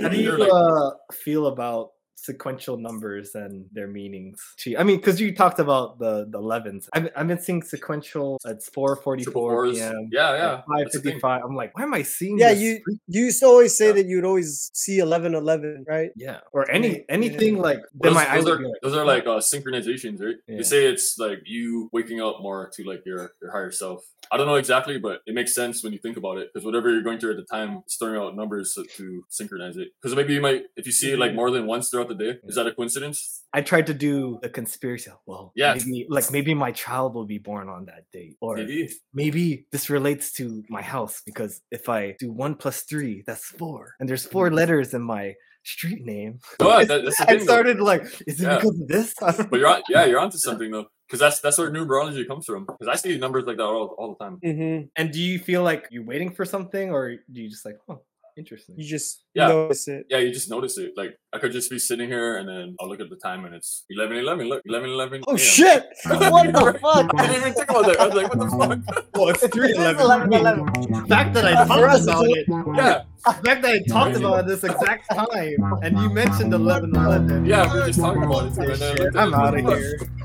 How do you uh, feel about sequential numbers and their meanings? to? I mean, because you talked about the the elevens. I've, I've been seeing sequential. It's four forty four p.m. Yeah, yeah. Five that's the thing. I'm like, why am I seeing? Yeah, this you freak- you used to always say Yeah. that you would always see eleven eleven, right? Yeah, or any Yeah. anything like then Those, my those are like, those are like uh, synchronizations, right? Yeah. They say it's like you waking up more to like your your higher self. I don't know exactly, but it makes sense when you think about it because whatever you're going through at the time, it's throwing out numbers to, to synchronize it. Because maybe you might, if you see it like more than once throughout the day, is that a coincidence? I tried to do a conspiracy. Well, Yeah. maybe like maybe my child will be born on that date, or Maybe. maybe this relates to my house because if I do one plus three, that's four, and there's four letters in my street name. Oh, that, that's the I thing. though. started like, is it Yeah. because of this? But you're on, yeah, you're onto something though, because that's that's where numerology comes from. Because I see numbers like that all, all the time. Mm-hmm. And do you feel like you're waiting for something, or do you just like, oh, interesting? You just Yeah. notice it. Yeah, you just notice it. Like I could just be sitting here and then I'll look at the time and it's eleven eleven. Look, eleven eleven. Oh shit! what the fuck? I didn't even think about that. I was like, what the fuck? Well, it's three It is eleven. 11, The fact that I For us, talked about it, Yeah, the fact that I talked about it this exact time, and you mentioned eleven eleven. yeah, we are just talking about it. Too, and then shit, I'm out of here.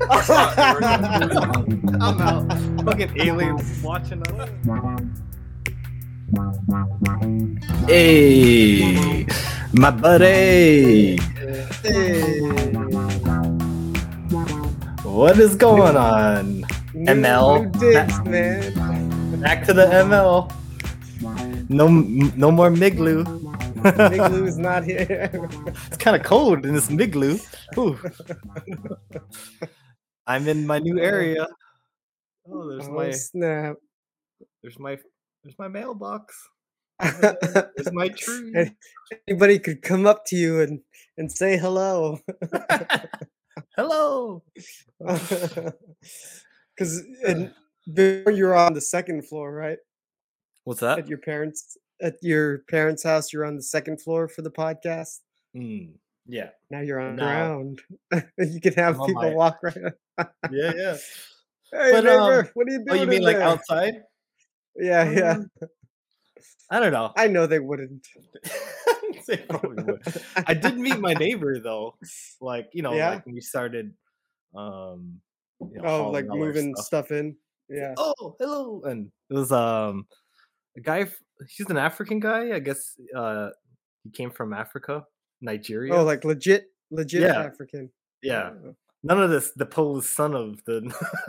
I'm out. Fucking aliens watching us. Hey, my buddy. Hey, What is going on? new, ML. dicks, man. Back to the ML. No, no more Miglu. Big is not here. it's kind of cold in this Miglu. Ooh. I'm in my new area. Oh, there's oh, my, snap. there's my, there's my mailbox. There's my tree. Anybody could come up to you and, and say hello. Hello. Because before you were on the second floor, right? What's that? At your parents at your parents' house, you're on the second floor for the podcast. Mm, yeah. Now you're on Now- ground. you can have I'm people my- walk right. Yeah, yeah. Hey But, um, neighbor, what are you doing? Oh, you mean in like there?" outside? Yeah, yeah. I don't know. I know they wouldn't. They probably would. I did meet my neighbor though. Like, you know, Yeah? like when we started um you know, Oh, like hauling all our moving stuff. stuff in. Yeah. Oh, hello. And it was um a guy he's an African guy, I guess uh he came from Africa, Nigeria. Oh, like legit, legit Yeah. African. yeah. Oh. None of this the posed son of the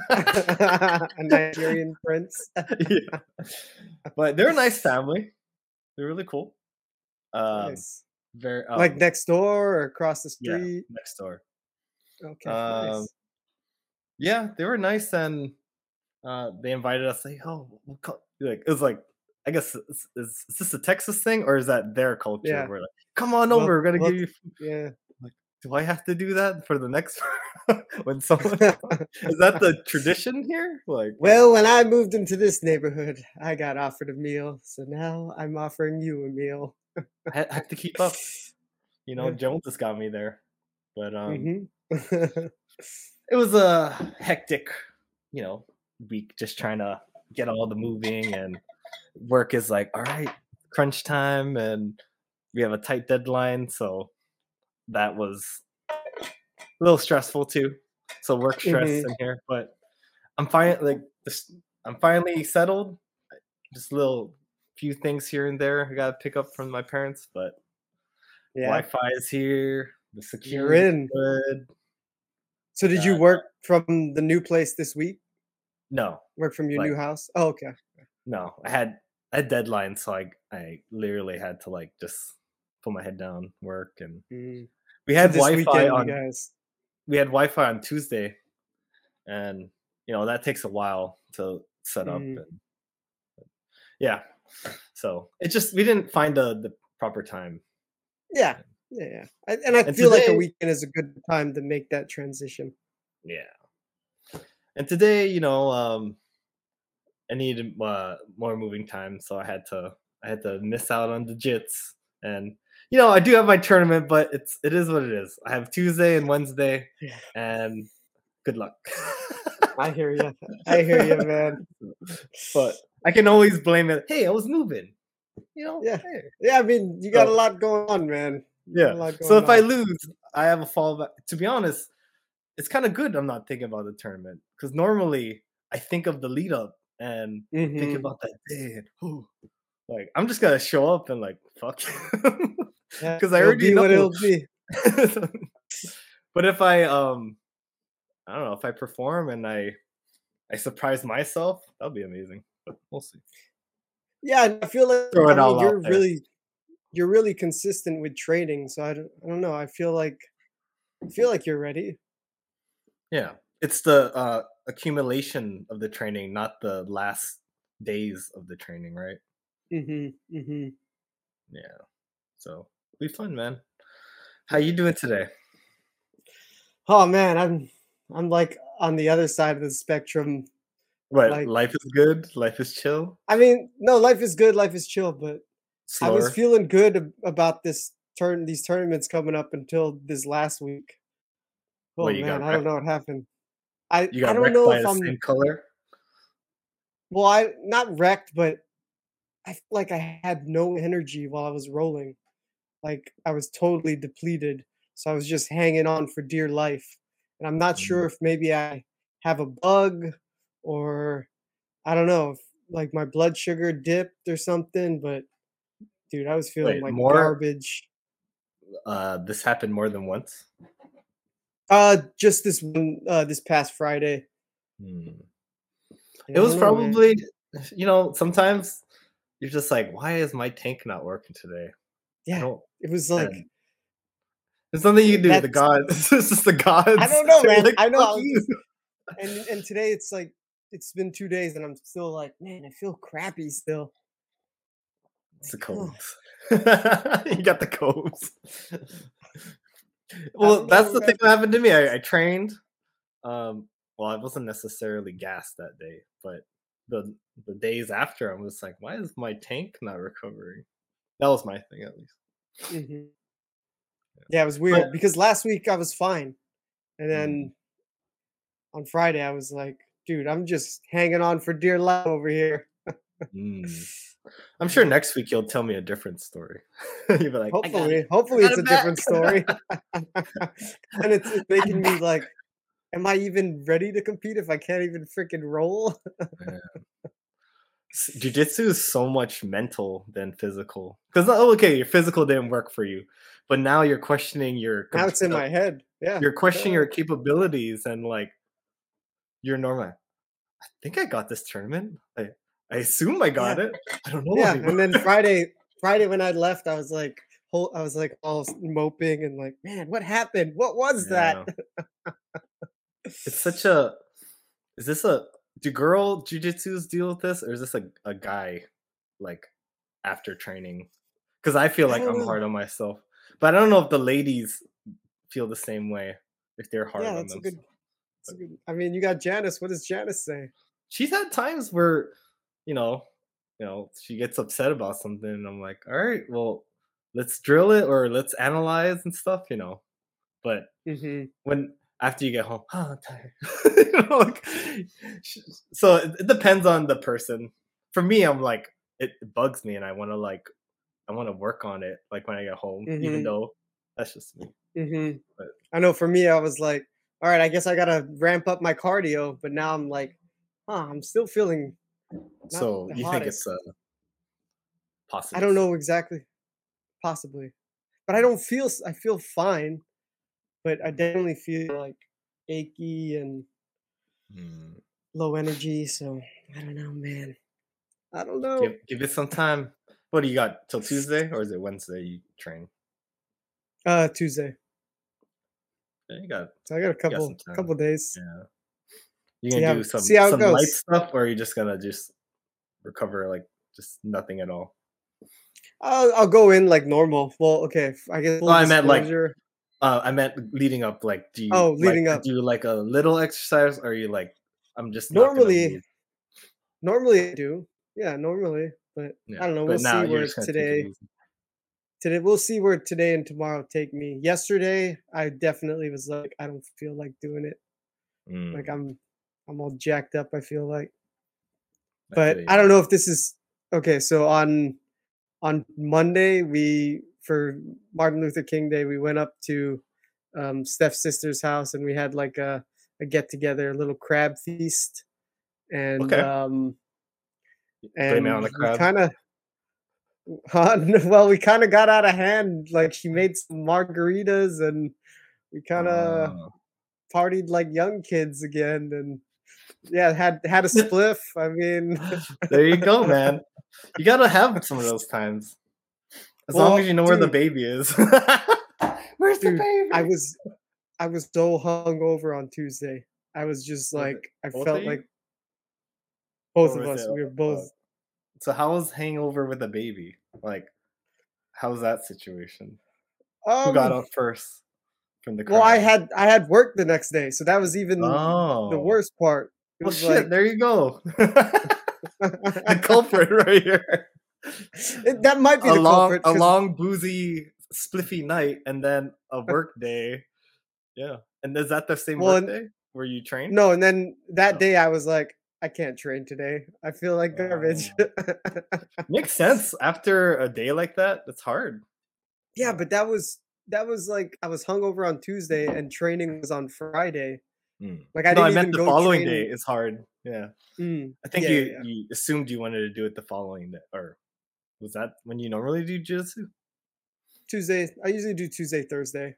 a Nigerian prince. yeah. But they're a nice family. They're really cool. Um Nice. very um, like next door or across the street. yeah, next door. Okay. Um, nice. yeah, they were nice and uh, they invited us. Like, oh, we'll co-" like it was like, I guess is, is, is this a Texas thing or is that their culture? Yeah. We're like, come on over, we're gonna well, give you. food." Yeah. Do I have to do that for the next when someone is that the tradition here? Like, well, when I moved into this neighborhood, I got offered a meal, so now I'm offering you a meal. I have to keep up. You know, Jones has got me there, but um, Mhm. it was a hectic, you know, week just trying to get all the moving and work is like, all right, crunch time and we have a tight deadline, so that was a little stressful too. So work stress Mhm. in here, but I'm fine. Like this, I'm finally settled. Just a little few things here and there I gotta pick up from my parents, but yeah. Wi-Fi is here. The security in. good. So did you uh, work from the new place this week? No, Work from your Like- new house? Oh, okay. no i had a deadline, so i i literally had to like just put my head down work and Mm. We had this wi-fi weekend, on guys. we had wi-fi on tuesday and you know that takes a while to set up Mm. and yeah so it just we didn't find the the proper time Yeah. Yeah. yeah. I, and I And feel like a weekend is a good time to make that transition. yeah and today you know um i needed uh, more moving time so i had to i had to miss out on the jits and you know i do have my tournament but it's it is what it is i have tuesday and wednesday and good luck I hear you. I hear you, man. but i can always blame it hey i was moving You know, Yeah. hey. Yeah, I mean, you got a lot going on, man. You Yeah. So if I lose, I have a fallback. To be honest, it's kind of good. I'm not thinking about the tournament because normally I think of the lead up and think Mhm. about that day. And, like I'm just gonna show up and like fuck. Yeah, Because I it'll already be what know. it'll be. but if I um, I don't know if I perform and I I surprise myself, that'll be amazing. But we'll see. Yeah, I feel like I mean, you're really you're really consistent with training. So I don't I don't know. I feel like I feel like you're ready. Yeah, it's the uh, accumulation of the training, not the last days of the training, right? Mm-hmm. Mm-hmm. Yeah. So be fun, man. How you doing today? Oh man, I'm I'm like on the other side of the spectrum. What Like- life is good, life is chill, I mean, no, life is good, life is chill, but I was feeling good about this turn these tournaments coming up until this last week. Oh man, I don't know what happened. I you I don't know if I'm same color. well, I not wrecked, but I feel like I had no energy while I was rolling. Like I was totally depleted. So I was just hanging on for dear life. And I'm not Mm. sure if maybe I have a bug or I don't know, if like my blood sugar dipped or something, but dude, I was feeling Wait, like more- garbage. Uh, this happened more than once. Uh just this one uh this past Friday. Hmm. It was don't know, man. probably, you know, sometimes you're just like, why is my tank not working today? I yeah, don't. It was like and There's nothing you can do. with The gods. It's just the gods. I don't know, man. like, I know, I was you." and and today it's like it's been two days and I'm still like, man, I feel crappy still. It's the oh, you got the codes. well, that's the thing that happened to me. I, I trained. Um, well, I wasn't necessarily gassed that day, but the the days after, I was like, why is my tank not recovering? That was my thing, at least. Mhm. Yeah, it was weird because last week I was fine, and then on Friday I was like, dude, I'm just hanging on for dear life over here. Mm. I'm sure next week you'll tell me a different story. You'll be like, Hopefully, it." hopefully it's a different story. and it's it's making me like, am I even ready to compete if I can't even freaking roll? S- Jiu-jitsu is so much mental than physical. Because oh, okay, your physical didn't work for you, but now you're questioning your. now it's in my head. Yeah, You're questioning yeah. your capabilities and like, you're normal. I think I got this tournament. I I assume I got it. I don't know. yeah and then friday friday when i left i was like whole i was like all moping and like man what happened what was that it's such a. Is this a do girl jujitsu's deal with this, or is this a a guy, like, after training? Because I feel like don't I'm know. hard on myself, but I don't know if the ladies feel the same way. If they're hard yeah on that's a good that's a good i mean you got janice what does janice say She's had times where, you know, you know, she gets upset about something, and I'm like, all right, well, let's drill it or let's analyze and stuff, you know. But hmm when after you get home, oh, I'm tired. you know, like, so it, depends on the person. For me, I'm like, it bugs me, and I want to like, I want to work on it, like when I get home, even Mhm. though that's just me. hmm But- i know for me i was like all right i guess i gotta ramp up my cardio but now i'm like huh i'm still feeling so you think it's a possible? i don't know exactly possibly but i don't feel I feel fine but i definitely feel like achy and Hmm. low energy so i don't know man i don't know Give, give it some time. What do you got till Tuesday or is it Wednesday you train? uh tuesday Yeah, you got so i got a couple time. couple days yeah. You See gonna how- do some see how some light stuff or are you just gonna just recover like just nothing at all? I'll, I'll go in like normal well okay I guess full I meant, like, Uh, I meant leading up. Like, do you Oh, like leading to up. do like a little exercise, or are you like, I'm just Normally, normally i do yeah normally but Yeah, i don't know we'll see where just gonna take it today today we'll see where today and tomorrow take me yesterday i definitely was like i don't feel like doing it like Mm, i'm i'm all jacked up i feel like but feel I don't know if this is okay. So on on Monday we for Martin Luther King Day we went up to um, Steph's sister's house and we had like a, a get together, a little crab feast, and Okay. um, and kind of. well, we kind of got out of hand. Like she made some margaritas, and we kind of Uh, partied like young kids again. And yeah, had had a spliff. I mean, there you go, man. You gotta have some of those times. As Well, long as you know where the baby is. Where's the baby? I was I was so hungover on Tuesday. I was just Was like I both felt like both of us. it, We were both. So how was hangover with a baby? Like, how's that situation? Um, Who got up first from the? Car? Well, I had I had work the next day, so that was even Oh, the worst part. It Well, was shit. there you go. the culprit right here. It- that might be A the long, culprit. a long boozy, spliffy night, and then a work day. Yeah, and is that the same Well, work day where you train? No, and then that Oh. day I was like, I can't train today. I feel like garbage. Makes sense. After a day like that, it's hard. yeah, but that was that was like I was hungover on Tuesday and training was on Friday. Mm. Like I no, didn't I meant the following train- day is hard. Yeah, Mm, I think Yeah, you yeah. you assumed you wanted to do it the following day, or was that when you normally do jiu-jitsu? Tuesday, I usually do Tuesday, Thursday,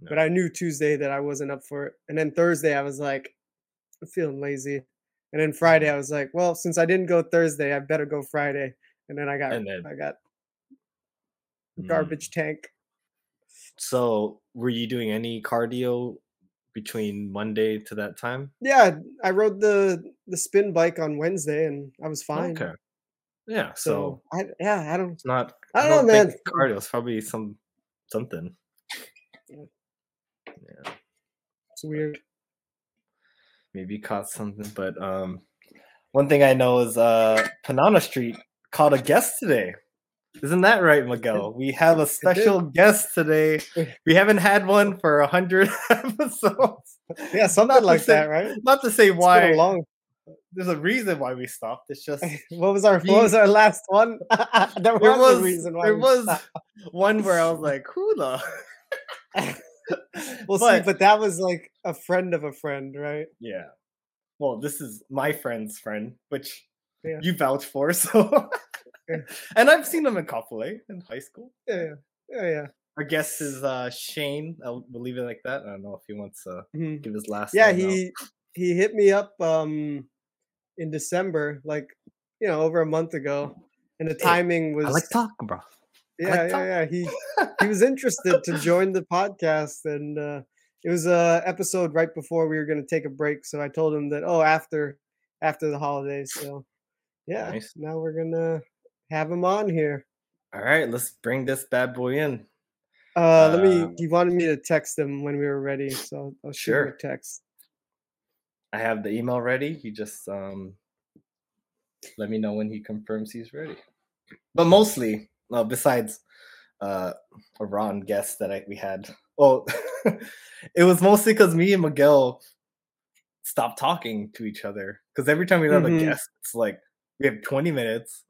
No. but I knew Tuesday that I wasn't up for it. And then Thursday, I was like, I'm feeling lazy. And then Friday, I was like, well, since I didn't go Thursday, I better go Friday. And then I got, then- I got Mm. garbage tank. So, were you doing any cardio between Monday to that time? Yeah, I rode the the spin bike on Wednesday, and I was fine. Okay. Yeah. So, So, I, yeah, I don't. it's not. I don't know, think man. Cardio is probably some something. Yeah. It's weird. maybe caught something but um one thing i know is uh panana street caught a guest today isn't that right miguel we have a special guest today we haven't had one for a hundred episodes Yeah, something like say- that, right? not to say It's why long. There's a reason why we stopped it's just What was our What was our last one? there was, a reason why. there was stopped. one where i was like who the Well, see, but that was like a friend of a friend, right? Yeah. Well, this is my friend's friend, which Yeah. you vouch for. So, and I've seen him in couple A in high school. Yeah, yeah, yeah. yeah. Our guest is uh Shane. I'll we'll leave it like that. I don't know if he wants to Mhm. give his last. Yeah, name out. he he hit me up um in December, like you know, over a month ago, and the timing was I like talking, bro. yeah, like yeah, talk- yeah. He he was interested to join the podcast, and uh, it was a episode right before we were going to take a break. So I told him that oh, after after the holidays. So yeah, Nice. now we're gonna have him on here. All right, let's bring this bad boy in. Uh, let me. Uh, He wanted me to text him when we were ready, so I'll shoot him Sure. a text. I have the email ready. He just um let me know when he confirms he's ready. But mostly, well, besides uh a Ron guest that I, we had. Well, it was mostly because me and Miguel stopped talking to each other. Because every time we have Mhm. a guest, it's like we have 20 minutes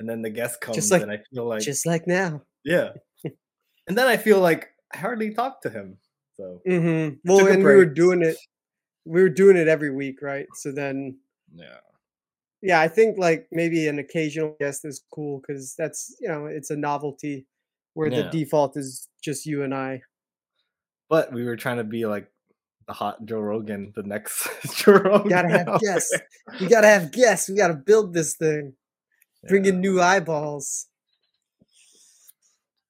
and then the guest comes just like- and I feel like Just like now. yeah. and then I feel like I hardly talk to him. So Mm-hmm. Well, and we were doing it. We were doing it every week, right? So then, yeah. yeah, I think like maybe an occasional guest is cool because that's you know it's a novelty, where the default is just you and I. But we were trying to be like the hot Joe Rogan, the next Joe Rogan. Gotta have guests. We gotta have guests. We gotta build this thing. Bring in new eyeballs.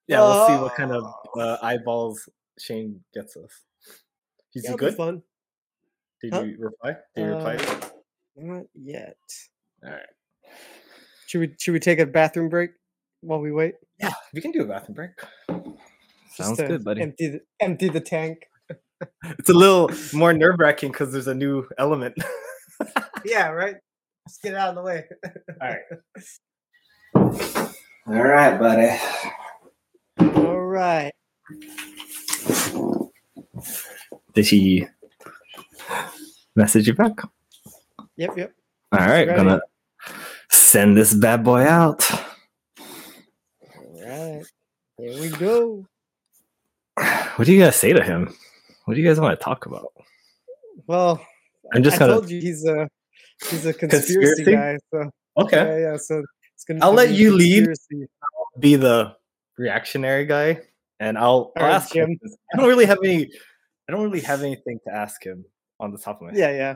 Yeah, we'll see what kind of Oh. uh, eyeballs Shane gets us. He's be good? fun. Did Huh? you reply? Did you reply? Uh, Not yet. All right. Should we should we take a bathroom break while we wait? Yeah, we can do a bathroom break. Just Sounds good, buddy. Empty the empty the tank. It's a little more nerve wracking because there's a new element. Yeah, right. Let's get it out of the way. All right. All right, buddy. All right. Did he message you back? Yep, yep. All right, Ready. gonna send this bad boy out. All right, Here we go. What do you guys say to him? What do you guys want to talk about? Well, I'm just I gonna told you he's a he's a conspiracy, Conspiracy? guy. So okay. yeah, yeah. So it's gonna. I'll let you lead. conspiracy. Be the reactionary guy, and I'll, I'll ask him. I don't really have any. I don't really have anything to ask him on the top of my head. Yeah, yeah.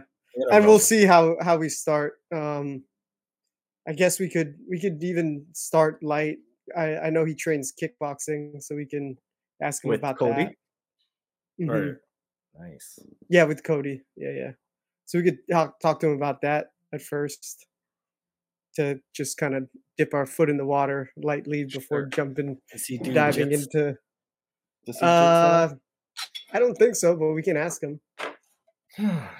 And know. we'll see how how we start. Um, I guess we could we could even start light. I I know he trains kickboxing, so we can ask him With about Cody? that. Mhm. Or- nice. Yeah, with Cody. Yeah, yeah. So we could talk, talk to him about that at first to just kind of dip our foot in the water lightly before Sure. jumping Does he do diving jits? into uh I don't think so, but we can ask him. Here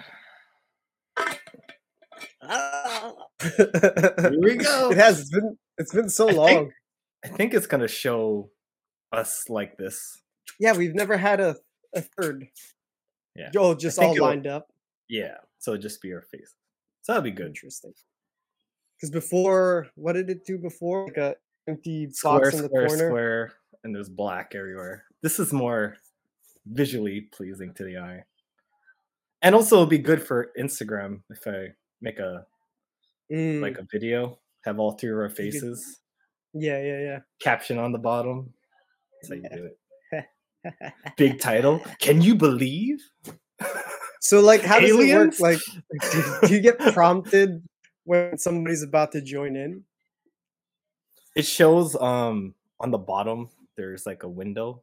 we go. It has been it's been so I long. think- I think it's gonna show us like this. Yeah, we've never had a, a third. Yeah. Oh, just all lined up. Yeah. So it'd just be our face. So that'd be good. Interesting. Because before, what did it do before? Like a empty Square, box in the square, corner. square, and there's black everywhere. This is more visually pleasing to the eye. And also it'll be good for Instagram if I make a Mm, like a video, have all three of our faces, yeah, yeah, yeah. caption on the bottom. That's how you Yeah. do it. Big title. Can you believe? So, like, how does Aliens? it work? Like, do, do you get prompted when somebody's about to join in? It shows um on the bottom there's like a window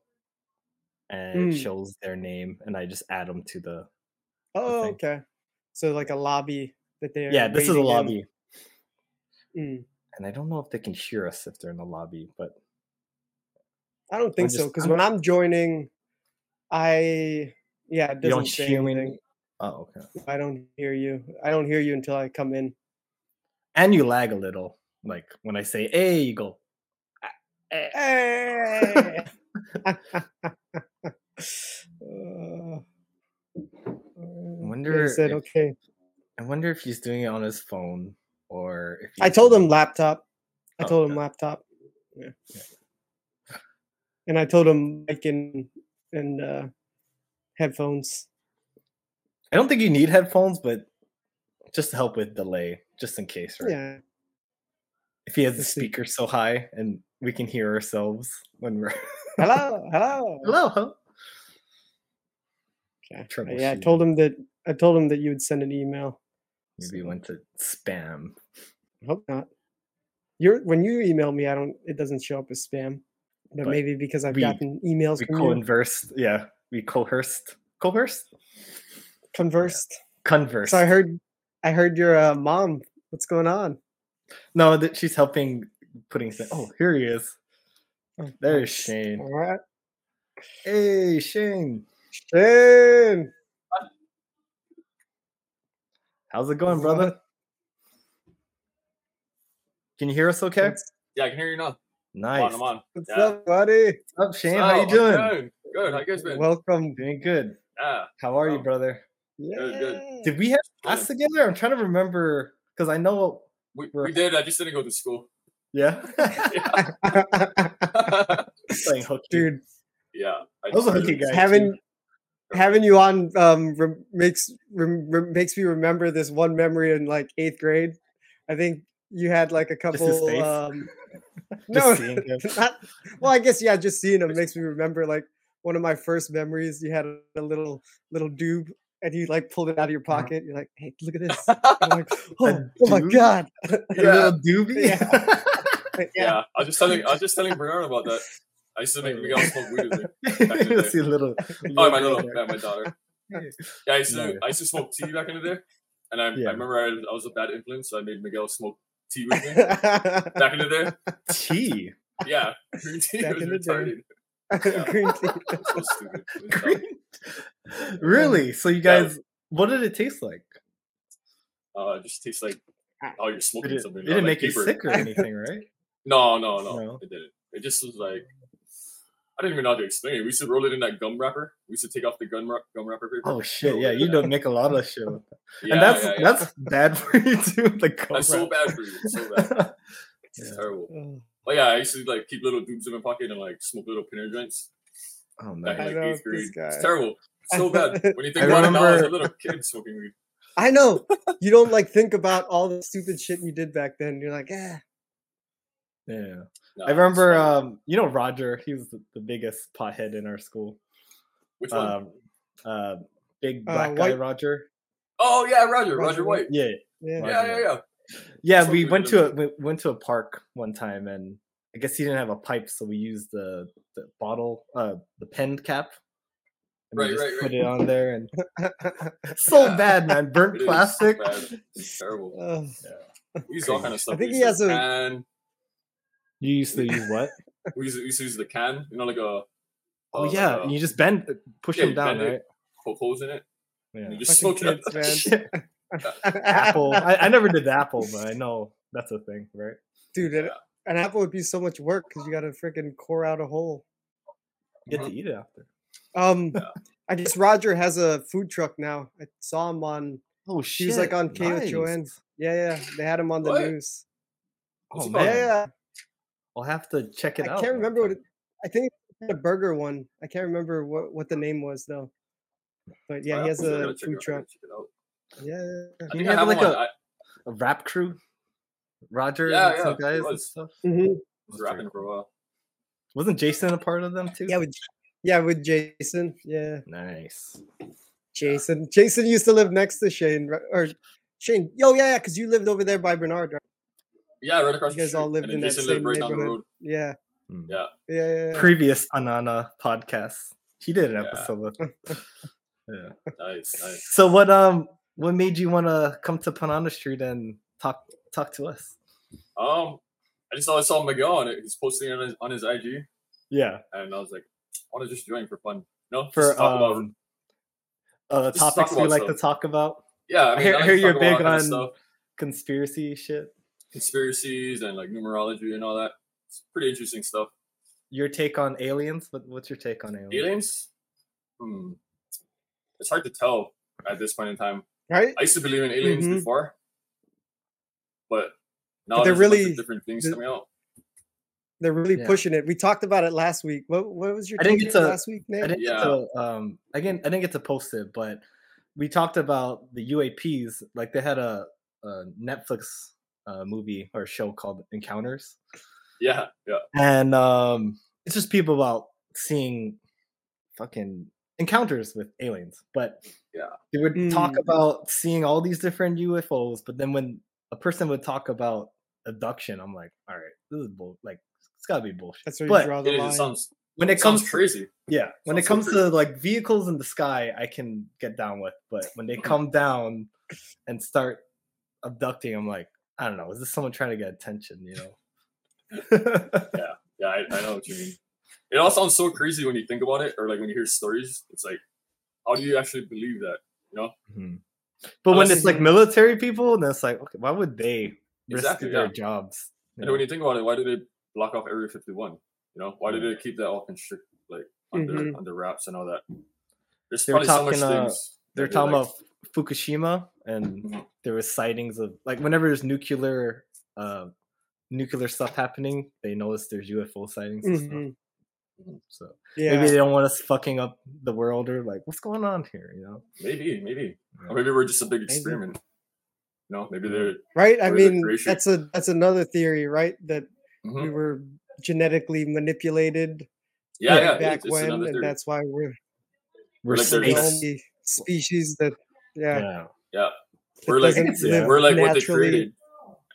and it Mm. shows their name and I just add them to the Oh, okay. So, like a lobby that they're Yeah, this is a lobby. Mm. And I don't know if they can hear us if they're in the lobby, but I don't think so because when I'm joining, I yeah, it don't doesn't say hear me. Oh, okay. I don't hear you. I don't hear you until I come in. And you lag a little. Like when I say hey, you go Hey! Uh, wonder He said if- okay. I wonder if he's doing it on his phone or if I told him laptop. I Oh, told him laptop. Yeah. And I told him mic and and uh, headphones. I don't think you need headphones, but just to help with delay, just in case, right? Yeah. If he has the Let's see. speaker so high and we can hear ourselves when we're Hello, hello. hello, huh? Okay. Yeah, I told him that I told him that you would send an email. Maybe so- went to spam. I hope not. You're when you email me, I don't. It doesn't show up as spam, but, But maybe because I've we- gotten emails We you. conversed. Yeah, we coerced. Coerced? Conversed. Conversed. So I heard, I heard your uh, mom. What's going on? No, that she's helping putting. Oh, here he is. Oh, There's. Shane. All right, Hey, Shane. Shane. How's it going, brother? Can you hear us okay? Yeah, I can hear you now. I'm Nice. on, I'm on. what's Yeah. up, buddy? What's up, Shane? So, How you I'm doing? Good. Good. How you guys been? Welcome. Doing good. yeah. How are you, Oh. brother? Good, good. Yeah. Did we have Chilling. class together? I'm trying to remember because I know. We, We're- did. I just didn't go to school. Yeah. Playing hooky. Dude, yeah. I I was a hooky guy. too. Having having you on um rem- makes rem- rem- makes me remember this one memory in like eighth grade. I think you had like a Just his couple. face? um Just no, him. not, well, I guess yeah, just seeing him makes me remember like one of my first memories. You had a, a little little doob, and you like pulled it out of your Uh-huh. pocket. You're like, "Hey, look at this!" I'm like, "Oh, oh my doob? god!" A Yeah. little doobie. yeah. Yeah. I was just telling I was just telling Bernard about that. I used to make Miguel smoke weed with me. Back in. See little. Oh, my little yeah, my daughter. Yeah, I used to, Nice. I used to smoke tea back in the day, and I, Yeah. I remember I, I was a bad influence, so I made Miguel smoke tea with me back in the day. tea. Yeah, green tea Back was in the day. retarded. Green tea. So stupid. It was dumb. Green. Really? So you Yeah. guys, what did it taste like? Uh, it just tastes like oh, you're smoking it, something. it didn't like make you sick or anything, right? No, no, no, No? it didn't. It just was like I didn't even know how to explain it. We used to roll it in that gum wrapper. We used to take off the gum gum wrapper paper. Oh shit! Yeah, you don't make a lot of shit. with that. Yeah, and that's yeah, yeah. that's bad for you too. The That's so bad for you. It's so bad. It's Yeah. terrible. Oh, But yeah, I used to like keep little dupes in my pocket and like smoke little pinner joints Oh back man. in I like know eighth grade. this guy. It's terrible. It's so bad. When you think I about it now, as a little kid smoking weed. I know. You don't like think about all the stupid shit you did back then. You're like, eh. Yeah. Nah, I remember it's um you know Roger, he was the, the biggest pothead in our school. which one? Um uh big Uh, black guy White- Roger. oh yeah, Roger, Roger Roger White. Yeah. Yeah. Right. Yeah, yeah, yeah. Yeah, So we went to a we went to a park one time and I guess he didn't have a pipe, so we used the, the bottle, uh the pen cap. And we just right, put right. it on there and so Yeah. bad, man. Burnt It is plastic. bad. It's terrible. Ugh. We used all kind of stuff. I think he has a- can. You used to use what? We used, to, we used to use the can, you know, like a Oh uh, yeah, like a you just bend, push yeah, him you down, bend it. right? poke holes in it. Yeah. You just Fucking smoke it. kids, man. apple. I, I never did the apple, but I know that's a thing, right? Dude, an, an apple would be so much work because you got to freaking core out a hole. You get to eat it after. Um, Yeah. I guess Roger has a food truck now. I saw him on. Oh He was like on K with Joanne. Yeah, yeah. They had him on the What? news. Oh it Yeah, man, yeah. I'll have to check it I out. I can't remember what it, I think it's a burger one. I can't remember what, what the name was though. But yeah, he has a food out, I gotta truck. check it out. Yeah, yeah, yeah. I Didn't think he I have like one. a- a rap crew. Roger Yeah, and some yeah, guys it and stuff. Mhm. was rapping for a while. Wasn't Jason a part of them too? Yeah, with yeah with Jason. Yeah, Nice. Jason. Jason used to live next to Shane, or Shane. Yo, yeah, yeah, because you lived over there by Bernard, right? Yeah, right across You the guys street. all lived and in that Jason lived same right down the neighborhood. road. Yeah, Hmm. Yeah. yeah, yeah. yeah. Previous Anana podcast. He did an Yeah. episode with. yeah. Nice, nice. So what um what made you want to come to Panana Street and talk talk to us? Um, I just saw I saw Miguel on it. He's posting on his, on his IG, Yeah. and I was like, I want to just join for fun. You know, just For to talk about. um uh just topics we about like to talk about. Yeah, I I hear, I hear you're talk about all big on stuff, conspiracy shit. Conspiracies and like numerology and all that. It's pretty interesting stuff. Your take on aliens? What, what's your take on aliens? Aliens? Hmm. It's hard to tell at this point in time. Right? I used to believe in aliens Mhm. before, but now But they're there's a bunch of really- different things coming out. They're really Yeah. pushing it. We talked about it last week. What what was your I didn't get to- last week, I didn't Yeah. get to um I didn't I didn't get to post it, but we talked about the UAPs. Like they had a, a Netflix uh, movie or show called Encounters, Yeah, yeah, and um it's just people about seeing fucking encounters with aliens. But Yeah. they would talk Mm. about seeing all these different UFOs. But then when a person would talk about abduction, I'm like, all right, this is bull. Like it's gotta be bullshit. That's where but you draw the it, is, line. it sounds when it it comes sounds crazy. yeah, when it comes so to like vehicles in the sky, I can get down with, but when they come down and start abducting, I'm like, I don't know, is this someone trying to get attention? You know? Yeah, I, I know what you mean. It all sounds so crazy when you think about it, or like when you hear stories. It's like, how do you actually believe that? You know? Mhm. But when it's like military people, and it's like, okay, why would they risk Exactly, their yeah. jobs? you And when you think about it, why do they block off Area 51? You know, why did Yeah. they keep that all constrict like under Mhm. under wraps and all that? There's They were probably so much talking, uh, things. They're talking like- about Fukushima, and Mhm. There was sightings of like whenever there's nuclear, uh, nuclear stuff happening, they notice there's UFO sightings and stuff. Mhm. So Yeah. maybe they don't want us fucking up the world or like what's going on here you know maybe, maybe, Yeah. or maybe we're just a big Maybe. experiment. You know, maybe they're right? I mean, that's a that's another theory, right? That we Mhm. were genetically manipulated yeah, yeah. back it's, it's when, another and that's why we're we're Like the only species that yeah, yeah yeah, that we're like yeah. we're like what they created,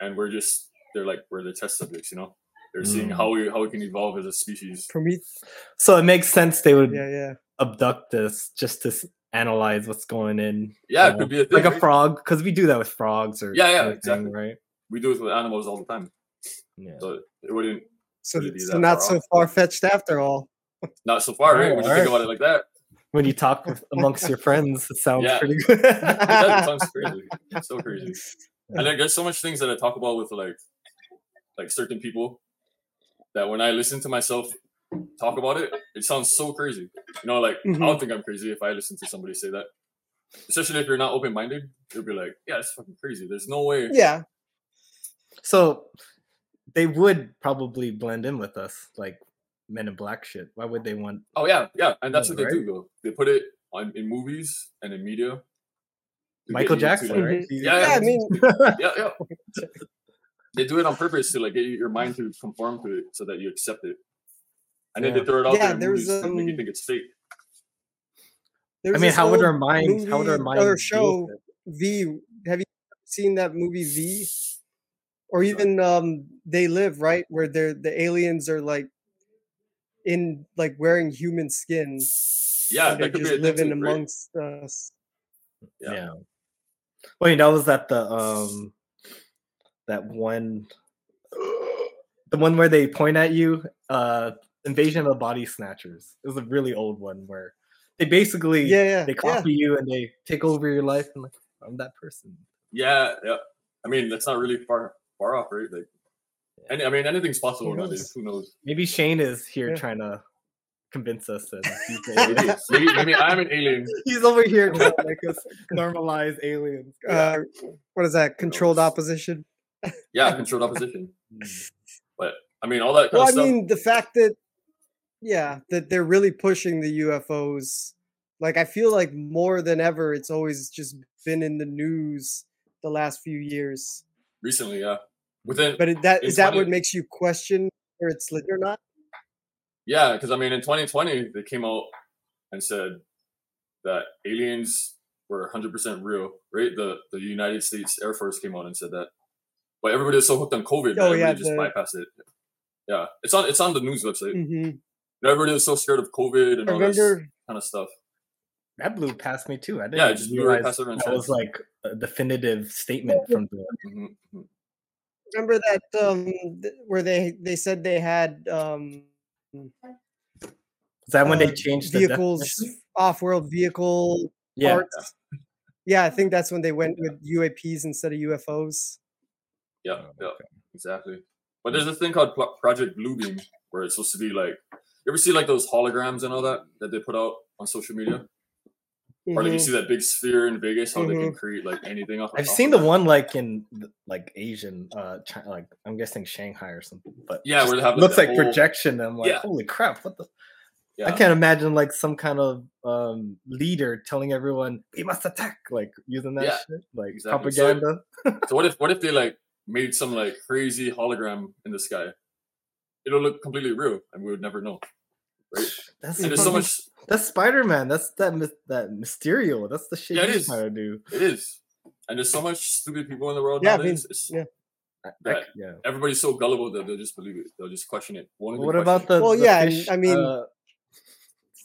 and we're just they're like we're the test subjects. You know, they're seeing Mm. how we how we can evolve as a species. Promet- so it makes sense they would yeah, yeah. abduct us just to analyze what's going in Yeah, you it could be a thing. like a frog because we do that with frogs or Yeah, yeah, anything, exactly. right we do it with animals all the time, yeah so it wouldn't So, Would so not so far fetched after all. not so far, right? Oh, When you alright. think about it like that, when you talk with, amongst your friends it sounds Yeah. pretty good it, sounds crazy. It's so crazy. And like, there's so much things that I talk about with like like certain people that when I listen to myself talk about it, it sounds so crazy. You know, like I Mhm. don't think I'm crazy if I listen to somebody say that. Especially if you're not open minded, you'll be like, yeah, it's fucking crazy. There's no way. Yeah. so they would probably blend in with us, like Men in Black shit. Why would they want? Oh yeah, yeah, and that's Yeah, what they right? do though. They put it on in movies and in media. Michael get to, Jackson, like- right? Mhm. He- Yeah, Yeah, I mean, yeah, yeah. They do it on purpose to like get your mind to conform to it so that you accept it. And then Yeah. they throw it out Yeah, there in there was, movies make you um, think it's fake. there I mean, how would our minds? How would our movie minds? or show? V? Have you seen that movie V? Or even um, They Live, right? Where they're the aliens are like in like wearing human skin. Yeah, and they're that could be just a living too, right? amongst us. Yeah. Yeah. Wait, that was that the um that one the one where they point at you, uh Invasion of the Body Snatchers. It was a really old one where they basically Yeah, yeah, they yeah. copy you and they take over your life and like I'm that person. Yeah, yeah. I mean, that's not really far far off, right? Like, any, I mean, anything's possible Who nowadays. knows? Who knows? Maybe Shane is here Yeah. trying to convince us and he's, Maybe, maybe, maybe I'm an alien. he's over here trying to make us normalize aliens. Uh, what is that? Controlled knows? opposition. Yeah, controlled opposition. Mm. But I mean, all that kind Well, of I stuff. mean, the fact that yeah, that they're really pushing the UFOs. Like, I feel like more than ever, it's always just been in the news the last few years. recently, yeah. Within But it, that In that 20 what makes you question whether it's legit or not? Yeah, because I mean, in 2020, they came out and said that aliens were 100% real, right? The the United States Air Force came out and said that, but everybody was so hooked on COVID that Oh, yeah, everybody just the- bypassed it. Yeah, it's on it's on the news website. hmm Everybody was so scared of COVID and I all this remember. kind of stuff. That blew past me too. I didn't Yeah, it just blew right past everyone's that was like a definitive statement from the Mhm, mhm. Remember that um th- where they they said they had um Is that when uh, they changed vehicles definition? off-world vehicle Yeah, parts. Yeah, I think that's when they went with UAPs instead of UFOs. Yeah, Oh, yeah, exactly. But there's a thing called Pro- Project Bluebeam where it's supposed to be like you ever see like those holograms and all that that they put out on social media, or like you see that big sphere in Vegas, how they can Mhm. create like anything off. I've off seen the that. one like in like Asian, uh, China, like I'm guessing Shanghai or something. But Yeah, where they have, like, looks like whole- projection. And I'm like, Yeah. holy crap! What the? Yeah. I can't imagine like some kind of um leader telling everyone we must attack, like using that Yeah, shit, like exactly. So- propaganda. So what if what if they like made some like crazy hologram in the sky? It'll look completely real, and we would never know. Right? That's And there's so much. That's Spider Man. That's that that Mysterio. That's the shit Yeah, it he's is. trying to do. It is, and there's so much stupid people in the world Yeah, I mean, it's, yeah. I- I That- yeah. Everybody's so gullible that they'll just believe it. They'll just question it. Won't What question about it. the? Well, the yeah, fish, I mean- uh,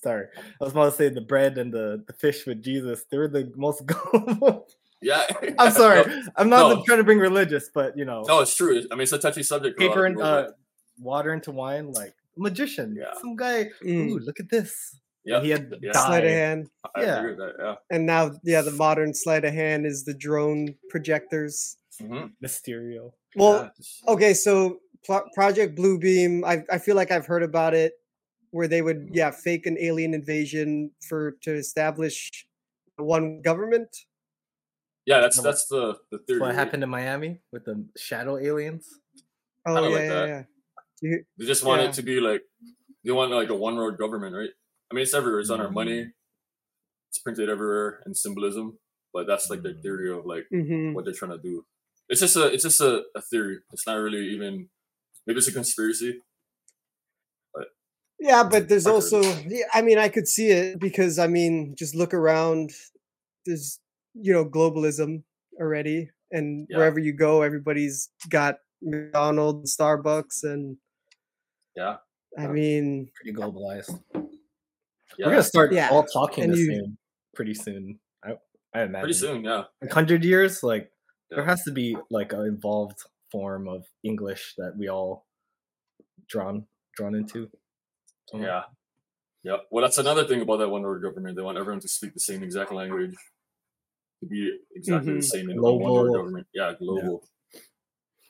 sorry, I was about to say the bread and the the fish with Jesus. They were the most gullible. Yeah, I'm sorry. No, I'm not no. trying to bring religious, but you know, no, it's true. I mean, it's a touchy subject. for a lot of paper and uh, water into wine, like magician. Yeah. Some guy. Mm. Ooh, look at this. yeah, he had yeah. died. Sleight of hand. I yeah. agree with that. Yeah. And now, yeah, the modern sleight of hand is the drone projectors. Mhm. Mysterio. Well, Yeah, just- okay, so Pro- Project Bluebeam, I I feel like I've heard about it, where they would yeah fake an alien invasion for to establish one government. yeah, that's that's the the theory. What happened in Miami with the shadow aliens? Oh yeah, like yeah, yeah. They just want Yeah. it to be like they want like a one road government, right? I mean, it's everywhere. It's on our money. It's printed everywhere in symbolism, but that's like their Mm. theory of like mhm. what they're trying to do. It's just a it's just a, a theory. It's not really even maybe it's a conspiracy. But Yeah, but there's also yeah, I mean I could see it because I mean just look around there's you know globalism already and Yeah. wherever you go everybody's got McDonald's, Starbucks and Yeah. I mean Pretty globalized. Yeah, We're gonna start Yeah, all talking the you- same pretty soon. I I imagine. pretty soon. Yeah, Like hundred years, like there has to be like an involved form of English that we all drawn drawn into. somehow. yeah, yeah. Well, that's another thing about that one world government. They want everyone to speak the same exact language, to be exactly Mhm. the same in one world Global. government. Yeah, global.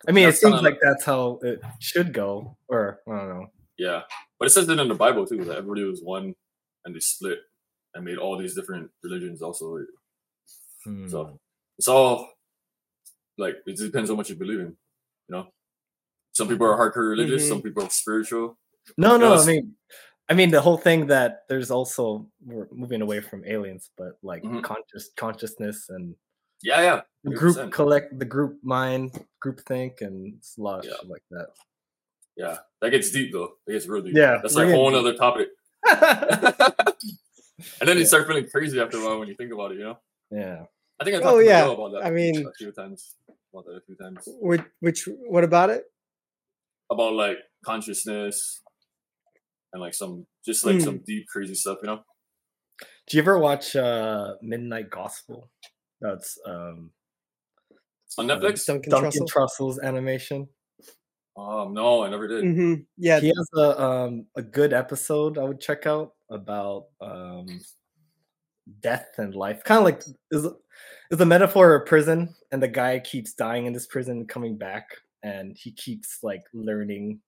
I mean, That's it seems kinda- like that's how it should go, or I don't know. Yeah, but it says that in the Bible too that everybody was one, and they split and made all these different religions. Also, Hmm. so it's all like it depends on what you believe in, you know. Some people are hardcore religious. Mhm. Some people are spiritual. No, no. I mean, I mean the whole thing that there's also we're moving away from aliens, but like Mhm. conscious consciousness and Yeah, yeah. the group collect the group mind, group think, and it's a lot of Yeah. shit like that. Yeah, that gets deep though. It gets real deep. Yeah, that's like a whole getting other topic. and then you start feeling crazy after a while when you think about it. You know, yeah. I think I Oh, talked to yeah. Miguel about that. I mean- a few times about that a few times Which, which what about it? about like consciousness and like some just like Mm. some deep crazy stuff. You know, Do you ever watch uh Midnight Gospel? That's um on Uh, Netflix. Duncan, Duncan Trussell. Trussell's animation. Um, no, I never did. hmm Yeah, He has a um a good episode I would check out about um death and life. Kind of like is is a metaphor of prison, and the guy keeps dying in this prison, and coming back, and he keeps like learning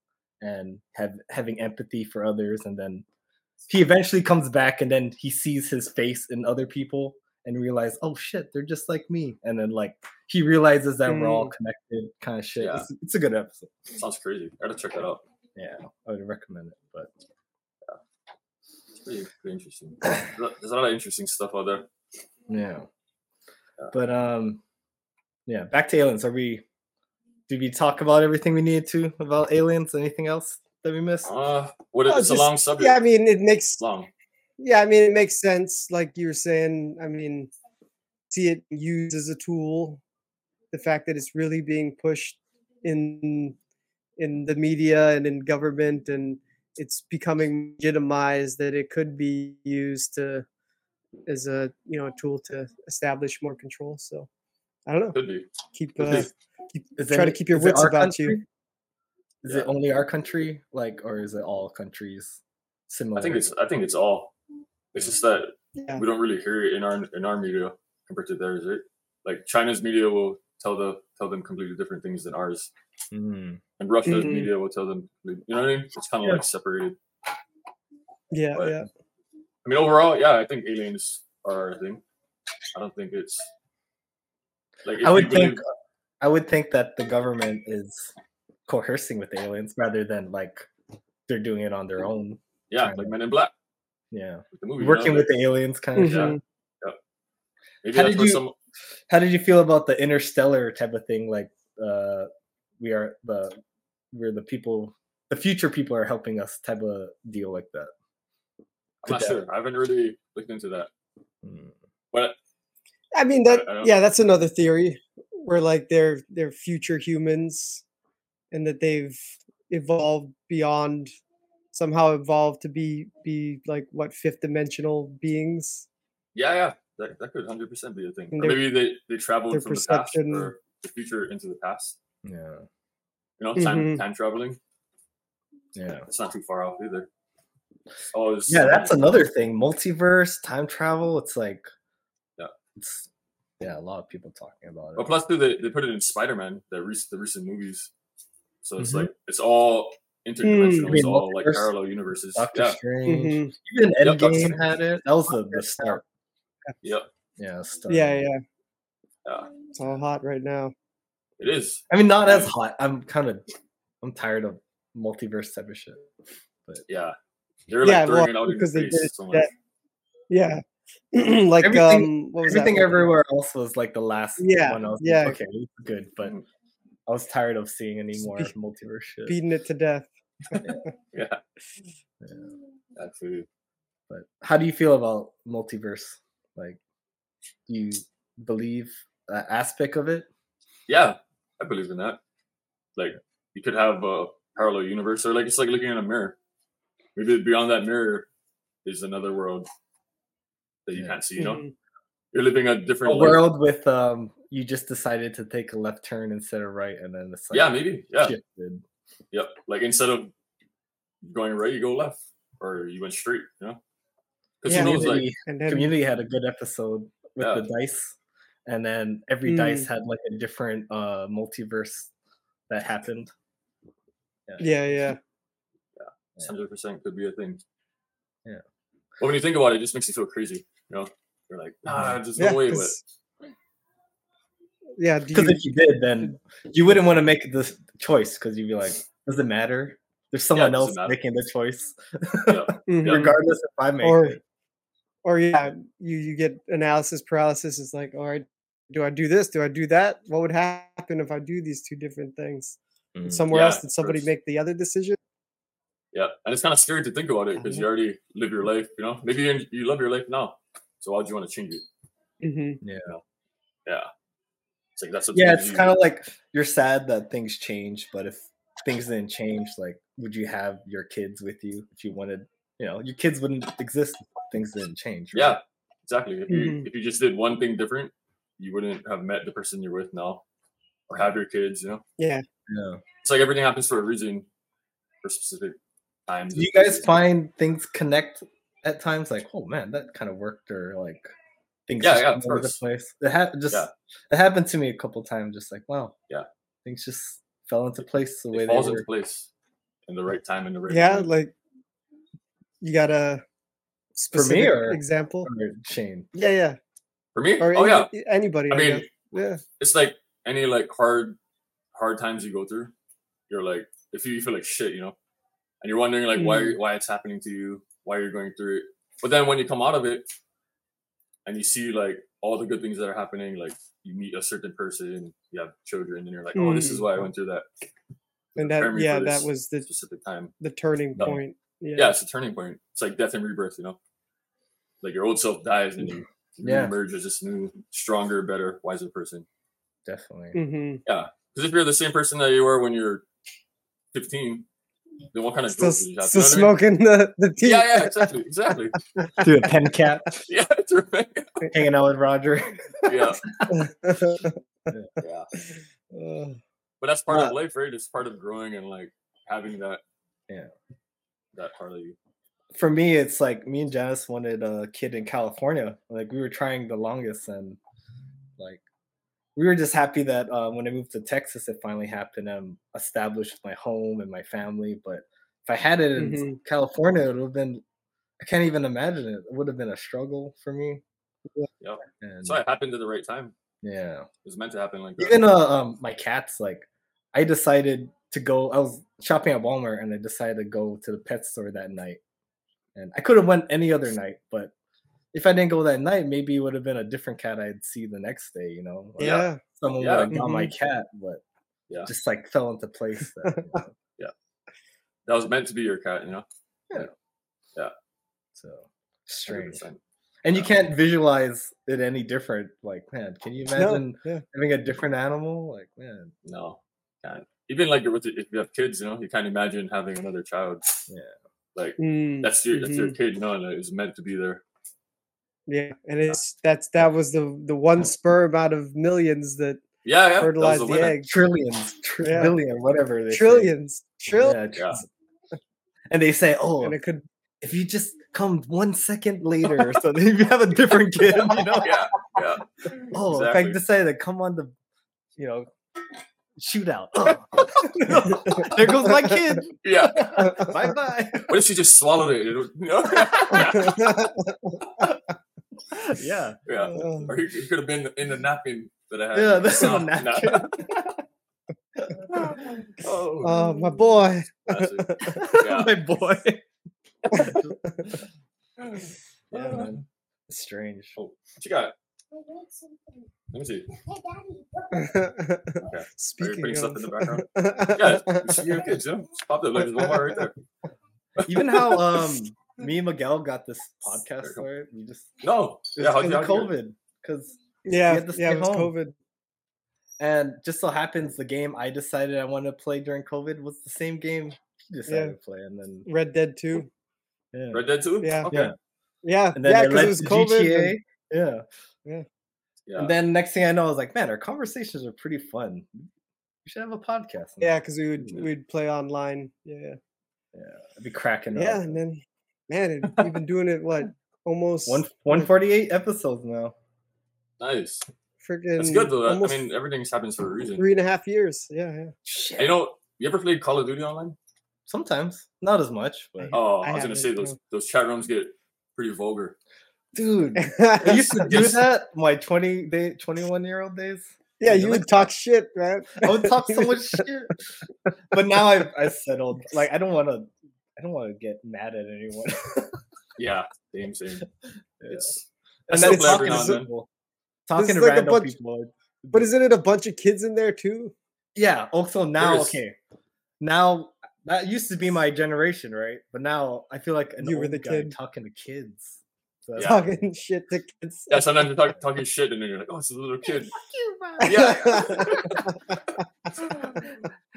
and have having empathy for others, and then he eventually comes back, and then he sees his face in other people and realize, oh shit, they're just like me, and then like he realizes that we're all connected, kind of shit. Yeah. It's, it's a good episode. Sounds crazy. I gotta check that out. Yeah, I would recommend it, but. Yeah, it's pretty, pretty interesting. There's a- lot of interesting stuff out there. Yeah. Yeah. But um yeah, back to aliens. Are we did we talk about everything we needed to about aliens? Anything else that we missed? Uh, what? Oh, it's a long subject. yeah. I mean, it makes long. Yeah. I mean, it makes sense. Like you were saying. I mean, see it used as a tool. The fact that it's really being pushed in in the media and in government, and it's becoming legitimized that it could be used to as a you know a tool to establish more control. So I don't know. Could be. Keep Could uh, keep Is try to keep your wits our about you. Is Yeah. it only our country, like, or is it all countries similar? I think it's. I think it's all. It's just that Yeah. we don't really hear it in our in our media compared to theirs, right? Like China's media will tell the tell them completely different things than ours, Mm. and Russia's Mhm. media will tell them. You know what I mean? It's kind of Yeah. like separated. Yeah, But- yeah. I mean, overall, yeah, I think aliens are a thing. I don't think it's like I you would believe- think I would think that the government is coercing with aliens rather than like they're doing it on their own. yeah, China. like Men in Black, Yeah. with the movie, you Working know, with the aliens kind of Mhm. shit. maybe How did you- some. How did you feel about the interstellar type of thing? Like uh we are the we're the people the future people are helping us type of deal like that. I'm not to sure. I haven't really looked into that, Mm. but I mean that I don't- yeah, that's another theory where like they're they're future humans and that they've evolved beyond somehow evolved to be be like what fifth dimensional beings. yeah, yeah, that, that could hundred percent be a thing. And Or their- maybe they they traveled their from the past or the future into the past. Yeah. You know, time Mhm. time traveling. Yeah. It's not too far off either. Oh, it's, Yeah, that's another thing. Multiverse, time travel, it's like Yeah. It's yeah, a lot of people talking about But it. plus, they, they put it in Spider Man, the recent the recent movies. So it's Mhm. like it's all interdimensional. You It's mean all like parallel universes. Doctor Yeah, Strange. Mhm. Even Yep, Endgame Strange. had it. That was the, the start. yep, Yeah, start. Yeah, yeah. yeah. It's all hot right now. It is. I mean, not as hot. I'm kind of, I'm tired of multiverse type of shit. But Yeah, they're Yeah, like throwing well, it out in your because they face. did so that. much. Yeah. like Everything- um what was Everything one? everywhere else was like the last Yeah, one. I was yeah. like, okay, good, but Mhm. I was tired of seeing any more Spe- multiverse shit. beating it to death. Yeah, Yeah. absolutely. But how do you feel about multiverse? Like, do you believe that aspect of it? Yeah, I believe in that. Like you could have a parallel universe, or like it's like looking in a mirror. Maybe beyond that mirror is another world that you Yeah. can't see. You know, Mhm. you're living a A different life. world with um, you just decided to take a left turn instead of right, and then it's like Yeah, maybe. Yeah, shifted. Yep. Like instead of going right, you go left, or you went straight. You know, because Yeah, who knows? Like, Community, And then Community had a good episode with Yeah. the dice, and then every Mm. dice had like a different uh multiverse that happened. yeah, yeah. yeah. hundred percent could be a thing. Yeah. But when you think about it, it just makes you feel crazy. You know, you're like, nah, there's no Yeah, way. But 'cause- yeah, Because you, if you did, then you wouldn't want to make this choice because you'd be like, does it matter? There's someone does it else making the choice, Yeah. Mhm. regardless if I make Or- it. or yeah, you you get analysis paralysis. It's like, all right, do I do this? Do I do that? What would happen if I do these two different things? Mm. Somewhere Yeah, else, did somebody make the other decision? Yeah, and it's kind of scary to think about it because you already live your life. You know, maybe you, you love your life now, so why would you want to change it? Mm-hmm. Yeah. Yeah, it's like that's what Yeah, it's kind of like you're sad that things change, but if things didn't change, like, would you have your kids with you if you wanted? You know, your kids wouldn't exist if things didn't change. right? yeah, exactly. If you Mhm. if you just did one thing different, you wouldn't have met the person you're with now, or have your kids. You know, Yeah. yeah. it's like everything happens for a reason, for specific times. Do you guys places. find things connect at times? Like, oh man, that kind of worked, or like things Yeah, just yeah, all of over the place. It ha- just Yeah. it happened to me a couple times. Just like, wow, Yeah. things just fell into place the way it they falls were. into place in the right time and the right Yeah, moment. like you got a For me, specific or- example. Or Shane, Yeah, yeah. for me. Or oh yeah, anybody. I I mean, yeah. it's like any like hard hard times you go through you're like if you feel like shit you know and you're wondering like why Mm. why it's happening to you why you're going through it but then when you come out of it and you see like all the good things that are happening like you meet a certain person you have children and you're like oh this is why i went through that And that yeah, that was the specific time the turning No. point. Yeah. yeah it's a turning point it's like death and rebirth you know like your old self dies and you Yeah. emerge as this new stronger better wiser person definitely. Mm-hmm. Because if you're the same person that you were when you're 15, then what kind of Still, growth you have? still You know what smoking the the tea. Yeah, yeah, exactly, exactly. Through a pen cap, Yeah, it's right. hanging out with Roger. yeah, yeah. Uh, But that's part Yeah. of life, right? It's part of growing and like having that, Yeah. that part of you. For me, it's like me and Janice wanted a kid in California. Like we were trying the longest, and like we were just happy that uh, when I moved to Texas, it finally happened. and established my home and my family. But if I had it in Mhm. California, it would have been. I can't even imagine it. It would have been a struggle for me. Yep. And So it happened at the right time. yeah. It was meant to happen like that. Even uh, um, my cats, like, I decided to go. I was shopping at Walmart, and I decided to go to the pet store that night. And I could have went any other night, but if I didn't go that night, maybe it would have been a different cat I'd see the next day. You know, Like, yeah. someone Yeah. would have got my cat, but Yeah. just like fell into place. That, you know, that was meant to be your cat, you know? Yeah. Yeah. So strange, 100%. and you can't visualize it any different. Like, man, can you No, imagine yeah. having a different animal? Like, man, No, can't. Even like with if you have kids, you know, you can't imagine having another child. Yeah. Like Mm, that's your that's Mm-hmm. your kid, you know, and it was meant to be there. Yeah. And uh, it's that's that was the the one sperm out of millions that Yeah, yeah. that fertilized the the winner. egg. trillions, Yeah. whatever they say. Trillions. Trillions. Yeah, And they say, oh, And it could if you just come one second later, so then you have a different kid, you know. yeah, yeah. Oh, if Exactly. I decided to come on the, you know, shootout. Oh. there goes my kid. Yeah. bye bye. What if she just swallowed it? You know? Yeah, yeah. Uh, Or he, he could have been in the napkin that I had. yeah. That's No, a no. napkin. oh, oh, my boy. Yeah. my boy. Yeah, man. It's strange. Oh, what you got? Let me see. Are you Speaking putting of, stuff in the background? Yeah, you see your kids, you know? Just pop up like one more right there. Even how um me and Miguel got this podcast There you started, we just No. Yeah, was because of how'd you get it? COVID. Because yeah, had to yeah, it was home. COVID. and just so happens the game I decided I wanted to play during COVID was the same game he decided Yeah. to play, and then Red Dead 2. yeah, Red Dead 2? Yeah. Okay. Yeah. Yeah, and then yeah, because led it was COVID. GTA. and- Yeah. Yeah. and then next thing I know, I was like, man, our conversations are pretty fun. We should have a podcast. on yeah, because we would Yeah. we'd play online. Yeah, Yeah. I'd be cracking yeah, up. and then man, it, we've been doing it what almost One uh, one forty eight episodes now. Nice. freaking. That's good though. I mean, everything's happens for a reason. three and a half years. Yeah, yeah. Shit. You know, you ever played Call of Duty online? Sometimes not as much, but Oh, I I, was gonna say those no. those chat rooms get pretty vulgar. dude, I used to do that my twenty day twenty one year old days. Yeah, Yeah, you like- would talk shit, man. I would talk so much shit. But now I I settled. Like I don't want to. I don't want to get mad at anyone. Yeah, same, same. Yeah. It's and And then talking talking to to- talking to like a random bunch- people. But isn't it a bunch of kids in there too? Yeah. Also now, There's- okay. Now that used to be my generation, right? But now I feel like an You were the guy kid. talking to kids. So Yeah. Talking shit to kids. yeah. Sometimes you're talk, talking shit, and then you're like, "Oh, it's a little kid." Fuck you, bro. Yeah.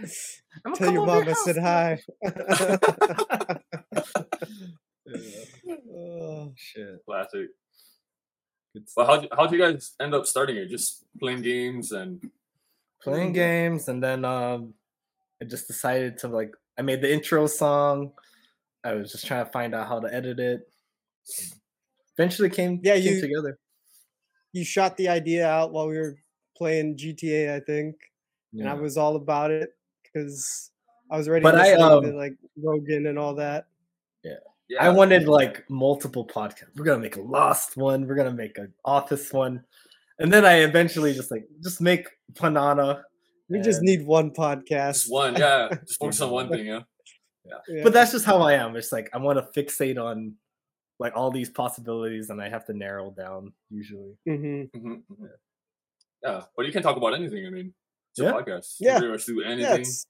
I'ma Tell your over mom I said hi. Yeah. Oh, Shit. Classic. Good But stuff. how how would you guys end up starting it? Just playing games and Playing games, and then um, I just decided to like. I made the intro song. I was just trying to find out how to edit it. Eventually came Yeah, came you- together. you shot the idea out while we were playing GTA, I think, and I was all about it because I was already But I, listening to um, like Rogan and all that. yeah, yeah. I wanted like multiple podcasts. We're gonna make a Lost one. We're gonna make an Office one, and then I eventually just like just make Panana. We just need one podcast. just one. Yeah, just focus on one thing. Yeah, Yeah. But that's just how I am. It's like I want to fixate on like all these possibilities, and I have to narrow down usually. hmm Mhm, mhm. yeah. But you can talk about anything. I mean, it's Yeah. a podcast. You Yeah. pretty much do yeah, anything, it's-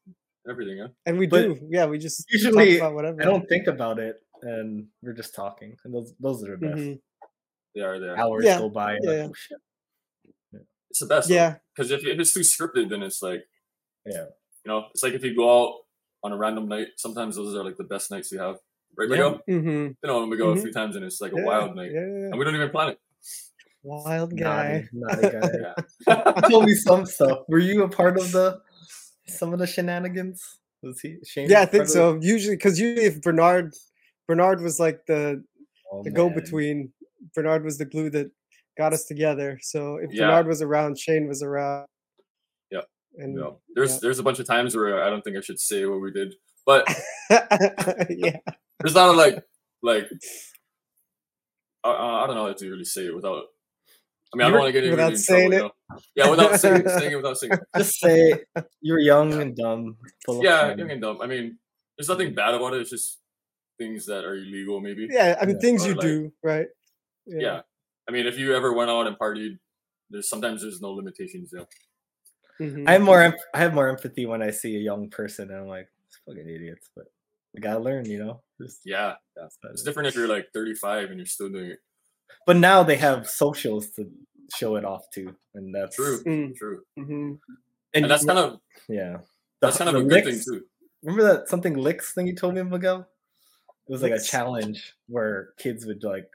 everything. Yeah. and we But do. Yeah, we just talk usually about whatever. I don't think about it, and we're just talking, and those those are the best. Mhm. They are there. Hours Yeah, go by. yeah, like, oh, shit. It's the best. Yeah, Because if, if it's too scripted, then it's like, Yeah. you know, it's like if you go out on a random night. Sometimes those are like the best nights you have. Right, Yeah. Miguel? hmm You know, when we go a few times and it's like a yeah, wild night, Yeah, yeah. and we don't even plan it. Wild guy. Naughty, naughty guy. Yeah. He told me some stuff. Were you a part of the some of the shenanigans? Was he? Shane Yeah, I think part of so. Usually, because usually if Bernard, Bernard was like the? Oh, the go between. Bernard was the glue that got us together. So if Yeah. Bernard was around, Shane was around. Yeah. And Yeah. There's Yeah. there's a bunch of times where I don't think I should say what we did, but yeah, there's not a like like I, I I don't know how to really say it without. I mean, I don't want to get without anybody saying trouble. You know? Yeah, without saying, saying it without saying. it. Just say you're young and dumb. Full Yeah, fun. young and dumb. I mean, there's nothing bad about it. It's just things that are illegal, maybe. yeah. I mean, Yeah. things Or you like- do, right? Yeah. I mean, if you ever went out and partied, there's sometimes there's no limitations. Yeah. Mhm. I have more. I have more empathy when I see a young person, and I'm like, "These fucking idiots. But I gotta learn, you know. Just, Yeah. yeah. It's different if you're like 35 and you're still doing it. But now they have socials to show it off to, and that's True. Mm. True. Mhm. And that's kind of yeah. that's kind of the a good thing licks- too. Remember that something licks thing you told me, Miguel? It was like a challenge where kids would like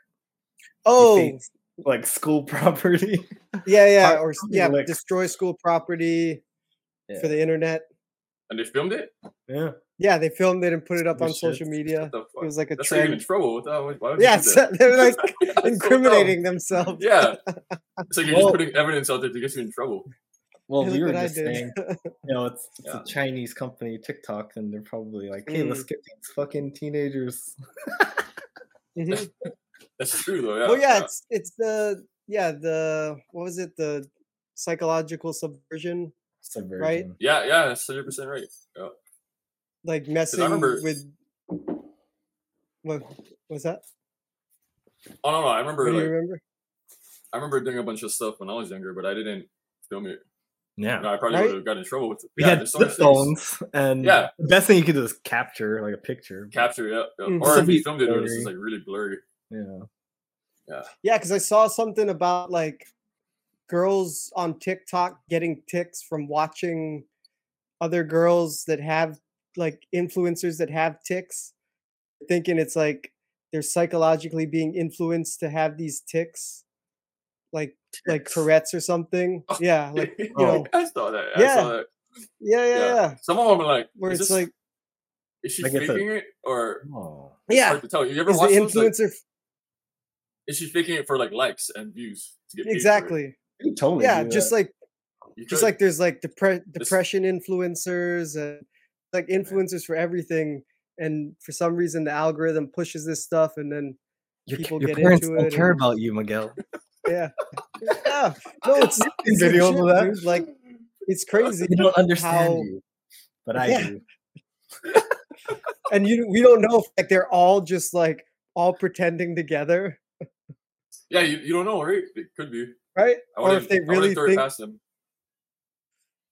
Oh, defame, like school property. yeah, yeah, or yeah, licks. destroy school property Yeah. for the internet. And they filmed it. yeah. Yeah, they filmed it and put it up Oh, on shit. social media. It was like a That's how in trouble. What the, why would Yeah, do they're like That's so incriminating themselves. Yeah. It's like you're Well- just putting evidence out there to get you in trouble. Well, we look were just did. saying, you know, it's, it's Yeah. a Chinese company, TikTok, and they're probably like, "Hey, let's Mm. get these fucking teenagers." Mhm. That's true though. Yeah. well, yeah, it's it's the yeah the what was it the psychological subversion Subversion. Right? Yeah, yeah, that's 100 percent right. Yeah. Like messing remember- with what was that? Oh no, no, I remember What you like remember? I remember doing a bunch of stuff when I was younger, but I didn't film it. Yeah. No, I probably Right? would have gotten in trouble with it. We yeah, had there's flip phones, and Yeah. the best thing you could do is capture like a picture. Capture, yeah. yeah. Mhm. Or if you be filmed it, it was just like really blurry. Yeah, Yeah. Yeah, because I saw something about like girls on TikTok getting ticks from watching other girls that have like influencers that have ticks, thinking it's like they're psychologically being influenced to have these ticks, like like Ticks. Tourette's or something. Oh, yeah, like you oh, know- I saw that. I Yeah. saw that. yeah, yeah, Yeah. yeah. Some of them are like, Where is it's this- like, is she Like it's a- faking it or Oh. yeah, hard to tell. You ever is the watch those? Like, influencer is she faking it for like likes and views to get paid for it? exactly? You totally. Yeah, just that. like You just could. like there's like depre- depression influencers and like influencers for everything and for some reason the algorithm pushes this stuff and then your, people your get parents into don't it care and- about you, Miguel. yeah yeah, no, it's, it's videos of that? dude, Like, it's crazy. You don't understand how- you, but I Yeah. do. and you we don't know if like they're all just like all pretending together, Yeah, you, you don't know, right? It could be. right? I Or if they really think, past them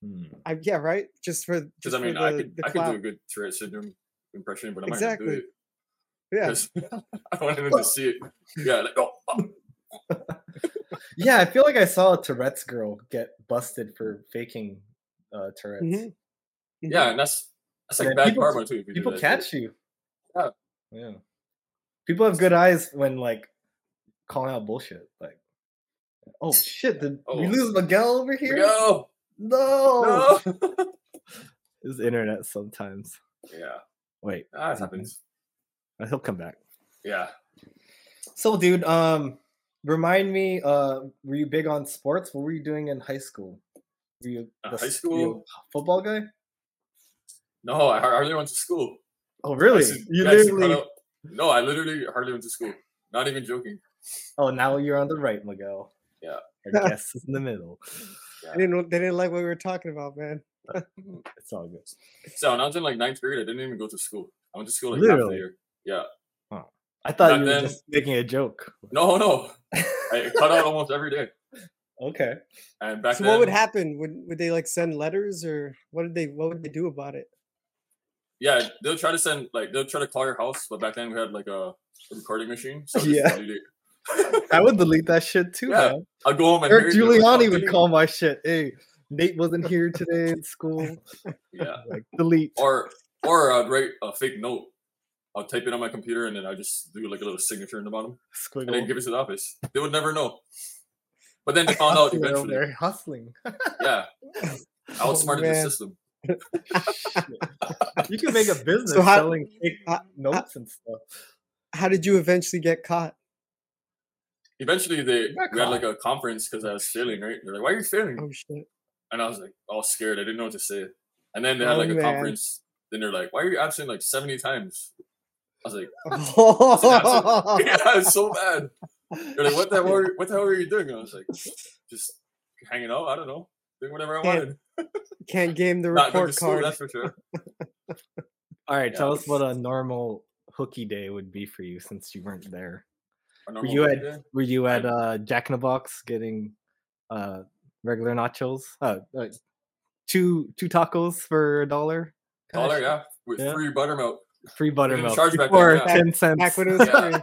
Hmm. I, yeah, right. Just for because I mean, for I could I could do a good Tourette syndrome impression, but I'm not Exactly. gonna do it Yeah, 'cause I wanted them to see it. Yeah, like oh, oh. Yeah, I feel like I saw a Tourette's girl get busted for faking uh, Tourette's. Mhm. yeah, and that's that's And like then bad people- karma too. If you People that shit. catch you. Yeah. Yeah. People have good eyes when like calling out bullshit. Like, oh shit, did we Oh. lose Miguel over here? No, No. no. This internet sometimes. yeah, Wait, that happens. uh, he'll come back. Yeah, So, dude, um, remind me, uh, were you big on sports? What were you doing in high school? Were you Uh, the high s- you a school? football guy? no, I har- hardly went to school. Oh, really? used to- You yeah, I used to cut literally. out- no, I literally hardly went to school. Not even joking. Oh, now you're on the right, Miguel. Yeah. Our guess is in the middle. They didn't they didn't like what we were talking about, man. It's all good. So when I was in like ninth grade, I didn't even go to school. I went to school like half the year. Yeah. I thought Back you were then- just making a joke. No, no. I cut out almost every day. okay. And back So then, what would happen? Would would they like send letters or what did they what would they do about it? yeah, they'll try to send like they'll try to call your house, but back then we had like a, a recording machine. So Yeah. Yeah. delete it. I would delete that shit too, Yeah. man. I'd go home and Eric hear it, and I'm like, Giuliani "Oh, would call my shit. Hey, Nate wasn't here today at school. Yeah. Like delete. Or or I'd write a fake note. I'll type it on my computer and then I just do like a little signature in the bottom and then give it to the office. They would never know. But then they found out Hustling over eventually. there, hustling. Yeah. I outsmarted the oh, system. you can make a business how- selling fake how- notes and stuff. How did you eventually get caught? Eventually they we had like a conference because I was failing, right? They're like, Why are you failing? Oh shit. And I was like all scared. I didn't know what to say. And then they had Oh, like a man. conference. Then they're like, Why are you absent like 70 times? I was like, Oh, Yeah, it's so bad. They're like, What the hell were what the hell were you doing? And I was like, just hanging out, I don't know. Doing whatever I Can't wanted. Can't game the report to school, card. that's for sure. All right, Yeah. tell us what a normal hooky day would be for you since you weren't there. A Were you at day. Were you at uh, Jack in the Box getting uh, regular nachos? Uh, uh, two two tacos for a dollar. kinda dollar, yeah. With Yeah. free buttermilk. Free buttermilk. charge back then, yeah. ten cents. Back when it was Yeah. free.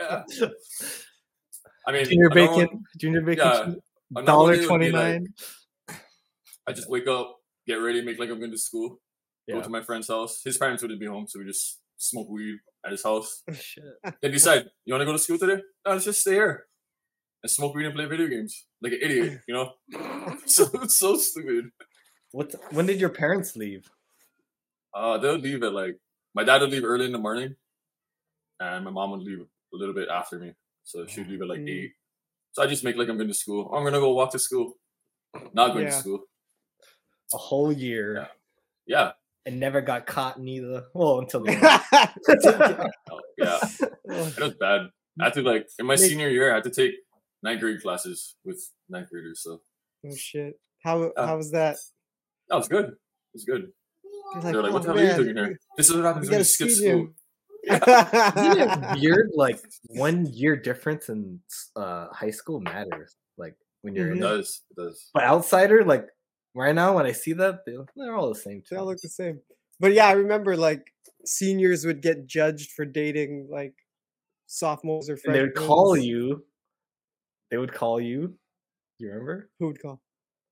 Yeah. I mean junior a normal- bacon. Junior bacon. yeah, cheese, a normal Dollar day would like. I just wake up, get ready, make like I'm going to school, go to my friend's house. His parents wouldn't be home, so we just smoke weed at his house. Shit. Then decide, you want to go to school today? No, let's just stay here and smoke weed and play video games like an idiot, you know? so it's so stupid. What? When did your parents leave? Uh, they'll leave at like my dad would leave early in the morning, and my mom would leave a little bit after me. So she'd leave at like Mm. eight. So I just make like I'm going to school. I'm gonna go walk to school. Not going Yeah. to school. A whole year Yeah. Yeah. And never got caught neither. Well, until the. Oh, yeah. It was bad. I had to like in my senior year, I had to take ninth grade classes with ninth graders. So oh shit. How Uh, how was that? that was good. It was good. You're They're like, "Oh, "What the hell are you man, doing here? This is what happens when you gotta skip school." you." Isn't it weird? Like one year difference in uh, high school matters. Like when you're It in Mhm. does. It does. But outsider, like right now, when I see that, they, they're all the same. They all look the same. But yeah, I remember like seniors would get judged for dating like sophomores or And freshmen. they would call you. They would call you. You remember? Who would call?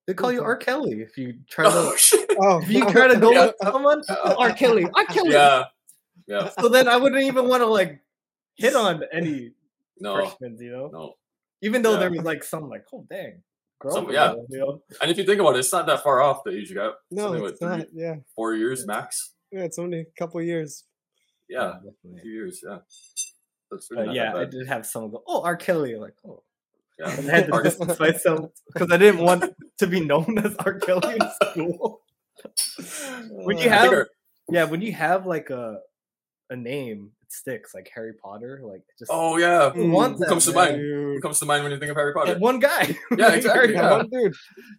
They call you? R. Kelly if you try Oh to. shit! Oh, If you oh, try to go Yeah. with someone, oh, R. Kelly, R. Kelly. Yeah, yeah. So then I wouldn't even want to like hit on any No, freshmen, you know. no. Even though Yeah. there was like some like, oh dang, girl, Some- yeah. And if you think about it, it's not that far off the age you got. no, Something it's like three, not. Yeah, four years max. yeah, it's only a couple years. Yeah, definitely. two years. Yeah. That's really yeah, I did have someone go, "Oh, R. Kelly," like, oh, Yeah. and I had to Ar- distance myself because I didn't want to be known as R. Kelly in school. when you Uh, I think have, yeah, when you have like a a name, sticks, like Harry Potter. Like just Oh yeah. Who wants that, comes to mind? Who Dude. comes to mind when you think of Harry Potter? that one guy. Yeah, exactly, That yeah. one dude.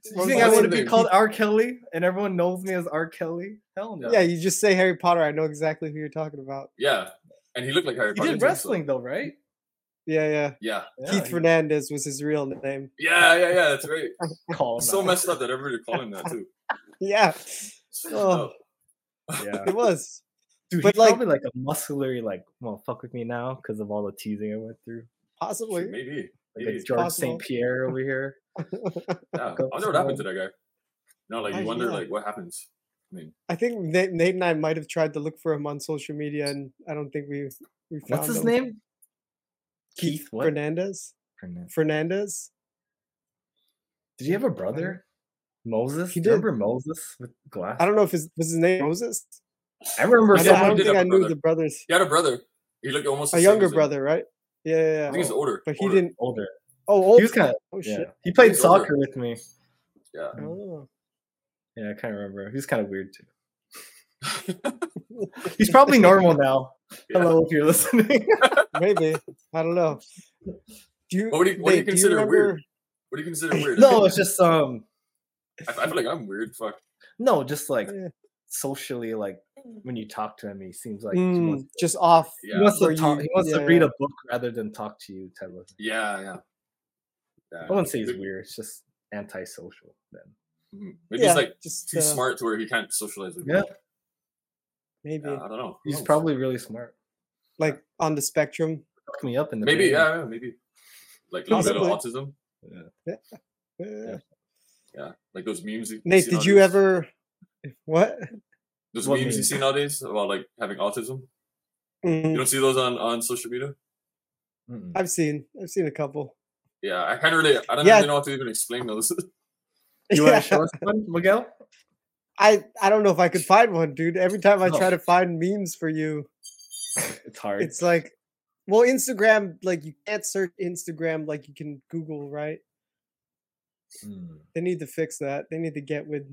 You One think I want to be called R. Kelly and everyone knows me as R. Kelly? Hell no. Yeah, you just say Harry Potter. I know exactly who you're talking about. Yeah. And he looked like Harry He Potter. did too, so- wrestling though, right? Yeah, yeah. Yeah. Yeah, Keith he- Fernandez was his real name. Yeah, yeah, yeah. That's right. Call him so out. messed up that everybody called him that too. Yeah, Oh. Yeah. it was. Dude, But, he's like- probably like a muscular, like, well, fuck with me now because of all the teasing I went through. Possibly. Maybe. Like Maybe. a George. St. Pierre over here. Yeah. I wonder what happened to that guy. No, like I- you wonder yeah. like what happens. I mean, I think Nate, Nate and I might have tried to look for him on social media, and I don't think we we found What's his him. name? Keith, Keith what? Fernandez. Fernandez. Fernandez. Did he have a brother? Moses? He you did. Remember Moses with glasses? I don't know if his was his name Moses. I remember I, Yeah, don't- I don't did think have I a knew brother. the brothers. he had a brother. He looked almost the A younger brother, right? Yeah, yeah. I yeah. think he's older. But he older. didn't. older. Oh, old. He was kind of. Oh yeah. shit. He played He's older. soccer with me. Yeah. Oh. Yeah, I kind of remember. He was kind of weird too. He's probably normal now. Yeah. Hello, if you're listening. Maybe. I don't know. Do you? What do you- what do you Nate, consider weird? remember- What do you consider weird? no, it's just um. I, I feel like I'm weird. Fuck. No, just like Yeah. socially, like when you talk to him, he seems like he Mm, wants, just off. he wants to talk. you- He wants yeah, to read yeah. a book rather than talk to you. Type of. thing. Yeah, yeah. yeah. I wouldn't say he's weird. It's just antisocial. Then. mhm. Maybe yeah, he's like just too uh, smart to where he can't socialize with Yeah, people. Maybe Yeah, I don't know. He's probably really smart. like on the spectrum. Fuck me up in the maybe. brain. Yeah, yeah, maybe. Like a little bit of autism. Yeah. Yeah. Yeah, like those memes. Nate, did you ever? What? Those What memes you memes? see nowadays about like having autism. Mm, You don't see those on on social media. Mm-mm. I've seen. I've seen a couple. Yeah, I kind of really. I don't Yeah. really know how to even explain those. You want Yeah. to show us one, Miguel? I I don't know if I could find one, dude. Every time I No. try to find memes for you, It's hard. it's like, well, Instagram, like you can't search Instagram like you can Google, right? Mm. They need to fix that. They need to get with.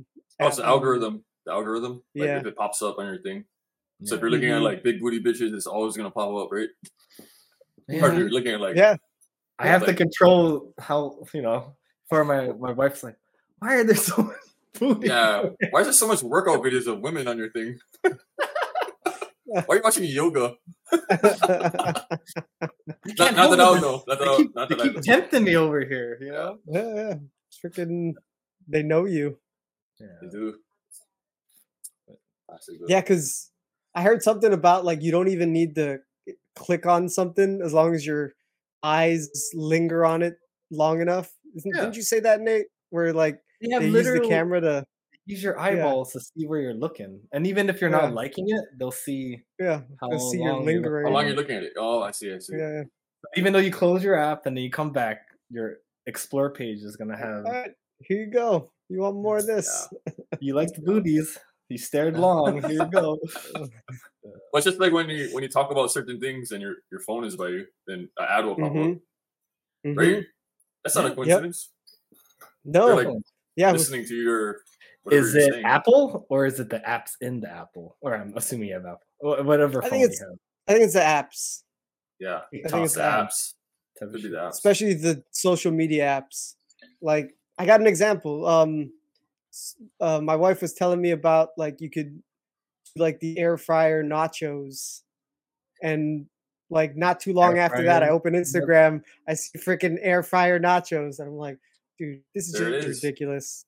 oh, it's the Apple. algorithm. The algorithm. Like Yeah. if it pops up on your thing. So if you're looking at Mhm. like big booty bitches, it's always gonna pop up, right? Yeah. Or if you're looking at like Yeah, I have to control how you know. For my my wife's like, why are there so much booty? Yeah. Why is there so much workout videos of women on your thing? Why are you watching yoga? Not, can't that I hold would know. Not that They I keep, not they that I know. tempting me over here. You know. yeah, yeah. Freaking, they know you. They do. That's a good- Yeah, because I heard something about like you don't even need to click on something as long as your eyes linger on it long enough. Yeah. Didn't you say that, Nate? Where like They have they use the camera to use your eyeballs to see where you're looking, and even if you're Yeah. not liking it, they'll see. yeah How to see long you're lingering. How long Yeah. you looking at it? Oh, I see. I see. Yeah. Even though you close your app and then you come back, your explore page is gonna have. All right, here you go. You want more of this? You like the booties? You stared long. Here you go. Well, it's just like when you when you talk about certain things and your your phone is by you, then an ad will pop up, Mhm, mhm. right? That's not a Yep. coincidence. No, like yeah, it was- listening to your. Is it saying. Apple or is it the apps in the Apple? Or I'm assuming you have Apple. Whatever I phone think you it's- have. I think it's the apps, Yeah, You I think it's the the apps. apps. Could be the apps. especially the social media apps. Like I got an example. Um, s- uh, my wife was telling me about like you could like the air fryer nachos, and like not too long Air after that, I open Instagram, I see freaking air fryer nachos, and I'm like, dude, this is There just is. ridiculous.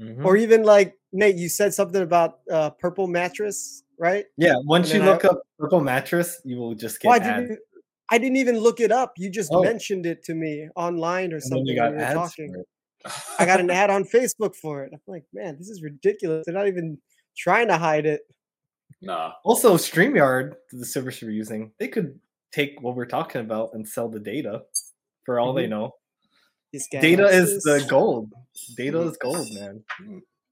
Mhm. Or even like Nate, you said something about uh, purple mattress, right? Yeah, once you then I- look up purple mattress, you will just get Well, I didn't. I didn't even look it up. You just Oh. mentioned it to me online or something. you got we were ads. talking. For it. I got an ad on Facebook for it. I'm like, man, this is ridiculous. They're not even trying to hide it. Nah. Also, StreamYard, the service you're using, they could take what we're talking about and sell the data for all they Mhm. know. Data is the gold. Data Mhm. is gold, man.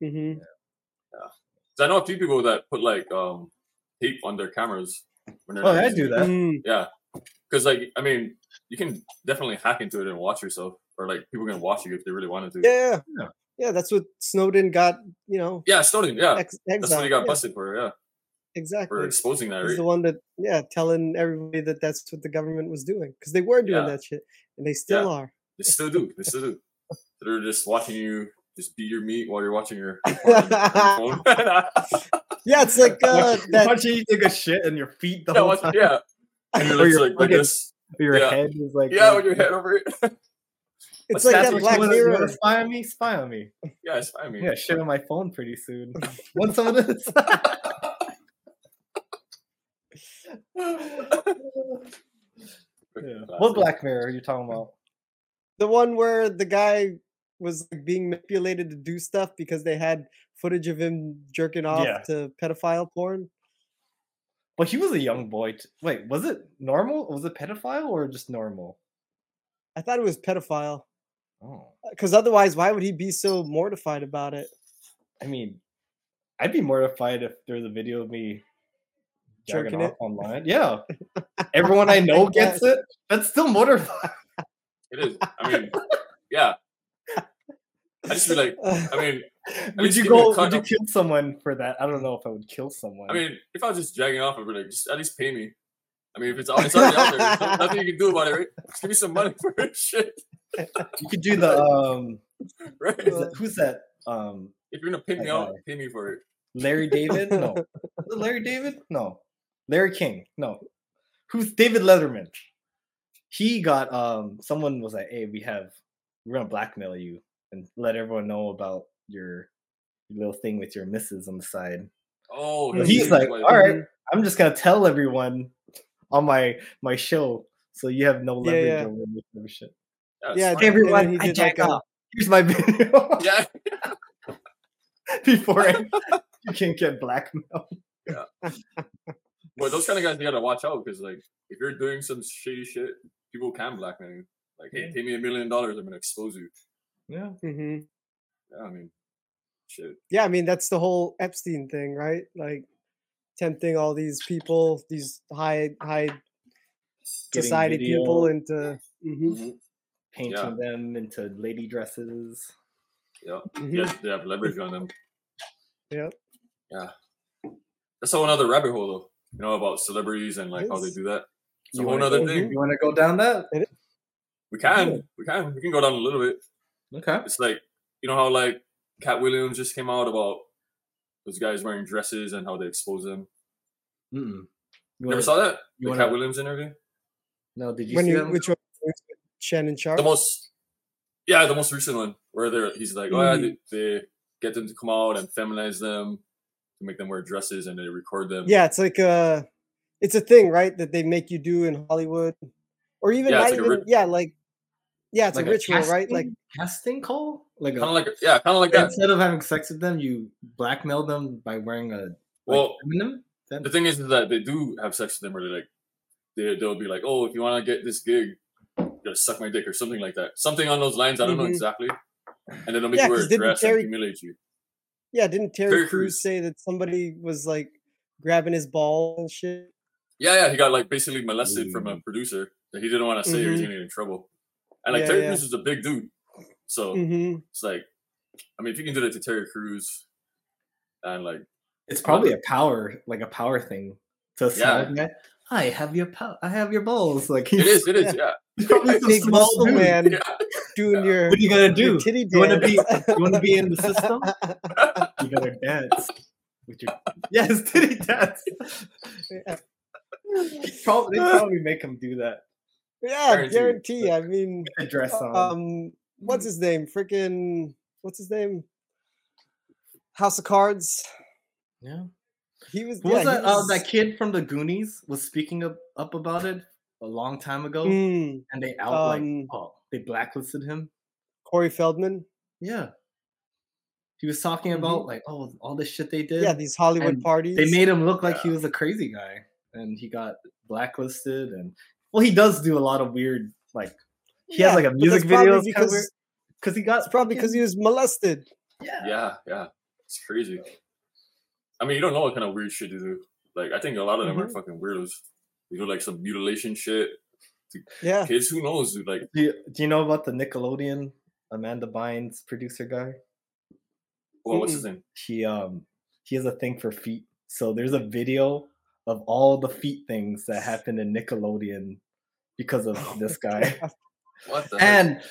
Mhm. 'Cause I know a few people that put like um tape on their cameras when they're Oh, I do that. Mm, Yeah, because like I mean, you can definitely hack into it and watch yourself, or like people can watch you if they really wanted to. yeah. Yeah. Yeah, that's what Snowden got, you know, Yeah, Snowden. Yeah, ex- that's what he got yeah. busted for. Yeah, exactly. for exposing that, He's right? the one that, yeah, telling everybody that that's what the government was doing because they were doing Yeah. that shit, and they still are. They still do. They still do. They're just watching you just beat your meat while you're watching your, your phone. Yeah, it's like uh, that. Watching you take a shit and your feet the yeah, whole time. yeah. And your like, like this. Your Yeah. head is like Yeah, with your head over it. It's That's like what that Black you wanna, you Mirror. wanna spy on me? Spy on me. yeah, spy on me. Yeah, shit on my phone pretty soon. Want some of this? yeah. What Black Mirror are you talking about? The one where the guy was like, being manipulated to do stuff because they had footage of him jerking off Yeah. to pedophile porn. But he was a young boy. t- Wait, was it normal? Was it pedophile or just normal? I thought it was pedophile Oh, uh, because otherwise, why would he be so mortified about it? I mean, I'd be mortified if there's a video of me jerking Jerking off it? online. Yeah, everyone I know gets it. That's still mortifying. It is. I mean, yeah. I just feel like, I mean, would you give me a go? cut Would you kill someone for that? I don't know if I would kill someone. I mean, if I was just dragging off, I'd be like, just at least pay me. I mean, if it's, al- it's already out there, nothing you can do about it, right? Just give me some money for it, shit, you could do the um. right? Who's that? Who's that? Um, If you're gonna pay me that out, pay me for it. Larry David? No. Larry David? No. Larry King? No. Who's David Letterman? He got um someone was like, hey, we have we're gonna blackmail you and let everyone know about your, your little thing with your missus on the side. Oh, Mhm. He's like, all right, I'm just gonna tell everyone on my my show so you have no leverage yeah. over this other shit. that's Yeah, smart. Hey everyone, he I did jack like a- off. Here's my video yeah, before I, you can get blackmailed. Yeah, but those kind of guys you gotta watch out because like if you're doing some shady shit, people can blackmail you. Like, hey, pay me a million dollars, I'm gonna expose you. Yeah. hmm Yeah, I mean, shit. Yeah, I mean that's the whole Epstein thing, right? Like tempting all these people, these high high Getting society people into. Mhm, Mhm. painting Yeah. them into lady dresses. Yeah, mhm. yeah, they have leverage on them. Yep. Yeah, that's a whole other rabbit hole, though. You know about celebrities and like how they do that. It's a whole other go- thing. You want to go down that? We can, we can, we can go down a little bit. Okay. It's like you know how like Katt Williams just came out about those guys wearing dresses and how they expose them. Mm-mm. You You never wanna- saw that? you The wanna- Katt Williams interview. No, did you When see you, them? which one? Shannon Sharpe. The most, yeah, the most recent one where they're he's like, oh, yeah, mm-hmm. they, they get them to come out and feminize them to make them wear dresses and they record them. Yeah, it's like a, it's a thing, right? That they make you do in Hollywood, or even Yeah, like even. rit- yeah, like, yeah, it's Like a ritual, right? Like, casting- casting call, like, kind of like yeah, kind of like that. instead of having sex with them, you blackmail them by wearing a Well, feminine. Then the thing is, is that they do have sex with them, where they like they they'll be like, oh, if you want to get this gig, you gotta suck my dick or something like that, something on those lines. I don't know Mhm. exactly. And then they'll make Yeah, you wear 'cause a didn't dress Terry- and humiliate you. yeah, didn't Terry, Terry Crews Crews. say that somebody was like grabbing his ball and shit? Yeah, yeah, he got like basically molested from a producer that he didn't want to say or he's Mhm. gonna get in trouble. And like Yeah, Terry yeah. Crews is a big dude, so hmm it's like, I mean, if you can do that to Terry Crews, and like, it's probably a power, like a power thing. To Yeah. guy, I have your pow- I have your balls. Like it is, it is, yeah. probably some Big small dude. man yeah. doing your, What are you gonna do? titty dance. You wanna be- You want to be in the system? You gotta dance with your yes, titty dance. Probably, they probably make him do that. yeah, Guaranteed. guarantee. I mean, A dress on. um, what's his name? Freaking, what's his name? House of Cards. Yeah. He was. Yeah, was he that? Uh, that kid from the Goonies was speaking up, up about it a long time ago, Mm, and they out like um, oh, they blacklisted him. Corey Feldman. Yeah, he was talking about like oh all this shit they did. Mm-hmm. Yeah, these Hollywood parties. they made him look like he was a crazy guy, and he got blacklisted. And well, he does do a lot of weird like he Yeah, has like a music that's video because because he got it's probably because he was molested. yeah. Yeah, yeah. It's crazy. I mean, you don't know what kind of weird shit they do. Like, I think a lot of them are Mhm. fucking weirdos. They do like some mutilation shit. Yeah. Kids, who knows? Dude, like, Do you, do you know about the Nickelodeon Amanda Bynes producer guy? well, what's his name? He um he has a thing for feet, So there's a video of all the feet things that happened in Nickelodeon because of this guy. What the heck?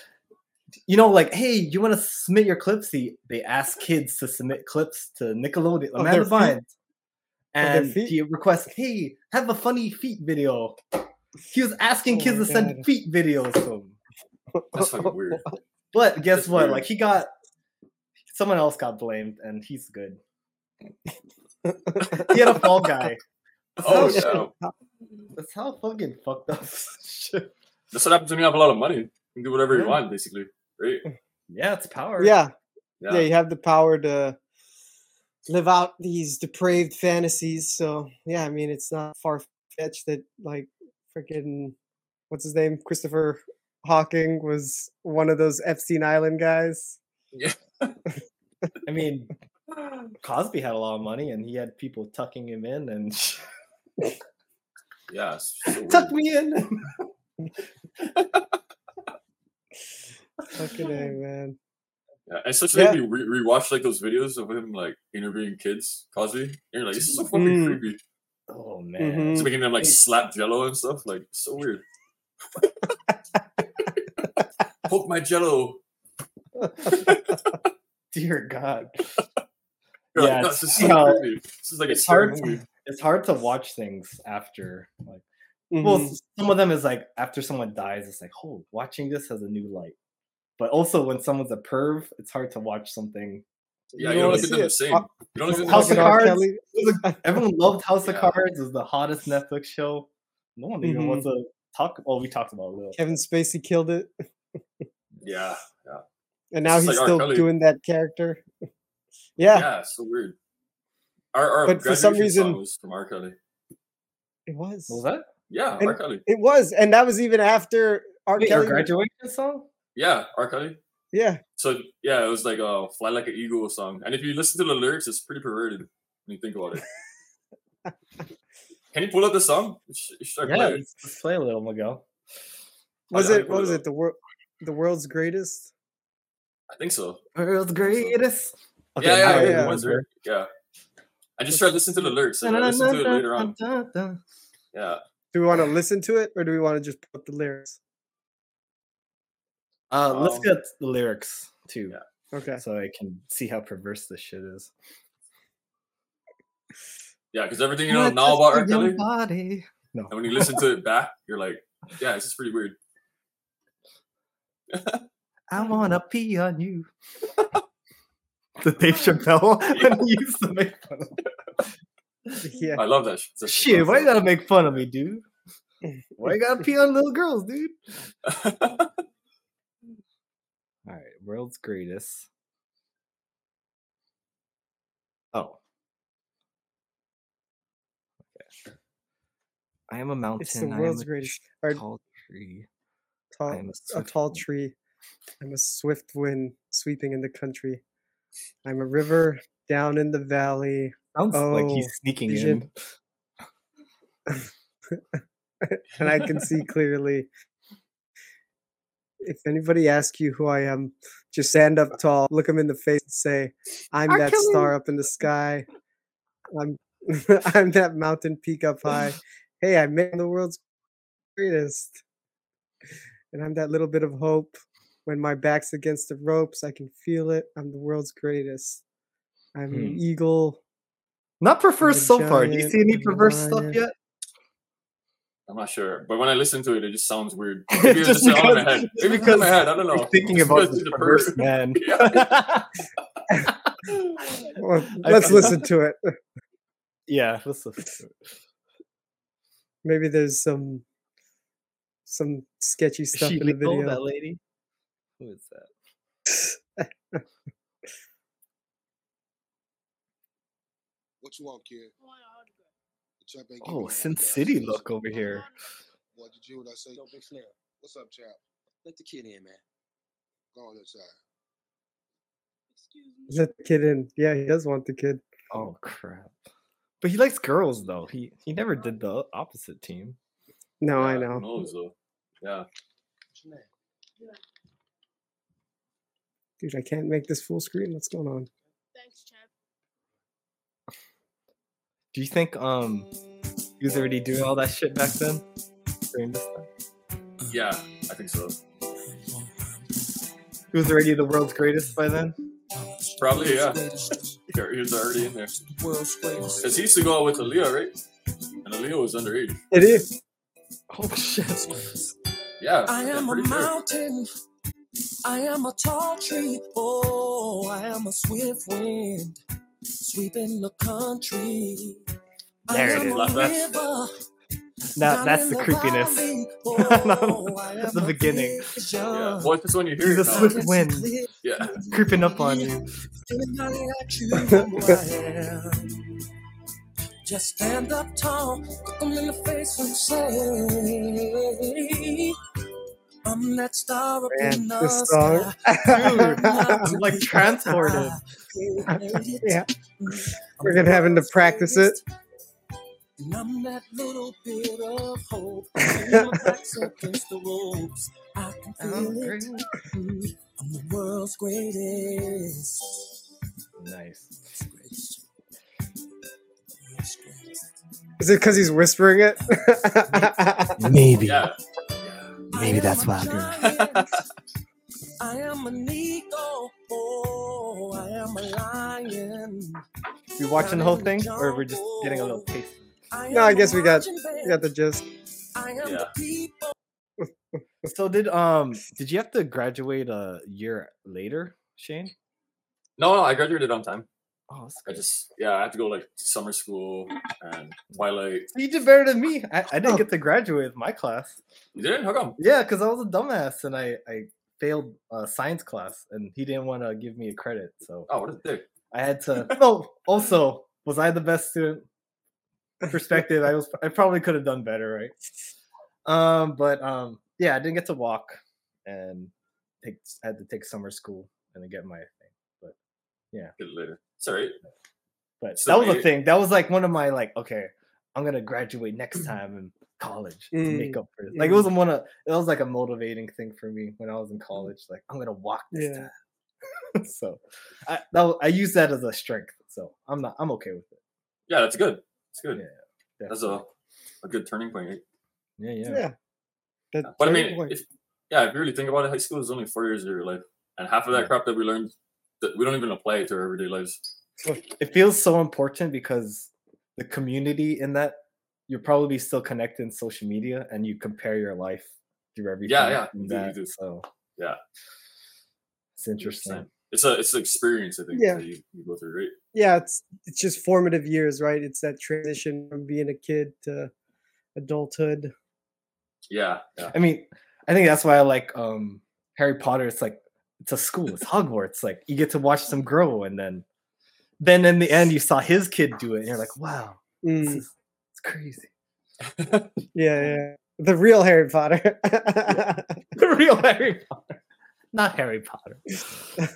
And you know, like, hey, you want to submit your clips? He, they ask kids to submit clips to Nickelodeon, Of Amanda their feet? Bynes, and he requests, hey, have a funny feet video. He was asking Oh kids my to send God. feet videos to him. That's fucking weird. But guess That's what? weird. Like, he got someone else got blamed, and he's good. He had a fall guy. Oh, so- yeah. That's how fucking fucked up shit. That's what happens when you have a lot of money. You can do whatever you Yeah. want, basically. Right? Yeah, it's power. yeah, Yeah. yeah, you have the power to live out these depraved fantasies. So yeah, I mean, it's not far fetched that like freaking what's his name, Christopher Hawking was one of those Epstein Island guys. Yeah. I mean, Cosby had a lot of money, and he had people tucking him in and Yeah. so tuck me in. Fucking a man. Yeah, and especially Yeah. if you re- rewatch like those videos of him like interviewing kids, Cosby, and you're like, this is so fucking Mm. creepy. Oh man. Mhm. It's making them like slap Jello and stuff. Like, so weird. Poke my Jello. Dear God. You're Yeah, like, no, it's- this is so yeah. creepy. This is like It's scary hard. movie. It's hard to watch things after. Like, well, Mhm. s- some of them is like after someone dies, it's like, oh, watching this has a new light. But also, when someone's a perv, it's hard to watch something. Yeah, You you don't wanna look at see them the it. same. You don't look House of Cards. Kelly. It was a- Everyone loved House of Cards. It was the hottest Netflix show. No one even Mhm. wants to talk. Oh, we talked about it. a little. Kevin Spacey killed it, Yeah, yeah. and now just he's like still doing that character. yeah, yeah, so weird. Our, our But for some graduation song reason- was from R. Kelly. it was. What was that? Yeah, And- R. Kelly. It was, and that was even after R. Wait, our graduation song? Yeah, R. Kelly. yeah, So yeah, it was like a "Fly Like an Eagle" song, and if you listen to the lyrics, it's pretty perverted when you think about it. Can you pull up the song? Should, you Yeah, play it. let's, let's play a little, Miguel. was I- I it? What was up. it? The world, the world's greatest. I think so. World's greatest. yeah, yeah, yeah, yeah. it was right. Yeah. I just tried to listen to the lyrics. And I listened to it later on. Yeah. Do we want to listen to it, or do we want to just put the lyrics? Uh, let's Um, get the lyrics too, yeah. Okay. so I can see how perverse this shit is. Yeah, because everything you know now about R. Kelly, Body. No. and when you listen to it back, you're like, yeah, this is pretty weird. I wanna pee on you. the Dave Chappelle when he used to make fun of Yeah. I love that shit. That's Shit, why you gotta make fun of me, dude? Why you gotta pee on little girls, dude? World's greatest. Oh. Okay. I am a mountain. It's the I am world's a greatest. tall tree. tall, I am a a tall wind. tree. I'm a swift wind sweeping in the country. I'm a river down in the valley. Sounds like Oh, he's sneaking vision. in. and I can see clearly. If anybody asks you who I am, just stand up tall, look them in the face, and say, "I'm that Kelly." star up in the sky. I'm, I'm that mountain peak up high. Hey, I made the world's greatest, and I'm that little bit of hope. When my back's against the ropes, I can feel it. I'm the world's greatest. I'm an Hmm. eagle. Not perverse so far. Do you see any perverse stuff yet? I'm not sure, but when I listen to it, it just sounds weird. Maybe it's just all in my head. Maybe it's in my head. I don't know. You're thinking It's about because this of the first man. Well, let's I- listen to it. yeah, let's listen to it. Maybe there's some some sketchy stuff she in the video. that lady? Who is that? What you want, kid? The chap ain't Oh, me Sin. City Listen, look over here. What did you hear what I say? Yo, Big Slim, What's up, chap? let the kid in, man. Go on inside. Excuse me. Let the kid in. Yeah, he does want the kid. Oh crap! But he likes girls though. He he never did the opposite team. No, I know. Who knows though? Yeah. What's your name? Dude, I can't make this full screen. What's going on? Thanks, champ. Do you think um he was already doing all that shit back then? During this time? Yeah, I think so. He was already the world's greatest by then. Probably, yeah. He was already in there. Because he used to go out with Aaliyah, right? And Aaliyah was underage. It is. Oh shit! Yeah. I am a pretty sure. mountain. I am a tall tree. Oh, I am a swift wind sweeping the country. I There it am is. a That's- river Now down that's in the creepiness. valley. Oh, the beginning. vision. Yeah. Well, it's just when you hear He's it a now. swift wind Yeah. creeping up on you. Feeling not like you, who I am. Just stand up tall, look them in the face and say, I'm that star up Man, in the this song. sky. I'm like transported. yeah. We're gonna having to practice it. And I'm that little bit of hope. Back's against the ropes, I can oh, feel it. I'm the world's greatest. Nice. Is it because he's whispering it? Maybe. Yeah. Maybe I that's why a I'm giant. I am an eagle. Oh, I am a lion. We watching the whole thing, or we're just getting a little taste? No, I guess we got- we got the gist. I am Yeah. the people. So did um did you have to graduate a year later, Shane? No, no, I graduated on time. Oh, that's I just, yeah, I had to go like to summer school and Twilight. you did better than me. I, I Oh. didn't get to graduate with my class. You didn't? How come? Yeah, because I was a dumbass and I I failed uh, science class and he didn't want to give me a credit, so Oh, what a dick. I had to. No, also was I the best student? Perspective, I was. I probably could have done better, right? Um, but um, yeah, I didn't get to walk and take. I had to take summer school and then get my thing. But Get it later. It's all right. but Still that was made a thing. That was like one of my like. Okay, I'm gonna graduate next time in college to make up for it. Like it was one of. It was like a motivating thing for me when I was in Mm. college. Like I'm gonna walk this Yeah. time. so I that, I use that as a strength. So I'm not. I'm okay with it. Yeah, that's good. It's good. Yeah, That's a, a good turning point. Right? Yeah, yeah. Yeah. That But I mean, if, yeah, if you really think about it, high school is only four years of your life. And half of that Yeah. crap that we learned, that we don't even apply it to our everyday lives. It feels so important because the community in that you're probably still connected in social media and you compare your life through everything. yeah, in you that, do. So Yeah. it's interesting. It's a it's an experience, I think, Yeah. that you, you go through, right? yeah, it's it's just formative years, right? It's that transition from being a kid to adulthood. Yeah, yeah. I mean, I think that's why I like um Harry Potter. It's like it's a school, it's Hogwarts. Like you get to watch them grow and then then in the end you saw his kid do it and you're like, wow, this Mm, is it's crazy. yeah, yeah. The real Harry Potter. the real Harry Potter. Not Harry Potter.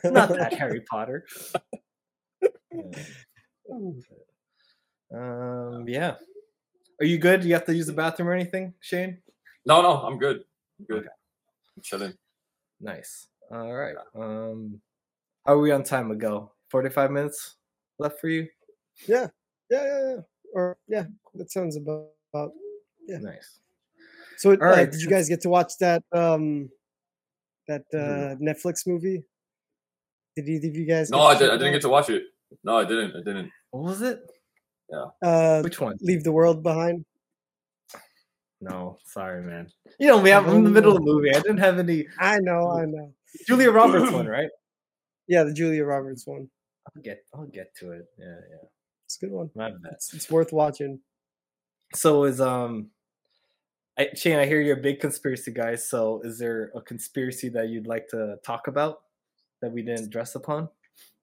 Not that Harry Potter. Um, yeah. Are you good? Do you have to use the bathroom or anything, Shane? No, no, I'm good. I'm good. Okay. I'm chilling. Nice. All right. Um, are we on time ago? 45 minutes left for you? yeah, yeah, yeah. yeah. Or yeah, that sounds about. about Yeah. Nice. So, uh, right, did you guys get to watch that um that Mhm. uh Netflix movie? Did either of you guys? No, I, to did, I didn't get to watch it. No, I didn't. I didn't. What was it? Uh, Which one? Leave the world behind. No, sorry, man. You know, we have in the middle of the movie. I didn't have any I know, I know. Julia Roberts one, right? Yeah, the Julia Roberts one. I'll get I'll get to it. Yeah, yeah. It's a good one. My bad. It's, it's worth watching. So is um I, Shane, I hear you're a big conspiracy guy. So is there a conspiracy that you'd like to talk about that we didn't dress upon?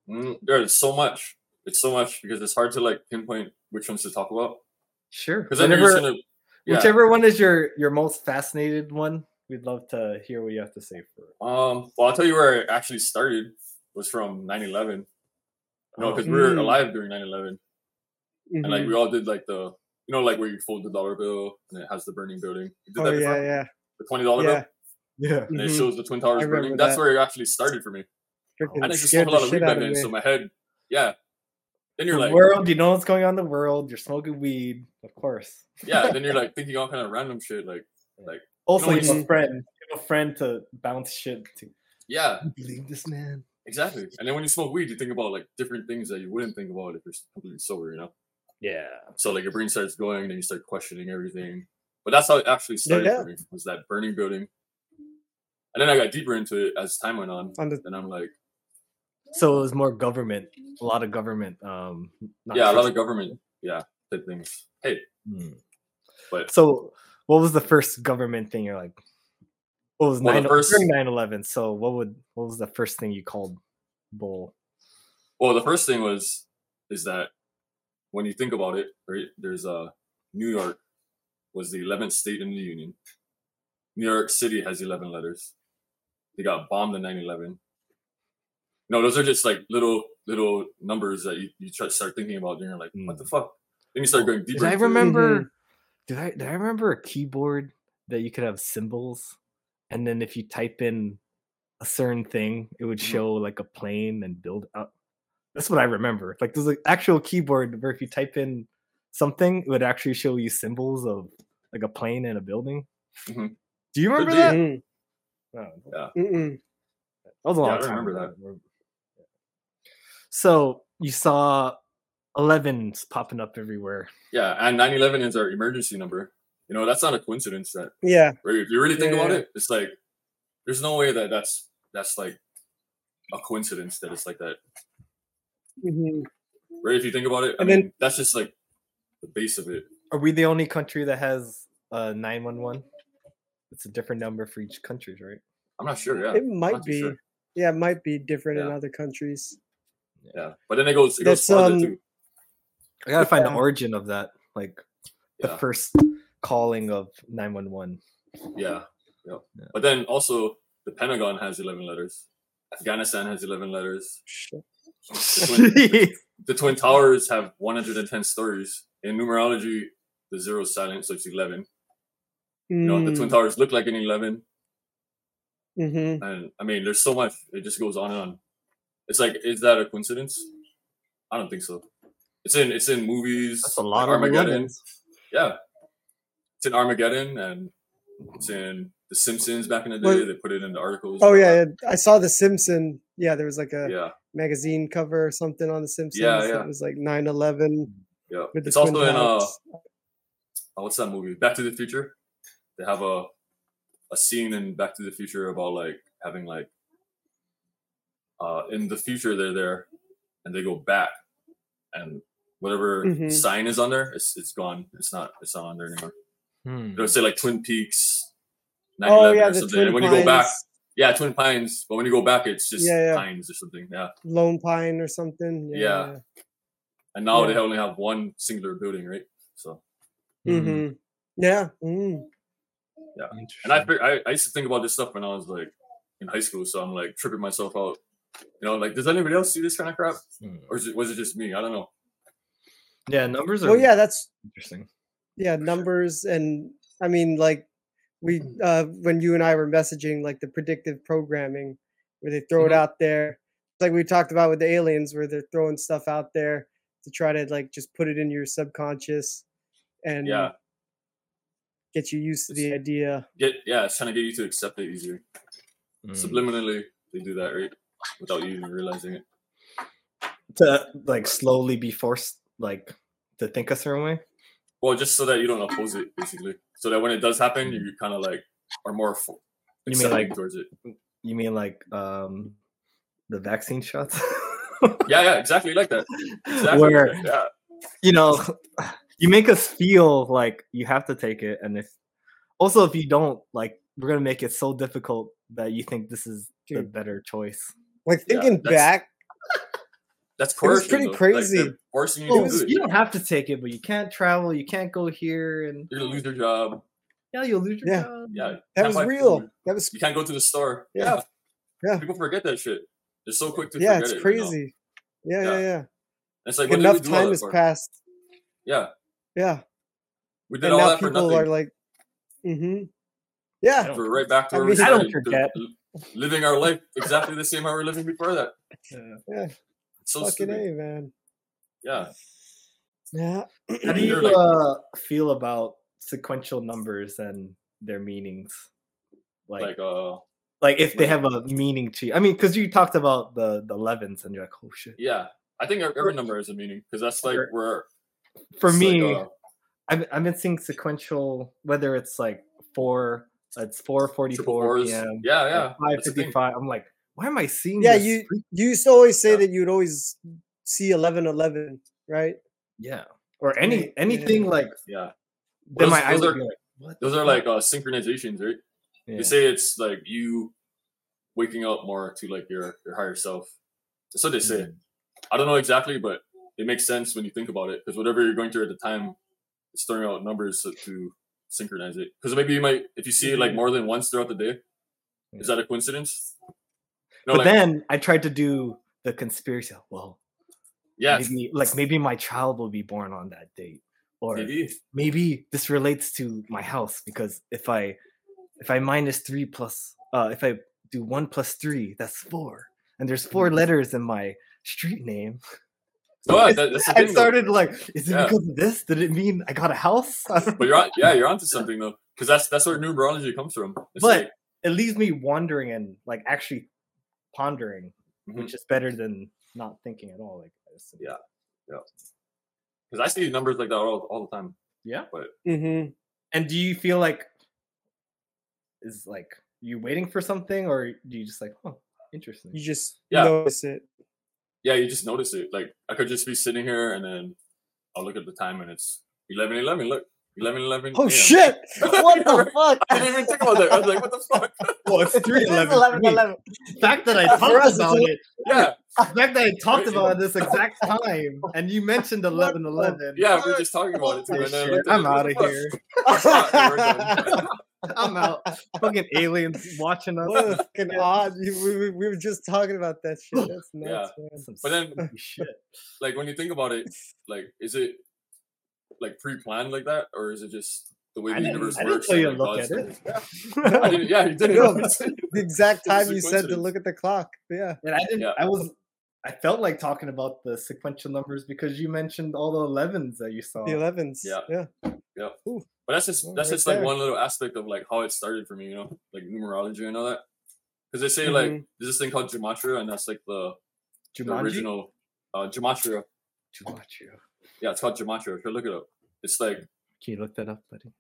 Mm, there's so much. It's so much because it's hard to like pinpoint which ones to talk about. Sure. Because then you're just Whatever, gonna, yeah. whichever one is your your most fascinated one, we'd love to hear what you have to say for it. Um, well, I'll tell you where it actually started was from 9/11. You know, Oh. because we were Mm. alive during 9/11, and like we all did like the, you know, like where you fold the dollar bill and it has the burning building. You did Oh that yeah, yeah. The twenty dollar Yeah. bill, Yeah. and it Mhm. shows the twin towers burning. That's where it actually started for me. Freaking And I just smoked a lot of weed back then, so my head, yeah, then you're the like, world, you know what's going on in the world. You're smoking weed, of course. yeah. Then you're like thinking all kind of random shit. Like like, Also, know, you have a friend, you have a friend to bounce shit to. yeah, You believe this man? exactly. And then when you smoke weed, you think about like different things that you wouldn't think about if you're completely sober. You know. Yeah. So like your brain starts going, then you start questioning everything. But that's how it actually started Yeah. for me. Was that burning building? And then I got deeper into it as time went on. On the And I'm like, So it was more government, a lot of government. Um, not yeah, a lot of government, yeah, did things. Hey, Hmm. But- so, what was the first government thing you're like? What was Well, the nine first- during 9-11? So what would what was the first thing you called bull? well, the first thing was is that when you think about it, right? There's uh New York was the 11th state in the union. New York City has 11 letters. They got bombed in 9/11. No, those are just like little little numbers that you, you try start thinking about. And you're like, what the fuck? Then you start going deeper. I into it. remember? Did I did I remember a keyboard that you could have symbols, and then if you type in a certain thing, it would Mhm. show like a plane and build up. That's what I remember. Like there's an actual keyboard where if you type in something, it would actually show you symbols of like a plane and a building. Mhm. Do you remember be. that? Mm, Oh, mm-mm. that was a Yeah, long I time. remember ago. So you saw 11s popping up everywhere. Yeah, and 911 is our emergency number. You know, that's not a coincidence. That Yeah. right? if you really think about Yeah. it, it's like there's no way that that's that's like a coincidence that it's like that. mhm. Right? If you think about it, I And mean, then- that's just like the base of it. Are we the only country that has a 911? It's a different number for each country, right? I'm not sure. Yeah, It might be. sure. Yeah, it might be different in other countries. Yeah, but then it goes it goes That's, farther um, too. I gotta find the origin of that, like the Yeah, first calling of 911. yeah, yeah. Yeah. But then also the Pentagon has 11 letters. Afghanistan has 11 letters. Shit. The The Twin Towers have 110 stories. In numerology, the zero is silent, so it's 11. You know, the Twin Towers look like an 11. Mm-hmm. And I mean, there's so much. It just goes on and on. It's like, is that a coincidence? I don't think so. It's in it's in movies. That's a lot like of Armageddon. 11s. Yeah, it's in Armageddon and it's in The Simpsons back in the day. Well- they put it in the articles. Oh yeah, that. yeah, I saw the Simpson. Yeah, there was like a yeah, magazine cover or something on the Simpsons. Yeah, yeah. It was like 9/11 yeah. with the It's Twin also in uh, oh, what's that movie? Back to the Future. They have a a scene in Back to the Future about like having like uh in the future they're there and they go back and whatever Mhm. sign is on there, it's it's gone. It's not it's not on there anymore. Hmm. They'll say like Twin Peaks, 9/11 Oh yeah, or the something. Twin and when Pines, you go back, yeah, Twin Pines. But when you go back, it's just Yeah, yeah. Pines or something. Yeah. Lone Pine or something. Yeah. And now they only have one singular building, right? So Hmm. Mm-hmm. Yeah. Mm. And I, fig- I I used to think about this stuff when I was like in high school, so I'm like tripping myself out. You know, like does anybody else see this kind of crap, Hmm. or is it, was it just me? I don't know. Yeah, numbers are Well, yeah, that's interesting. yeah numbers and I mean like we uh when you and I were messaging like the predictive programming where they throw it Mhm. out there like we talked about with the aliens where they're throwing stuff out there to try to like just put it in your subconscious and Yeah, get you used to the idea. get yeah, it's trying to get you to accept it easier. Hmm. Subliminally, they do that, right? Without you even realizing it. To like slowly be forced like to think a certain way. Well, just so that you don't oppose it, basically. So that when it does happen, you kind of like are more fo- You mean accepting like towards it. you mean like um the vaccine shots? Yeah, yeah, exactly like that. Exactly. Where- like that, yeah. you know, you make us feel like you have to take it, and if also if you don't, like we're gonna make it so difficult that you think this is the better choice. Like thinking that's- back, That's was coercion. pretty though. Crazy. they're forcing you Oh, to do it. you don't have to take it, but you can't travel, you can't go here, and You're gonna lose your job. yeah, you'll lose your Yeah. job. Yeah, that was real. food. That was You can't go to the store. Yeah. Yeah. People forget that shit. They're so quick to yeah, forget it's it. you know? crazy. Yeah, yeah, Yeah. yeah. It's like what did Enough we do all time that has for? passed. Yeah, Yeah, we did and all now that for people nothing. are like, mm-hmm. Yeah, We're right back to I where we mean, I don't forget. living our life exactly the same how we are living before that. yeah. It's so Fucking stupid. a man. Yeah. Yeah. How do you uh, feel about sequential numbers and their meanings? Like, Like uh like if they have a meaning to you. I mean, because you talked about the the elevens, and you're like, oh shit. yeah. I think every number has a meaning because that's like where For it's like, me, uh, I've I've been seeing sequential, whether it's like four, it's four forty four p.m. Yeah, yeah. five that's the fifty thing. five. I'm like, why am I seeing? Yeah, this you freak- you used to always say Yeah. that you'd always see eleven eleven, right? yeah, or any anything yeah. like Yeah. then Those- my those would are- like, what? Those are like uh synchronizations, right? Yeah. They say it's like you waking up more to like your your higher self. That's what they say. Mm. I don't know exactly, but it makes sense when you think about it because whatever you're going through at the time, it's throwing out numbers to, to synchronize it. Because maybe you might, if you see it like more than once throughout the day, is that a coincidence? No, but like, then I tried to do the conspiracy. Well, yeah, maybe like maybe my child will be born on that date, or maybe. maybe this relates to my house because if I if I minus three plus uh if I do one plus three, that's four, and there's four Mm. letters in my street name. No, that, that's I thing. though. started like, is it Yeah. because of this? Did it mean I got a house? But you're on, yeah, you're onto something though, because that's that's where numerology comes from. It's but like, it leaves me wondering and like actually pondering, Mhm. which is better than not thinking at all. Like this. Yeah. Yeah. Because I see numbers like that all, all the time. yeah. But. Mm-hmm. And do you feel like is like you waiting for something, or do you just like, oh, interesting? You just Yeah. notice it. Yeah, you just notice it. Like I could just be sitting here and then I'll look at the time and it's eleven eleven. Look, eleven eleven. Oh shit! What the fuck? I didn't even think about that. I was like, what the fuck? well, it's 3 11, 11, 11. The fact that I For talked us, about it, Yeah, the fact that I talked about it this exact time, and you mentioned eleven eleven. yeah, we were just talking about it too. Oh, And I shit, looked at I'm out of here. Yeah, we're done. I'm out. Fucking aliens watching us. What fucking odd. We, we, we were just talking about that shit. That's nuts, man. But then- shit. like when you think about it, like is it like pre-planned like that, or is it just the way I the didn't, universe I didn't works? tell you to look at it. I didn't. Yeah, you didn't. No, know. The exact time you said to look at the clock. Yeah. And I didn't. Yeah. I was. I felt like talking about the sequential numbers because you mentioned all the 11s that you saw. The 11s. Yeah. Yeah. yeah. But that's just Well, that's right just like there. one little aspect of like how it started for me, you know, like numerology and all that. Because they say like Mhm. there's this thing called gematria, and that's like the, the original uh, gematria. Gematria. Yeah, it's called gematria. Here, look it up. It's like Can you look that up, buddy?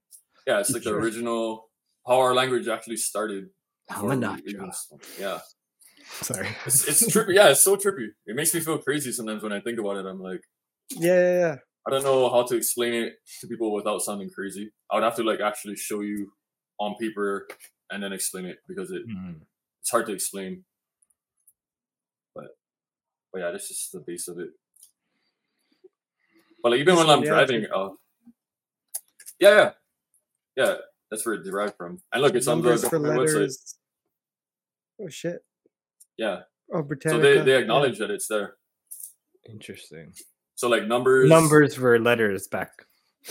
yeah, it's like the original how our language actually started. Gematria. Yeah, Sorry. it's, it's trippy. Yeah, it's so trippy. It makes me feel crazy sometimes when I think about it. I'm like, Yeah. Yeah. yeah. I don't know how to explain it to people without sounding crazy. I would have to like actually show you on paper and then explain it because it Hmm. it's hard to explain. But but yeah, that's just the base of it. But like even when I'm driving, uh, yeah, yeah, yeah, that's where it derived from. And look, it's Numbers on those the government website. letters. Oh, shit. Yeah, Oh, so Britannica. they they yeah. acknowledge that it's there. Interesting. So like numbers, Numbers were letters back.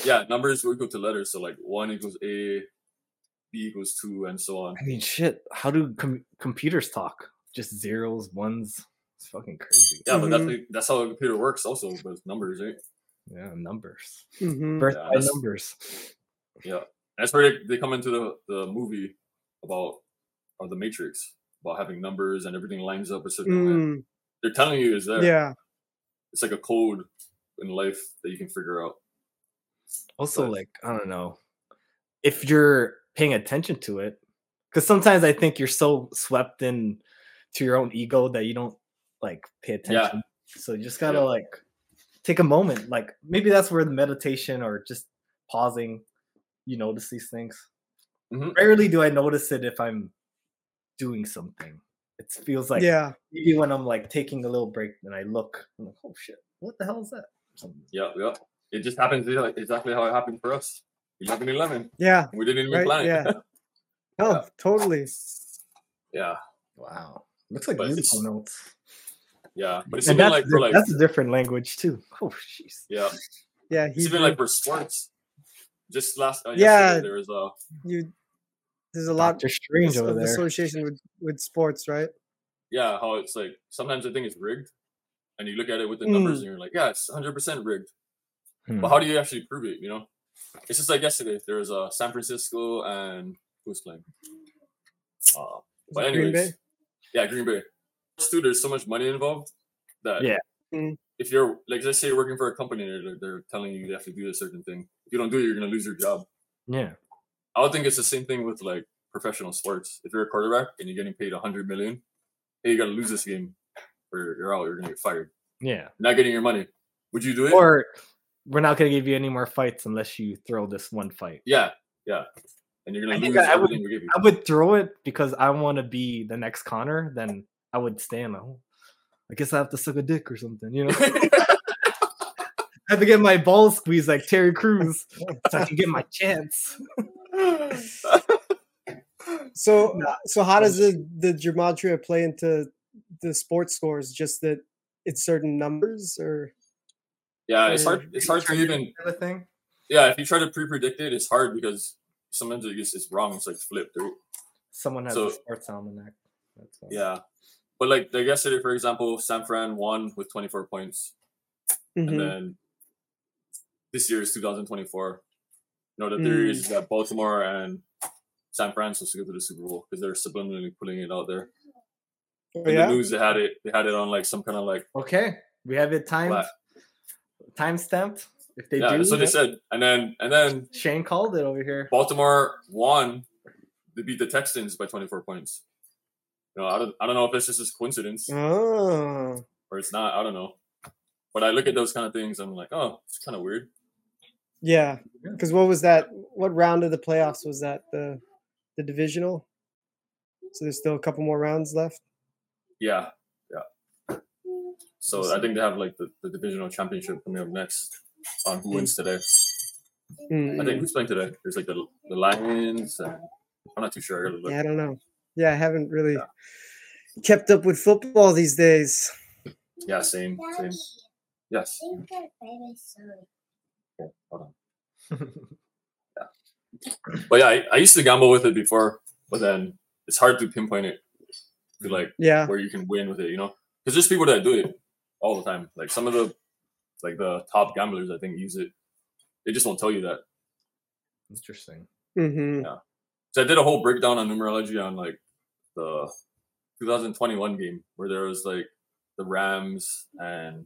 yeah, numbers will equal to letters. So like one equals A, B equals two, and so on. I mean, shit. How do com- computers talk? Just zeros, ones. It's fucking crazy. Yeah, but that's Mhm. that's how a computer works, also with numbers, right? Yeah, numbers. Mhm. Birth Yeah, by numbers. Yeah, that's where they, they come into the, the movie about or the Matrix about having numbers and everything lines up a certain way. Mm, They're telling you is there. yeah. It's like a code in life that you can figure out. Also, But- like, I don't know. If you're paying attention to it, because sometimes I think you're so swept in to your own ego that you don't like pay attention. Yeah. attention. So you just gotta Yeah. like take a moment. Like maybe that's where the meditation or just pausing, you notice these things. Mhm. Rarely do I notice it if I'm doing something. It feels like yeah. maybe when I'm like taking a little break and I look, I'm like, oh shit, what the hell is that? Something. Yeah, yeah. It just happens like exactly how it happened for us. 11 11. Yeah. We didn't even Right, plan it. yeah. Oh, totally. yeah, Wow. Looks like But musical notes. Yeah. But it's And even like for like, that's a different language too. Oh jeez. yeah. Yeah. It's He even like for sports. Just last, uh, Yeah. there was a, you. There's a lot Doctor Strange of over there. association with with sports, right? yeah, how it's like sometimes I think it's rigged. and you look at it with the Mm. numbers, and you're like, yeah, it's 100 percent rigged. Hmm. But how do you actually prove it? You know, it's just like yesterday. There was a San Francisco and who's playing. Uh, but it Green anyways, Bay? yeah, Green Bay. Dude, there's so much money involved that Yeah. If you're like, let's say you're working for a company, and they're, they're telling you you have to do a certain thing. If you don't do it, you're gonna lose your job. Yeah. I would think it's the same thing with like professional sports. If you're a quarterback and you're getting paid 100 million, hey, you got to lose this game, or you're out. You're gonna get fired. Yeah. You're not getting your money. Would you do it? Or we're not gonna give you any more fights unless you throw this one fight. yeah, yeah. And you're gonna think lose I would- we give you. I would throw it because I want to be the next Conor. Then I would stand. Oh, I guess I have to suck a dick or something. You know, I have to get my balls squeezed like Terry Crews so I can get my chance. So, so how does the the gematria play into the sports scores? Just that it's certain numbers, or yeah, it's hard. It's hard to even. Kind of thing. Yeah, if you try to pre-predict it, it's hard because sometimes it gets it's wrong. It's like flipped, right? Someone has So- a sports almanac. That's all. Yeah. But like like yesterday, for example, San Fran won with 24 points, Mhm. and then this year is 2024. You know, the theory is that Baltimore and San Fran supposed to go to the Super Bowl because they're subliminally putting it out there. Oh, In yeah, the news, they had it. They had it on like some kind of like Okay, we have it timed, Black. time stamped. If they yeah. do, That's what they said. And then and then Shane called it over here. Baltimore won. They beat the Texans by 24 points. You know, I don't I don't know if this is just coincidence oh, or it's not. I don't know. But I look at those kind of things. I'm like, oh, it's kind of weird. yeah. Because what was that? What round of the playoffs was that? The the divisional. So there's still a couple more rounds left. Yeah, yeah. So I think they have like the, the divisional championship coming up next on who wins today. Mm, I think who's playing today? There's like the the Lions. And I'm not too sure. I. Yeah, I don't know. Yeah, I haven't really kept up with football these days. Yeah, same, same. Yes. Hold on. yeah. But yeah, I, I used to gamble with it before, but then it's hard to pinpoint it to like Yeah. where you can win with it, you know? Because there's people that do it all the time. Like some of the like the top gamblers, I think, use it. They just won't tell you that. Interesting. hmm So I did a whole breakdown on numerology on like the 2021 game where there was like the Rams and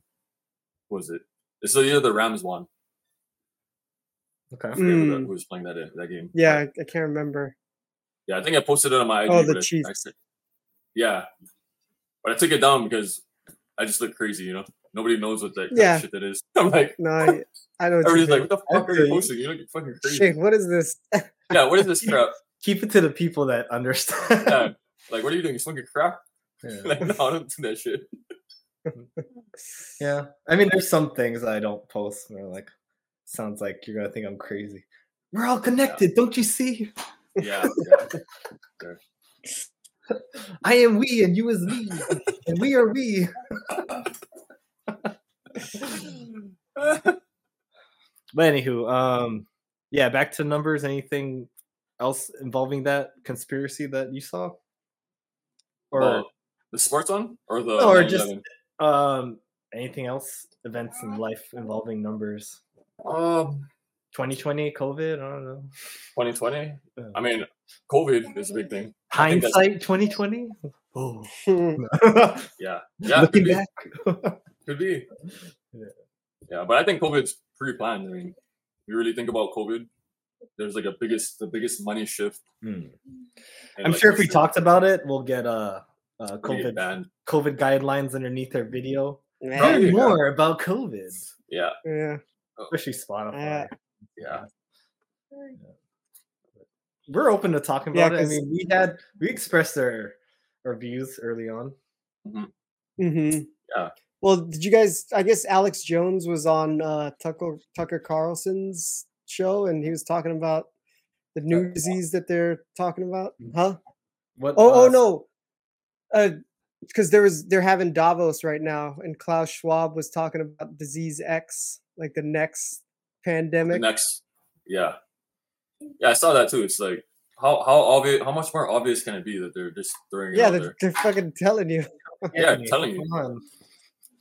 what was it? It's the year the Rams won. Okay. I forget who, that, Mm. who was playing that that game. Yeah, I, I can't remember. yeah. I think I posted it on my IG. Oh, the but I- I Chiefs. said- yeah, but I took it down because I just look crazy. You know, nobody knows what that Yeah. shit that is. I'm like, No, I, I know. what you everybody's like, what the fuck are you you. posting? You look fucking crazy. Shit, what is this? Yeah, what is this crap? Keep it to the people that understand. Yeah, like what are you doing? You smoking crack? Yeah. Like, no, I don't do that shit. Yeah. I mean, there's some things I don't post where like, sounds like you're gonna think I'm crazy. We're all connected, don't you see? Yeah, yeah. I am we and you is me, and we are we. But anywho, um, yeah, back to numbers. Anything else involving that conspiracy that you saw, or Uh, the sports one or the or just um anything else? Events in life involving numbers. um 2020, COVID. I don't know. 2020. I mean, COVID is a big thing. I think that's- Hindsight 2020. Oh, Yeah, yeah, could looking be, back. could be. Yeah. Yeah, but I think COVID's pre-planned. I mean, if you really think about COVID, there's like a biggest, the biggest money shift. In, I'm like, sure if we talked about it, we'll get uh, uh We get COVID banned. COVID guidelines underneath our video. Man, Learn yeah. more about COVID, Yeah, yeah. especially Spotify. Yeah. yeah. We're open to talking Yeah, about it. I mean, we had we expressed our our views early on. hmm Yeah. Well, did you guys? I guess Alex Jones was on uh, Tucker Tucker Carlson's show, and he was talking about the new disease that they're talking about. Huh? What? Oh, oh uh, no. Uh, because there was they're having Davos right now, and Klaus Schwab was talking about disease X, like the next The pandemic. next, yeah, yeah. I saw that too. It's like how how obvious, how much more obvious can it be that they're just throwing it yeah, out they're, there? they're fucking telling you. Yeah, Anthony, telling you.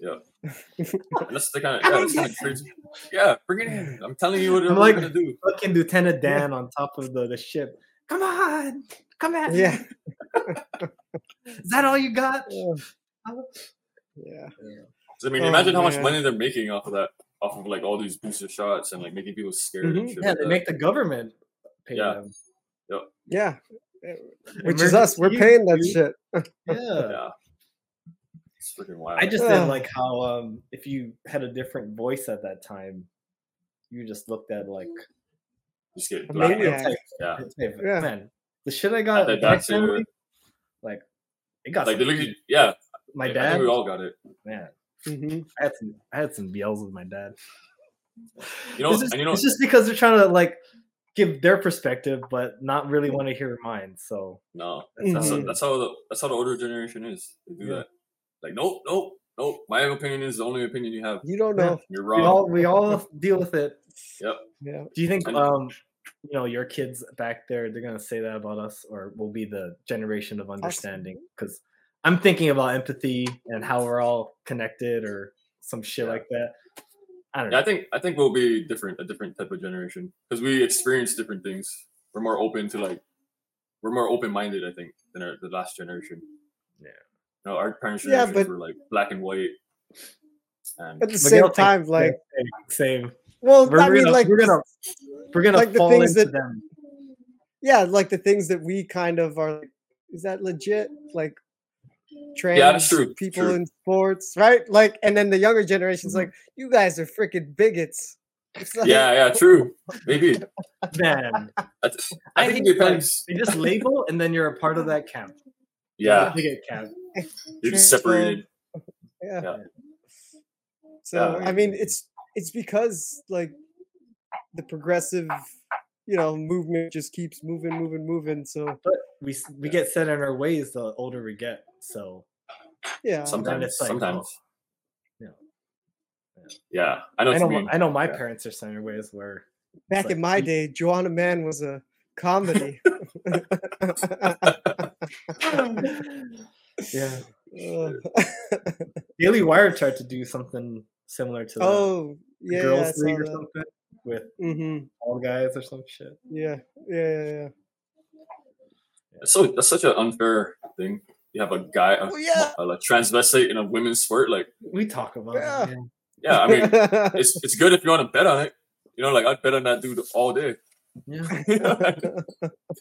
Come on. Yeah. And that's the kind of yeah, that's kind of crazy. Yeah, bring it in. I'm telling you what I'm like- gonna do. Fucking Lieutenant Dan on top of the, the ship. Come on, come at me. Yeah. Is that all you got? Yeah. 'Cause, I mean, Oh, imagine how much money they're making off of that, off of like all these booster shots and like making people scared and Mhm. shit. Yeah, like they that. make the government pay Yeah. them. Yeah. Which is us. We're paying that use, shit. Yeah. Yeah. It's freaking wild. I just Ugh. didn't like how um if you had a different voice at that time, you just looked at like just get A black. maniac. Yeah. hey, Yeah. man, the shit I got think at my uh, family, like it got Like they some at yeah. my I dad. think we all got it. man, hmm I had some I had some BLs with my dad. You know, it's, just, and you know, it's just because they're trying to like give their perspective, but not really want to hear mine. So no, that's that's, how, that's how the that's how the older generation is. They do Yeah. that. Like, nope, nope, nope. My opinion is the only opinion you have. You don't Yeah. know. You're we wrong. all we all deal with it. Yep. Yeah. Do you think um you know your kids back there they're gonna say that about us or will be the generation of understanding? Because I'm thinking about empathy and how we're all connected or some shit Yeah. like that. I don't Yeah, I know. think I think we'll be different, a different type of generation because we experience different things. We're more open to like, we're more open minded. I think than our, the last generation. Yeah. No, our parents' Yeah, but- were like black and white, and At the same thinks time, like, same, same. well, We're, I mean, gonna, like, we're gonna we're gonna like the fall things into that- them. yeah, like the things that we kind of are. Like, is that legit? Like, trans Yeah, true, people true. in sports, right? Like, and then the younger generation's Mhm. like, you guys are freaking bigots. Like, yeah, yeah, true. Maybe Man, I, I think hate, it like, depends. they just label and then you're a part of that camp. Yeah, They get camp. You're just separated. Yeah. Yeah. So Yeah. I mean, it's it's because like the progressive, you know, movement just keeps moving, moving, moving. So But we we get set in our ways the older we get. So yeah, Sometimes, it's like, sometimes. yeah. Yeah, I know I what know you my, mean. I know my Yeah. parents are set in ways where back like in my you- day, Juwanna Mann was a comedy. yeah. Daily Wire tried to do something similar to the oh yeah, girls I saw league or that. something with hmm all guys or some shit. Yeah, yeah, yeah, yeah. That's so that's such an unfair thing. You have a guy, a, Oh yeah. a, like transvestite in a women's sport. Like, We talk about Yeah. it. yeah, I mean, it's it's good if you want to bet on it. You know, like I'd bet on that dude all day. Yeah. You know, like,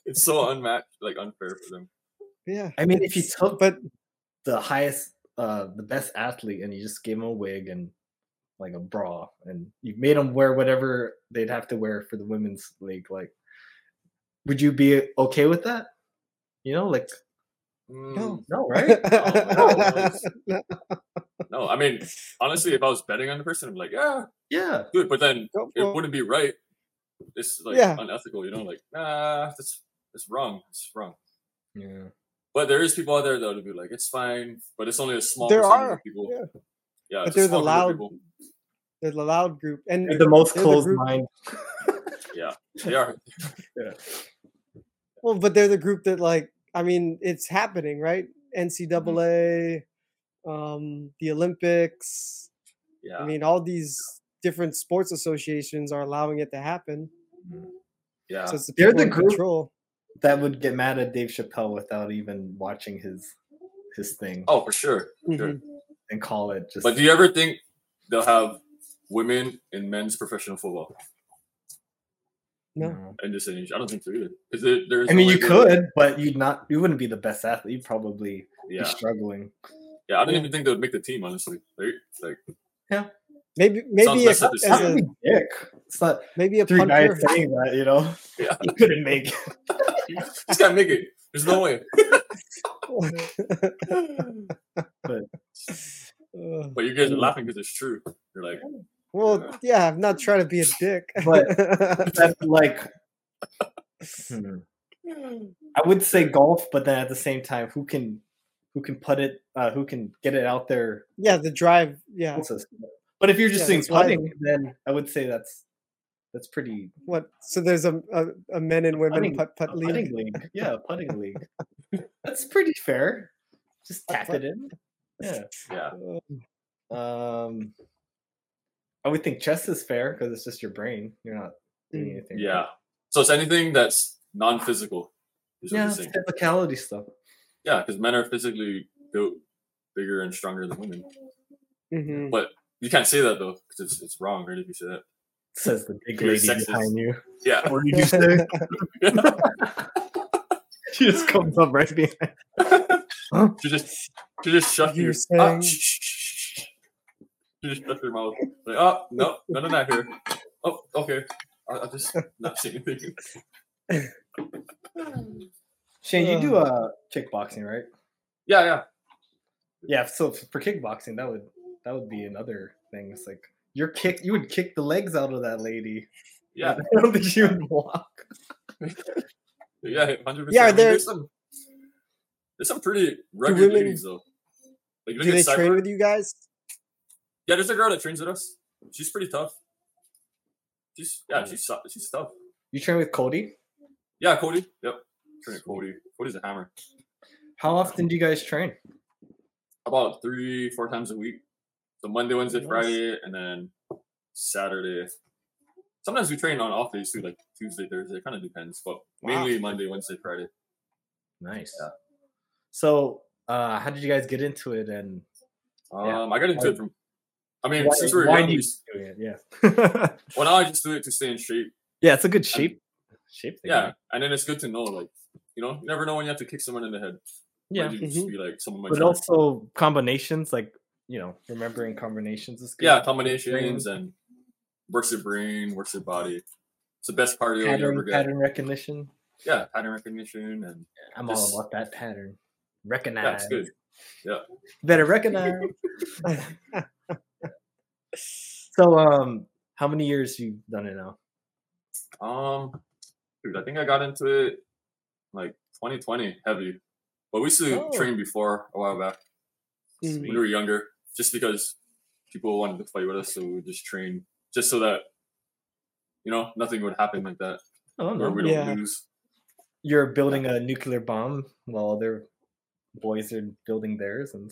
it's so unmatched, like unfair for them. Yeah. I mean, if you it's- took but the highest, uh, the best athlete, and you just gave him a wig and like a bra, and you made them wear whatever they'd have to wear for the women's league, like, would you be okay with that? You know, like, Mm, no, right? no. no, I mean, honestly, if I was betting on the person, I'm like, yeah, Yeah. good. But then Go it for it. wouldn't be right. It's like Yeah. unethical, you know, like, nah, that's that's wrong. It's wrong. Yeah. But there is people out there that would be like, it's fine, but it's only a small There percentage are, of people. yeah. Yeah, But it's a they're the small group of loud- people. They're the loud group, and They're the most they're the closed group- mind. Yeah, they are. Yeah. Well, but they're the group that like I mean, it's happening, right? NCAA, um, the Olympics. Yeah, I mean, all these different sports associations are allowing it to happen. yeah. So it's the They're the group- control. That would get mad at Dave Chappelle without even watching his his thing Oh, for sure. for sure. Mhm. and call it just. But do you ever think they'll have women in men's professional football No. No. in this age? I don't think so either. Because there, there's. I mean, way you to- could, but you'd not. You wouldn't be the best athlete. You'd probably Yeah, be struggling. yeah. I don't Yeah. even think they would make the team. Honestly, right? Like, Maybe maybe a, up to as a, dick. It's not maybe a three punter. guys saying that, you know. Yeah. You couldn't make it. this guy make it. There's no way. Uh, But you guys are laughing because it's true. You're like, well, yeah, I'm not trying to be a dick. But- That's like. Hmm. I would say golf, but then at the same time, who can, who can put it, uh, who can get it out there? yeah, the drive. Yeah. Closest. But if you're just Yeah, saying that's why- putting, then I would say that's that's pretty What? So there's a a, a men and women Putting- putt putt league. putting league. Yeah, putting league. That's pretty fair. Just tap it in. Yeah. yeah. Um, I would think chess is fair because it's just your brain. You're not doing Mm. anything. Yeah. So it's anything that's non-physical. Yeah, it's physicality stuff. Yeah, because men are physically built bigger and stronger than women. hmm But you can't say that though, because it's, it's wrong, right? If you say that. Says the big lady sexist. behind you. Yeah. What did you say? she just comes up right behind. She just she just shut You your saying- ah, shh, shh, shh, shh. She just shut your mouth. Like, oh no, none of that here. Oh, okay. I'll, I'll just not say anything. Shane, you do uh kickboxing, right? Yeah, yeah. Yeah. So for kickboxing, that would that would be another thing. It's like you're kick. You would kick the legs out of that lady. Yeah, I don't think she would walk. yeah, hundred percent. Yeah, there's there's- some there's some pretty rugged women- ladies though. Like Do they at train with you guys? yeah, there's a girl that trains with us. She's pretty tough. She's yeah, she's su- she's tough. You train with Cody. Yeah, Cody. Yep, train with Cody. Cody's a hammer. How often do you guys train? About three, four times a week. So Monday, Wednesday. Friday, and then Saturday. Sometimes we train on off days too, like Tuesday, Thursday. It kind of depends, but Wow. mainly Monday, Wednesday, Friday. Nice. Yeah. So, uh, how did you guys get into it, and Um, Yeah. I got into it from. I mean, why, since we were why young, do you s- do it? Yeah. well, now I just do it to stay in shape. yeah, it's a good shape. Shape thing. Yeah, and then it's good to know, like, you know, you never know when you have to kick someone in the head. Yeah. Mhm. be like. But also combinations, like you know, remembering combinations is good. yeah, combinations and works your brain, works your body. It's the best cardio you pattern, ever get. pattern recognition. Yeah, pattern recognition and I'm Just- all about that pattern. Recognize. yeah, it's good. Better recognize. so, um, how many years you done it now? Um, dude, I think I got into it like 2020 heavy, but we used to Oh. train before a while back Mm. when we were younger, just because people wanted to fight with us, so we would just train just so that you know nothing would happen like that, Oh or we don't Yeah. lose. you're building a nuclear bomb while other boys are building theirs, and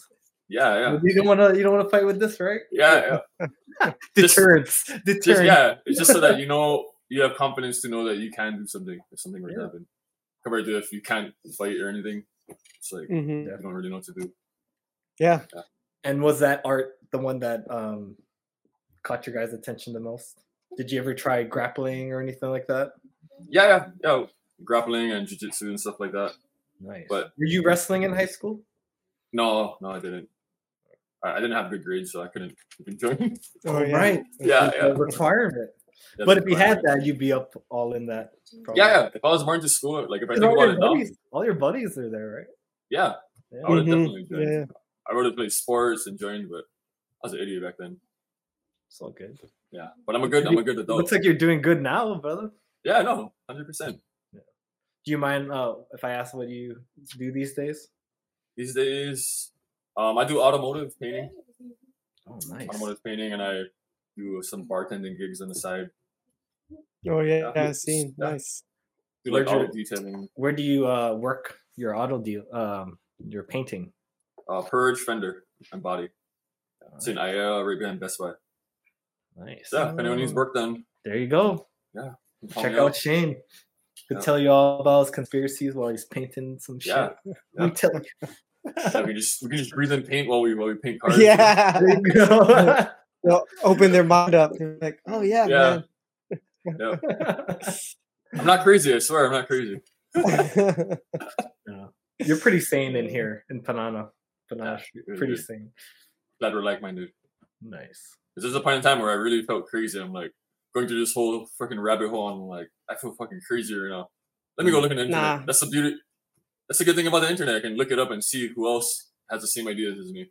Yeah, yeah, you don't want to. You don't want to fight with this, right? yeah, yeah. Just- Deterrence. Deterrence. Just yeah, it's just so that you know you have confidence to know that you can do something if something were to happen. Compared to if you can't fight or anything, it's like hmm you don't really know what to do. Yeah. And was that art the one that um caught your guys' attention the most? Did you ever try grappling or anything like that? Yeah, yeah, yeah. Grappling and jujitsu and stuff like that. Nice. But- were you wrestling in high school? No, no, I didn't. I, I didn't have good grades, so I couldn't even join. Oh, yeah. right. Yeah, It's yeah. a requirement. That's But if you had that, you'd be up all in that. yeah, yeah. If I was born to school, like if I And think all, about your it now, buddies, all your buddies are there, right? yeah, Yeah. I would have Mhm. definitely joined. Yeah. I would have played sports and joined, but I was an idiot back then. It's all good. Yeah, but I'm a good, I'm a good adult. Looks like you're doing good now, brother. yeah, no, hundred percent. Do you mind uh, if I ask what you do these days? These days, um, I do automotive painting, Oh, nice. automotive painting, and I do some bartending gigs on the side. Oh yeah, Yeah. I've seen. Yeah. Nice. Do like Where'd auto you- detailing, Where do you uh, work your auto deal? Um, your painting. Uh, purge, fender, and body. It's in IA right behind Best Buy. Nice. Yeah, if anyone needs work done, There you go. Yeah. Check out Shane. Could Yeah. tell you all about his conspiracies while he's painting some shit. Yeah, Let me tell you. Yeah, we just we can just breathe in paint while we while we paint cars. Yeah. There you go. They'll open their mind up. They're like, oh yeah, Yeah. I'm not crazy. I swear, I'm not crazy. man. You're pretty sane in here in Panana. Panana, Yeah, pretty good. sane. Glad we're like minded. Nice. This is a point in time where I really felt crazy. I'm like going through this whole fucking rabbit hole. And I'm like, I feel fucking crazy right now. Let me go look at the internet. Nah. That's the beauty. That's the good thing about the internet. I can look it up and see who else has the same ideas as me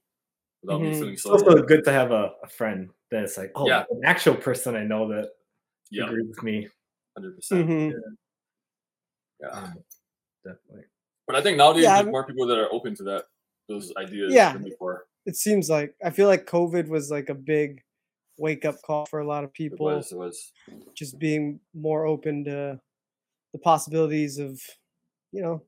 without me Mhm. feeling It's so. also good to have a, a friend that's like, oh, Yeah. an actual person I know that Yeah, agrees with me. hundred percent. Mhm. Yeah, Um, definitely. but I think nowadays Yeah, there's I'm- more people that are open to that those ideas Yeah. before. It seems like I feel like COVID was like a big wake up call for a lot of It people. was. It was. just being more open to the possibilities of, you know,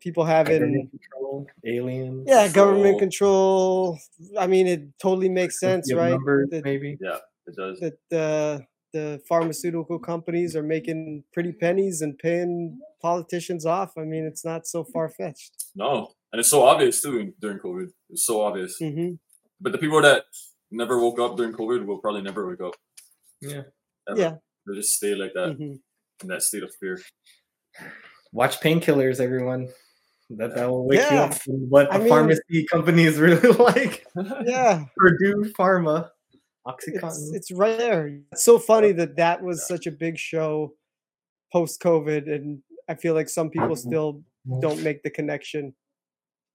people having Government control, aliens. yeah government Control. control. I mean, it totally makes sense, Give right? Numbers, That, maybe. It does. that the the pharmaceutical companies are making pretty pennies and paying politicians off. I mean, it's not so far fetched. No, and it's so obvious too during COVID. It's so obvious. hmm But the people that never woke up during COVID will probably never wake up. Yeah. Ever. Yeah. They'll just stay like that hmm in that state of fear. Watch painkillers, everyone. That that will wake you up. from What I a mean- pharmacy company is really like. Yeah, Purdue Pharma, it's OxyContin. it's right there. It's so funny that that was such a big show post COVID, and I feel like some people still don't make the connection.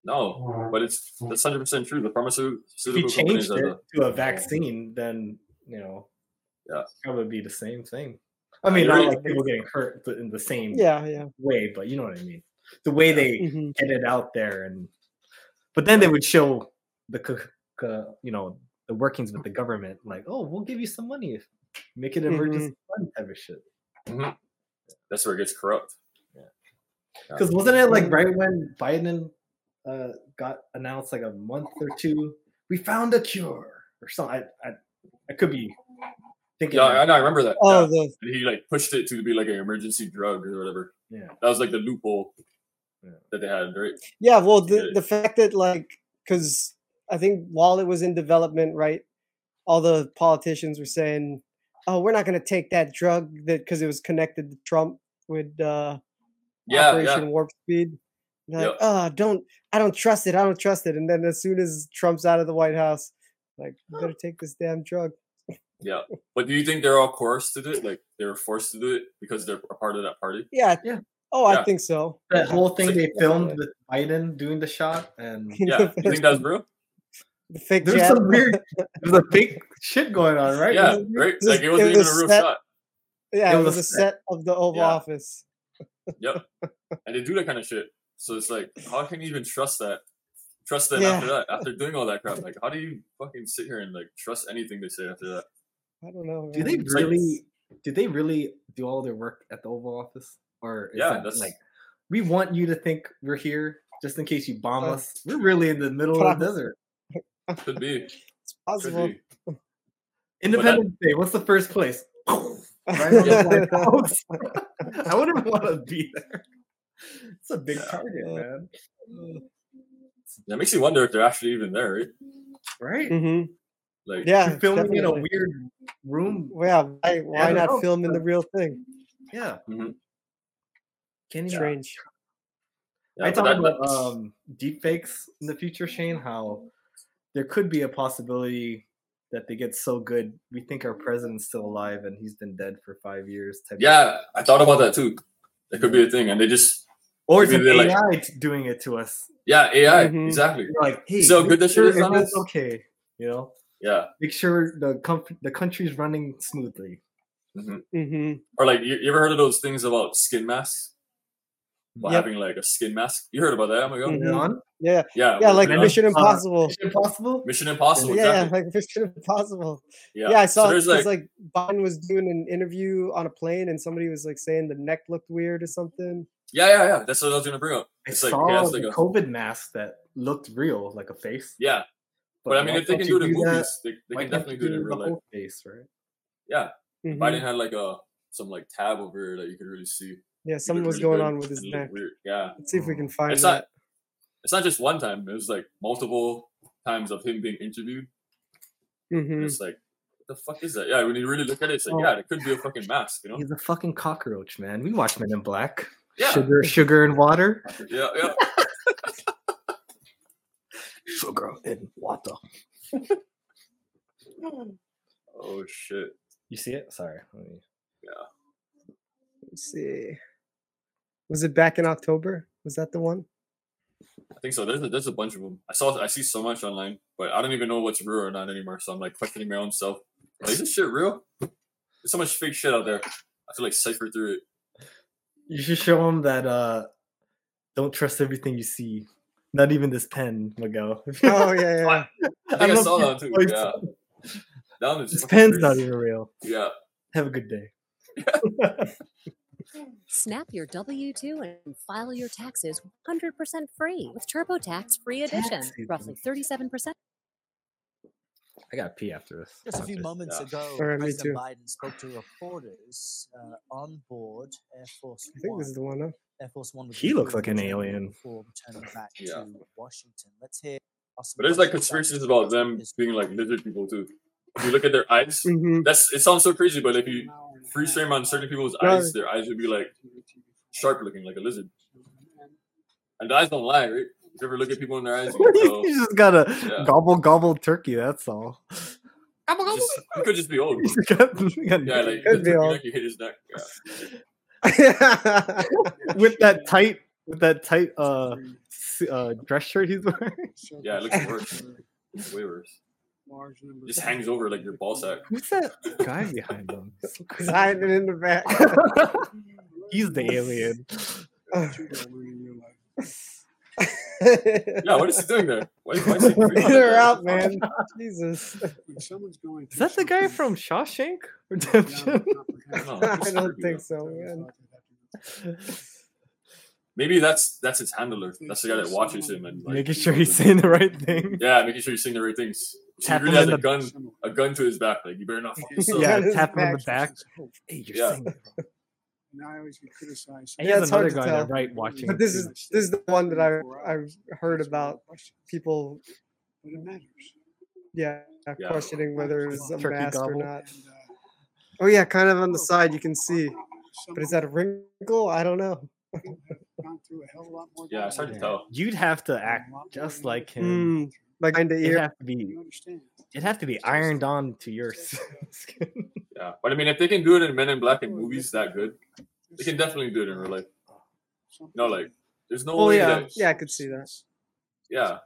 No, but it's that's hundred percent true. The if pharmaceutical you companies changed it the to a vaccine, then you know, Yeah. probably be the same thing. I mean, not Really? like people getting hurt th- in the same Yeah, yeah. way, but you know what I mean. The way they hmm get it out there, and but then they would show the c- c- you know the workings with the government, like, oh, we'll give you some money if make it emergency fund type of shit. Mhm. that's where it gets corrupt. Yeah. Yeah. Because wasn't it like right when Biden uh, got announced, like a month or two, we found a cure or something? I, I, I could be thinking. Yeah, I, that- know, I remember that. Oh, yeah. the And he like pushed it to be like an emergency drug or whatever. yeah. That was like the loophole Yeah. that they had, right? yeah. Well, the the fact that like because I think while it was in development, right, all the politicians were saying, "Oh, we're not going to take that drug that because it was connected to Trump with uh, Yeah, Operation yeah. Warp Speed." And they're Yep. like, oh, don't I don't trust it. I don't trust it. And then as soon as Trump's out of the White House, like, you better take this damn drug. Yeah. But do you think they're all coerced to do it? Like they were forced to do it because they're a part of that party? Yeah. Yeah. Oh, I think so. That whole thing like- they filmed with Biden doing the shot, and Yeah. You think that's real? the fake there's jab. some weird, there's a fake shit going on, right? Yeah, Wasn't there? right. Like it wasn't it even a real set- shot. yeah, it it was was a a set of the Oval Yeah. Office. Yep. And they do that kind of shit. So it's like, how can you even trust that? Trust them Yeah. after that, after doing all that crap. Like, how do you fucking sit here and like trust anything they say after that? I don't know. Do they man. like- really? Did they really do all their work at the Oval Office, or is Yeah, it that's- like we want you to think we're here just in case you bomb Uh, us? We're really in the middle of the desert. Could be. It's possible. be. Independence Day. What's the first place? right on the White I wouldn't want to be there. It's a big Yeah. target, Uh, man. That makes you wonder if they're actually even there, right? Right? hmm Like, Yeah. You're filming in a weird room. Yeah. Why, why don't not know. film in the real thing? Yeah. Mhm. Can you? Strange. yeah, I but talk about um, deep fakes in the future, Shane. How there could be a possibility that they get so good, we think our president's still alive and he's been dead for five years. Type of- yeah, I thought about that too. That could be a thing, and they just or it's an maybe they're like- AI doing it to us. yeah, AI Mhm. exactly. You're like, hey, See how make good that shit is on us? okay. You know, Yeah, make sure the com- the country's running smoothly. hmm or like you, you ever heard of those things about skin masks? About Yep. having like a skin mask. You heard about that? Oh my god. Mhm. You on? Yeah. Yeah. Yeah, like yeah. Mission Uh, Impossible. Mission Impossible. Mission Impossible. yeah, yeah, like Mission Impossible. Yeah. Yeah, I saw there's because like, like, Biden was doing an interview on a plane and somebody was like saying the neck looked weird or something. yeah, yeah, yeah. That's what I was gonna bring up. I It's like saw he has the like a COVID mask that looked real, like a face. yeah. But I mean, if they can't can you do it in that- movies, they, they can definitely do it in the real life. whole face, right? Yeah. Mhm. Biden had like a some like tab over here that you could really see. Yeah, something was really going good on with his and it looked neck. Weird. Yeah. Let's see if we can find It's that. not it's not just one time. It was like multiple times of him being interviewed. Mhm. It's like, what the fuck is that? Yeah, when you really look at it, it's like, Oh. yeah, it could be a fucking mask, you know? He's a fucking cockroach, man. We watch Men in Black. Yeah. Sugar, sugar and water. Yeah, yeah. Sugar and water. Oh shit. You see it? Sorry. Let me- Let's see. Was it back in October? Was that the one? I think so. There's a, there's a bunch of them. I saw I see so much online, but I don't even know what's real or not anymore. So I'm like questioning my own self. Like, is this shit real? There's so much fake shit out there. I feel like cipher through it. You should show him that uh don't trust everything you see. Not even this pen, Miguel. Oh yeah, yeah. I think I, don't saw that too. Yeah. That one is This pen's crazy. not even real. Yeah. Have a good day. Snap your W 2 and file your taxes 100% free with TurboTax Free Edition. Tax Roughly 37%. I gotta pee after this. Just a few moments Yeah. ago, All right, me President too. Biden spoke to reporters uh, on board Air Force I think One. this is the one. Huh? Air Force One. He looks refueled like an alien. Before returning back Yeah. to Washington. Let's hear. Austin But there's like conspiracies about them Church. being like lizard people too. If you look at their eyes, Mhm. that's it sounds so crazy, but if you freeze frame on certain people's No. eyes, their eyes would be like sharp looking, like a lizard. And the eyes don't lie, right? You ever look at people in their eyes, you can tell. you just gotta Yeah. gobble gobble turkey. That's all. Gobble gobble. Just, he could just be old. You got- you got- Yeah, like Could be old. neck, you hit his neck. Yeah. with that tight, with that tight uh, uh dress shirt he's wearing. Yeah, it looks worse. It's way worse. It just hangs over like your ball sack. Who's that guy behind him? He's hiding in the back. he's the alien. Yeah, what is he doing there? Why, why is he freaking Get like her that? out, man. Jesus. Is that the guy from Shawshank Redemption? No, I don't think so, man. Maybe that's that's his handler. That's the guy that watches him and like, Making sure he's saying the right thing. yeah, making sure he's saying the right things. So Tap he really has a in gun, a gun to his back. Like you better not fuck. Yeah, tap him on the back. back. Hey, you're Yeah. saying it. And I always get criticized. And Yeah, he has it's hard to guy tell. that right watching. But this too. is this is the one that I I've heard about people But it matters. yeah, Yeah. questioning whether it was a Turkey mask or not. Uh, Oh yeah, kind of on the side you can see. But is that a wrinkle? I don't know. Who had gone through a hell of a lot more Yeah, it's hard to tell. You'd have to act just like him. Mm, like kind of It'd ear. have to be. It'd have to be ironed on to your skin. Yeah, but I mean, if they can do it in Men in Black and movies that good, they can definitely do it in real life. No, like there's no Oh way yeah, that yeah, I could see that. yeah.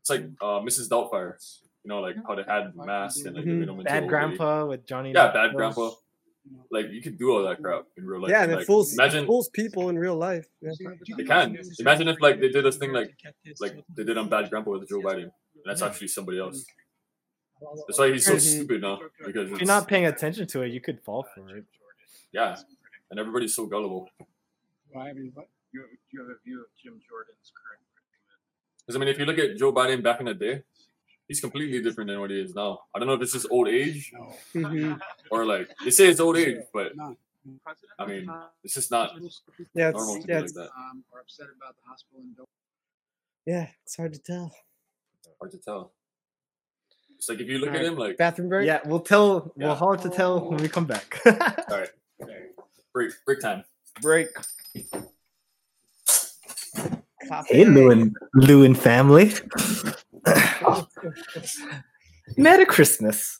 It's like uh, Mrs. Doubtfire. You know, like how they had masks and like they Mhm. made them into Bad old lady. grandpa with Johnny. Yeah, bad grandpa. Like you could do all that crap in real life. Yeah, and it fools imagine fools people in real life. Yeah. they can. Imagine if like they did this thing like like they did on Bad Grandpa with Joe Biden. And that's actually somebody else. That's why he's so Mhm. stupid now. Because If you're not paying attention to it, you could fall for it. yeah, and everybody's so gullible. Why, I mean, what? you, you have a view of Jim Jordan's current predicament. Because I mean, if you look at Joe Biden back in the day, he's completely different than what he is now. I don't know if it's just old age No. Mhm. or like they say it's old age, but I mean, it's just not Yeah, normal it's, to be yeah, like that. Um, are upset about the hospital and don't. yeah, it's hard to tell. Hard to tell. It's like if you look at him, like Bathroom break. Yeah, we'll tell. Yeah. We'll hard to tell when we come back. all right, break break time. Break. Copy. Hey, Lewin, Lewin family. Merry Christmas.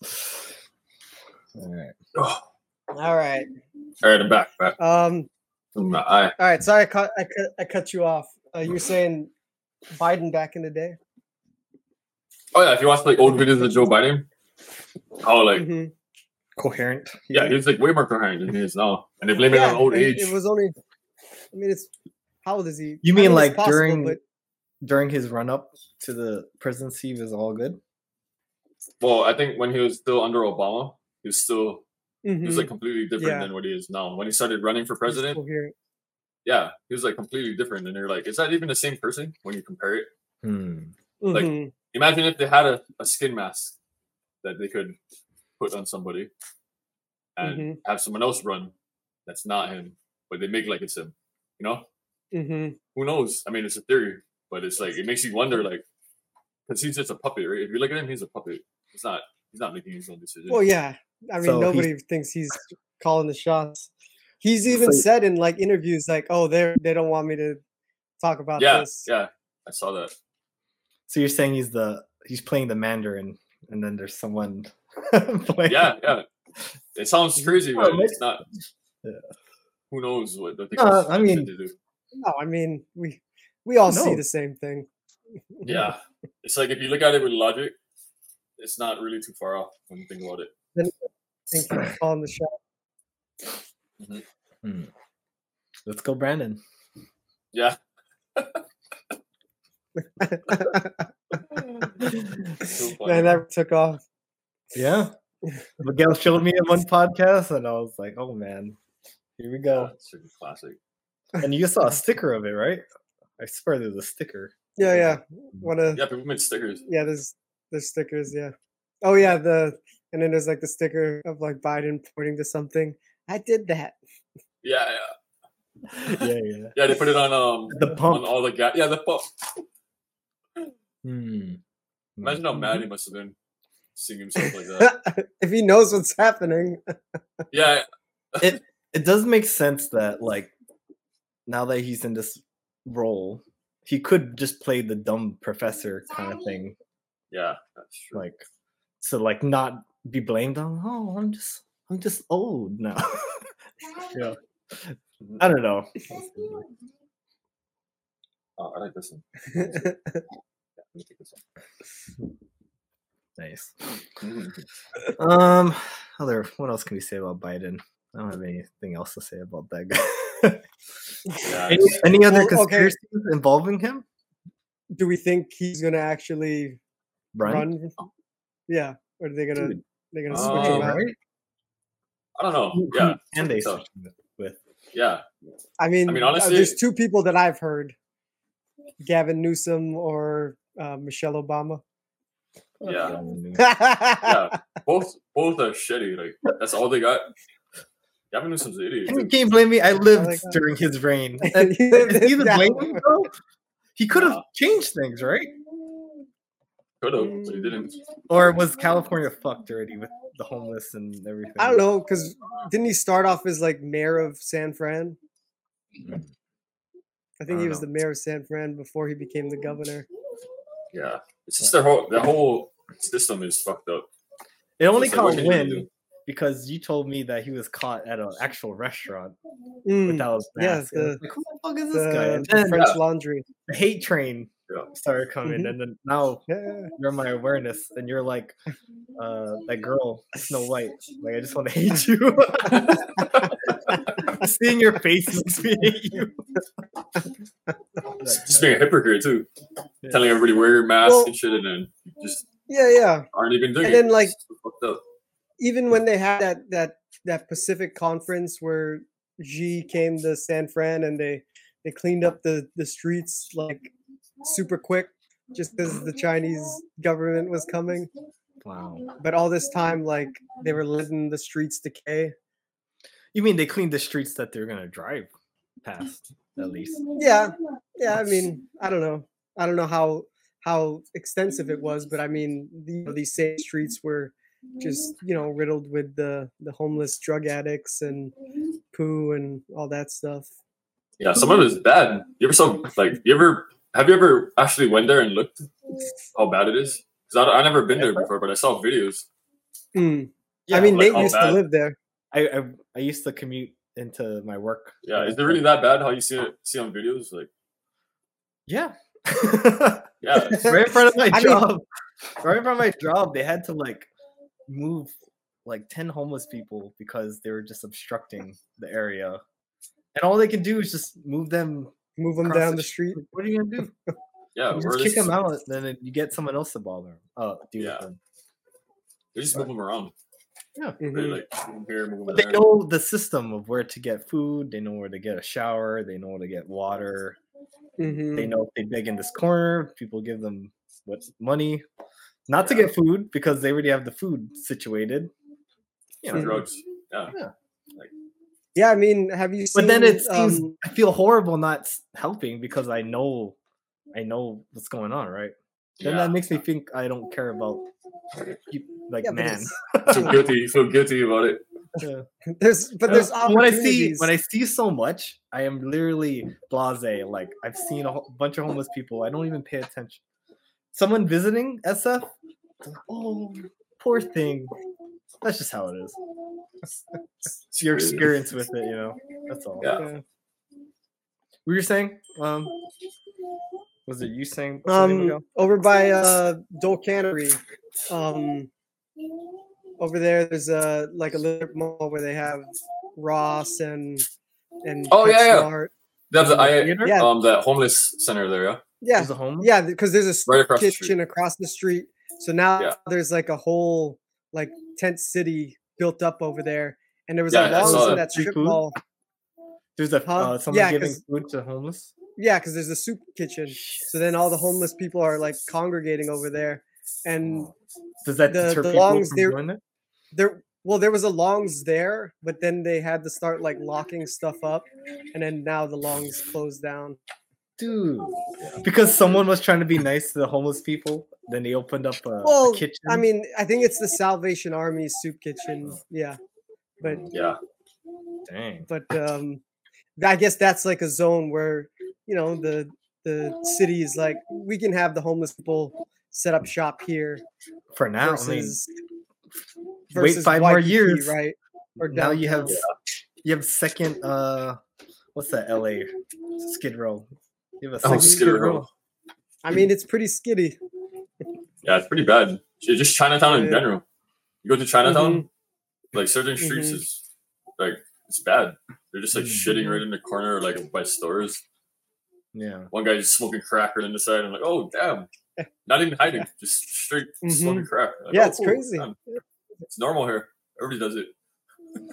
All right. Oh, All right. all right, I'm back. Back. Um. My eye. All right. Sorry, I cut. I cut. I cut you off. Uh, you were saying Biden back in the day. Oh yeah, if you watch like old videos of Joe Biden, how like Mhm. Coherent. yeah, he's like way more coherent than he is now, and they blame it on old age. It was only. I mean, it's how old is he? You I mean like possible, during But during his run up to the presidency was all good? Well, I think when he was still under Obama, he was still he was Mhm. like completely different Yeah. than what he is now. When he started running for president, yeah, he was like completely different. And you're like, is that even the same person when you compare it? Hmm. Like- Mhm. Imagine if they had a, a skin mask that they could put on somebody and Mhm. have someone else run that's not him, but they make like it's him. You know? Mhm. Who knows? I mean, it's a theory, but it's like it makes you wonder, like, because he's just a puppet, right? If you look at him, he's a puppet. He's not. He's not making his own decisions. Well, yeah. I mean, So he's- nobody thinks he's calling the shots. He's even So- said in like interviews, like, "Oh, they they don't want me to talk about yeah, this." yeah. I saw that. So you're saying he's the he's playing the Mandarin, and then there's someone playing. Yeah, yeah. It sounds crazy, Oh, but it's not. Yeah. Who knows what the No, I mean- to do? No, I mean, we we all see the same thing. Yeah, it's like if you look at it with logic, it's not really too far off when you think about it. Think he's calling the shot. Hmm. Let's go, Brandon. Yeah, so. Man, that took off. Yeah. Miguel showed me in one podcast, and I was like, "Oh man, Here we go. That's a classic. And you saw a sticker of it, right? I swear there's a sticker. Yeah, yeah. One of Yeah, people made stickers. yeah, there's there's stickers, yeah. Oh yeah, the and then there's like the sticker of like Biden pointing to something. I did that. Yeah, yeah, Yeah, yeah. yeah. They put it on um The pump on all the gas. Yeah, the pump. Hmm. Imagine how mad he must have been seeing himself like that. if he knows what's happening. Yeah, it it does make sense that like now that he's in this role, he could just play the dumb professor kind of thing, yeah, that's true. like to like not be blamed on. Oh, I'm just I'm just old now. yeah, I don't know. Oh, I like this one. Yeah, let me take this one. Nice. Um, other what else can we say about Biden? I don't have anything else to say about that guy. Yeah, any, any other Well, okay. conspiracies involving him? Do we think he's gonna actually Run, run? Yeah. Or are they gonna Dude. they're gonna Oh, switch him out? right? I don't know. Yeah, who can they so. switch with? yeah. I mean, I mean, honestly- there's two people that I've heard: Gavin Newsom or uh, Michelle Obama. Yeah. yeah, Yeah, both both are shitty. Like that's all they got. Gavin Newsom's an idiot. Can you, can you blame me? I lived like that. during his reign. Is he the blame, bro? He could have Nah. changed things, right? Could have, but he didn't. Or was California fucked already with the homeless and everything? I don't know because didn't he start off as like mayor of San Fran? I think I he was know. the mayor of San Fran before he became the governor. Yeah, it's just their whole their whole system is fucked up. It only It's like, caught wind do? Because you told me that he was caught at an actual restaurant Mm, without his mask. and I was the- like, who the fuck is this guy? the, And the then French Yeah. Laundry. the hate train Yeah. started coming, Mhm. and then now Yeah, you're my awareness, and you're like uh, that girl, Snow White. Like I just want to hate you. Seeing your face makes me hate you. Just being a hypocrite too, Yeah. telling everybody wear your mask Well- and shit, and then just yeah, yeah. aren't even doing And it. then, like- It's so fucked up. even when they had that that that Pacific conference where Xi came to San Fran and they they cleaned up the the streets like super quick just as the Chinese government was coming. Wow. But all this time, like they were letting the streets decay. You mean they cleaned the streets that they're gonna drive past at least? Yeah, yeah. I mean, I don't know. I don't know how how extensive it was, but I mean, the, you know, these same streets were just mm-hmm. you know riddled with the the homeless drug addicts and mm-hmm. poo and all that stuff. Yeah, some of it is bad. You ever saw like you ever have you ever actually went there and looked mm. how bad it is? Because I I never been there before, but I saw videos. Mm. Yeah, I mean, like Nate used bad- to live there. I, I I used to commute into my work. Yeah, is it really that bad? How you see it see on videos? Like, Yeah. yeah, right in front of my I mean- job. right in front of my job, they had to like move like 10 homeless people because they were just obstructing the area. And all they can do is just move them Move them down the street. What are you gonna do? yeah. You just kick them out, and then you get someone else to bother them. Oh, dude. Yeah. them. They just move them around. Yeah. They Mhm. like here, move 'em But they there. know the system of where to get food. They know where to get a shower. They know where to get water. Mhm. They know if they beg in this corner, people give them what money, not to get food because they already have the food situated. You for know, drugs. Yeah, Yeah, I mean, have you seen? but then it seems um, I feel horrible not helping because I know I know what's going on, right? Then yeah. that makes me think I don't care about like yeah, man. so guilty. so guilty about it. Yeah. There's, but there's when I see when I see so much, I am literally blasé. Like I've seen a whole bunch of homeless people. I don't even pay attention. Someone visiting SF, oh poor thing. That's just how it is. It's your experience with it, you know. That's all. Yeah. Yeah. What were you saying? Um, was it you saying? um Miguel? over by uh Dole Cannery um over there there's a like a little mall where they have Ross and and Oh, yeah, yeah. PetSmart. They have the I, Theater? Yeah. um the homeless center there. Yeah, yeah There's a home. yeah because there's a s- Right across kitchen street. across the street so now Yeah. there's like a whole like tent city built up over there and there was Yeah, I a saw Longs in that. that strip food? mall There's a Huh? uh, someone Yeah, giving 'cause- food to homeless. Yeah, because there's a soup kitchen. So then all the homeless people are like congregating over there, and Does that the- deter the people longs, from they're- doing it? there well there was a longs there but then they had to start like locking stuff up and then now the longs closed down Dude, because someone was trying to be nice to the homeless people, then they opened up a, a kitchen. i mean i think it's the salvation army soup kitchen yeah but Yeah. dang. but um i guess that's like a zone where you know the the city is like we can have the homeless people set up shop here For now, I mean, versus wait versus five more years. right or now you have downtown. you have second. Uh, what's that? L.A. Skid Row. You have a Oh, second Skid Row. i mean it's pretty skitty Yeah, it's pretty bad. J- Just Chinatown in Yeah. general. You go to Chinatown, Mm-hmm. like certain streets Mhm. is like it's bad. They're just like Mm. shitting right in the corner, like by stores. Yeah. One guy just smoking crack right in the side. I'm like, oh damn, not even hiding, just straight smoking crack. Like, Yeah, oh, it's cool, crazy. damn. It's normal here. Everybody does it.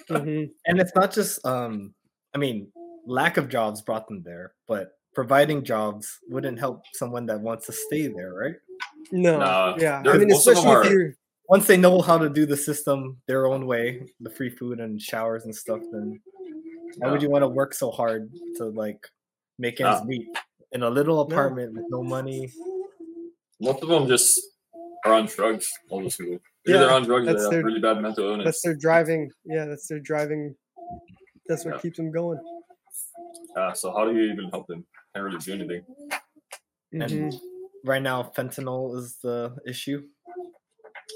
Mhm. And it's not just um I mean, lack of jobs brought them there, but providing jobs wouldn't help someone that wants to stay there, right? No Nah, yeah i they're- mean most of them especially if you're Once they know how to do the system their own way, the free food and showers and stuff, then why would you want to work so hard to like make ends Nah. meet in a little apartment with no money? Most of them just are on drugs. All those people. Either Yeah, they're on drugs or that's they have their- really bad mental illness. that's their driving yeah that's their driving that's what Yeah. keeps them going Yeah, so how do you even help them? Can't really do anything. And Mhm. Right now, fentanyl is the issue.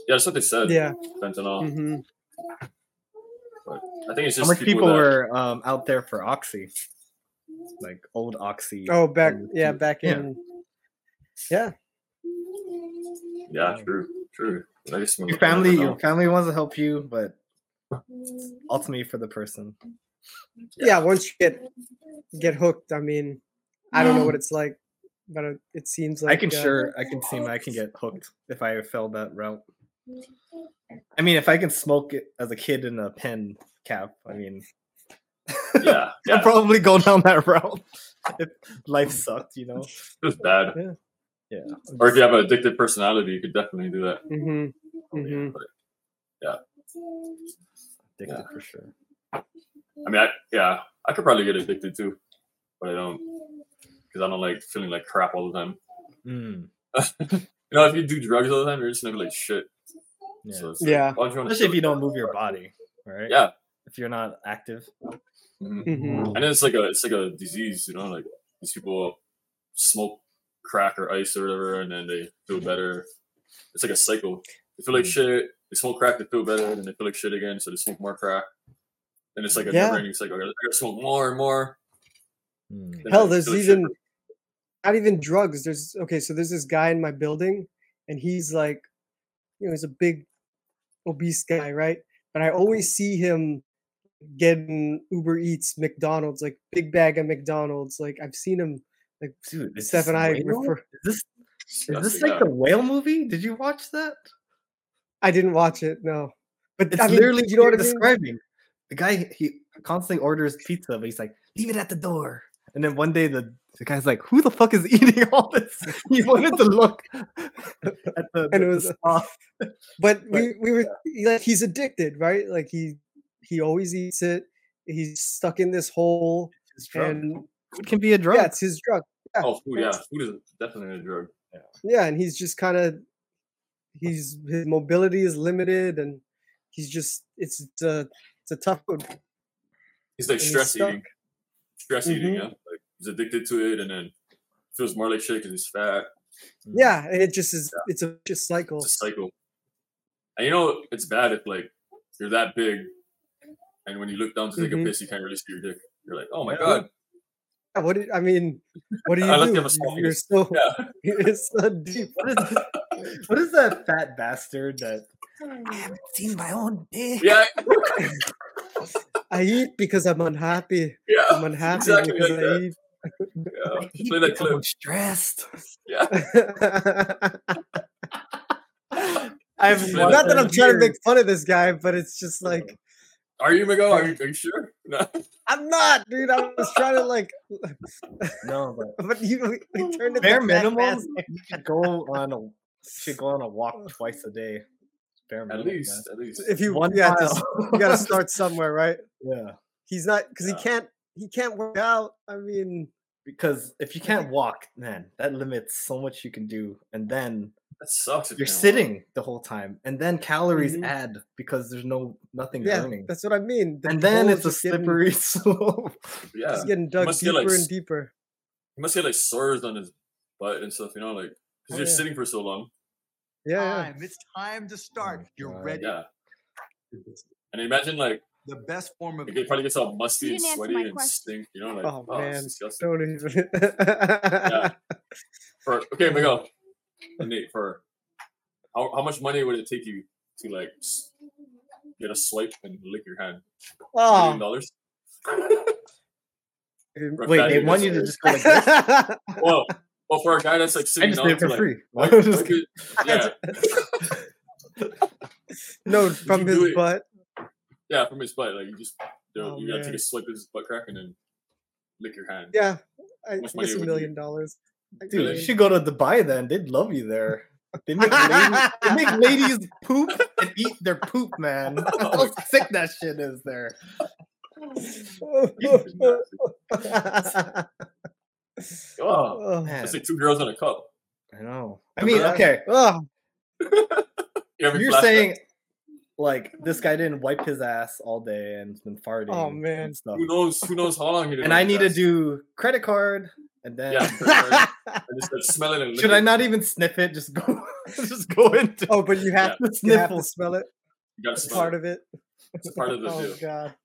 Yeah, that's what they said. yeah Fentanyl. hmm But I think it's How just much people that, were um, out there for oxy, like old oxy? oh back and- yeah back yeah. in yeah Yeah, true, true. I guess Your family, your family wants to help you, but ultimately for the person. yeah once you get get hooked i mean i don't know what it's like but it, it seems like I can uh, sure I can see I can get hooked if I fell that route. I mean, if I can smoke it as a kid in a pen cap, I mean, Yeah, I'd probably go down that route if life sucked, you know. It was bad. Yeah. Yeah. Or if you have an addictive personality, you could definitely do that. mhm, mhm. Yeah, Addicted Yeah. for sure. I mean, I, yeah, I could probably get addicted too, but I don't because I don't like feeling like crap all the time. Mm, you know, if you do drugs all the time, you're just gonna be like shit. yeah. So it's like, Yeah. why you Especially if you don't move your body, right? Yeah. If you're not active. that? Mhm. Mhm. And then it's like a it's like a disease, you know, like these people smoke crack or ice or whatever, and then they feel better. It's like a cycle. They feel like Mm. shit. They smoke crack, they feel better, and they feel like shit again, so they smoke more crack. And it's like a Yeah. never-ending cycle. I gotta, smoke more and more. Mm. hell there's feel like even for- not even drugs there's okay so there's this guy in my building and he's like you know he's a big obese guy right but i always see him getting uber eats mcdonald's like big bag of mcdonald's like i've seen him like Dude, is steph this and i whale? refer Is this is this Disgusting, like the whale movie? Did you watch that? i didn't watch it no but It's I mean, literally you know what you're i mean describing. The guy he constantly orders pizza, but he's like, leave it at the door. And then one day the, the guy's like, who the fuck is eating all this? He wanted to look at the, And the- it was- stuff. but we we were he- like he's addicted right like he he always eats it he's stuck in this hole His drug. and Food can be a drug. yeah it's his drug yeah, Oh, food, yeah. Food is definitely a drug. yeah yeah and he's just kind of he's his mobility is limited and he's just it's, it's a it's a tough one He's like And stress stuck. eating. Stress eating, Mhm. yeah. Like he's addicted to it and then feels more like shit because he's fat. Yeah and it just is it's a just cycle It's a cycle. And you know, it's bad if like you're that big and when you look down to take Mhm. a piss, you can't really see your dick. You're like, oh my Yeah. god. Yeah, what do, i mean what do you Unless you do have a small you're penis. so Yeah. you're so deep What is, what is that fat bastard that I haven't seen my own dick? Yeah. i eat because i'm unhappy Yeah. i'm unhappy exactly because like i that. eat Yeah. Eat Play that because I'm clip. stressed. Yeah. I've Play not that that I'm clip. trying to make fun of this guy, but it's just like Are you Miguel? Are you, are you sure? No. I'm not, dude. I was trying to like, No, but but you, you turned it bare to fat minimum, you should go on a should go on a walk twice a day. Bare minimum, At minimum, least, at least. If you, One yeah, just- you gotta start somewhere, right? Yeah, He's not because Yeah. he can't. He can't work out. I mean, because if you can't walk, man, that limits so much you can do, and then That sucks. if you're you can't walk. sitting the whole time, and then calories Mhm. add because there's no nothing yeah, burning, that's what I mean. The and then it's a just getting- slippery slope. Yeah. It's getting dug deeper get, like, and deeper. He must get like sores on his butt and stuff, you know, like because Oh, you're yeah. sitting for so long. Yeah, yeah. Time. It's time to start. You're God. ready. Yeah. And imagine like The best form of it probably gets all musty You and answer sweaty my and question. stink, you know, like Oh, oh, man. it's disgusting. Don't even. Yeah. For okay, Miguel. And Nate, for how, how much money would it take you to like get a swipe and lick your hand? Oh. Million Oh, dollars? dude. For a Wait, they want you to just go like this? Well, well, for a guy that's like I sitting just down did it for like, free. wipe- I just wipe yeah, no, from his it- butt. Yeah, from his butt. Like you just you, know, Oh, you gotta take a swipe of his butt crack and then lick your hand. Yeah, I much money guess a million you- dollars. I Dude, you should go to Dubai then. They'd love you there. They make, ladies, they make ladies poop and eat their poop, man. Oh How sick that shit is there. Oh, Oh, Man, it's like two girls in a cup. I know. I mean, Yeah. okay. oh, you you're flashback? saying like this guy didn't wipe his ass all day and's been farting. Oh, man. and stuff. who knows? Who knows how long he did And I with need to do credit card, and then Yeah, I just like smell it and lick should I not even sniff it? Just go, just go into oh, but you have, the you have sniffle. to smell it. You gotta smell part it. of it. It's part of the Oh deal. god.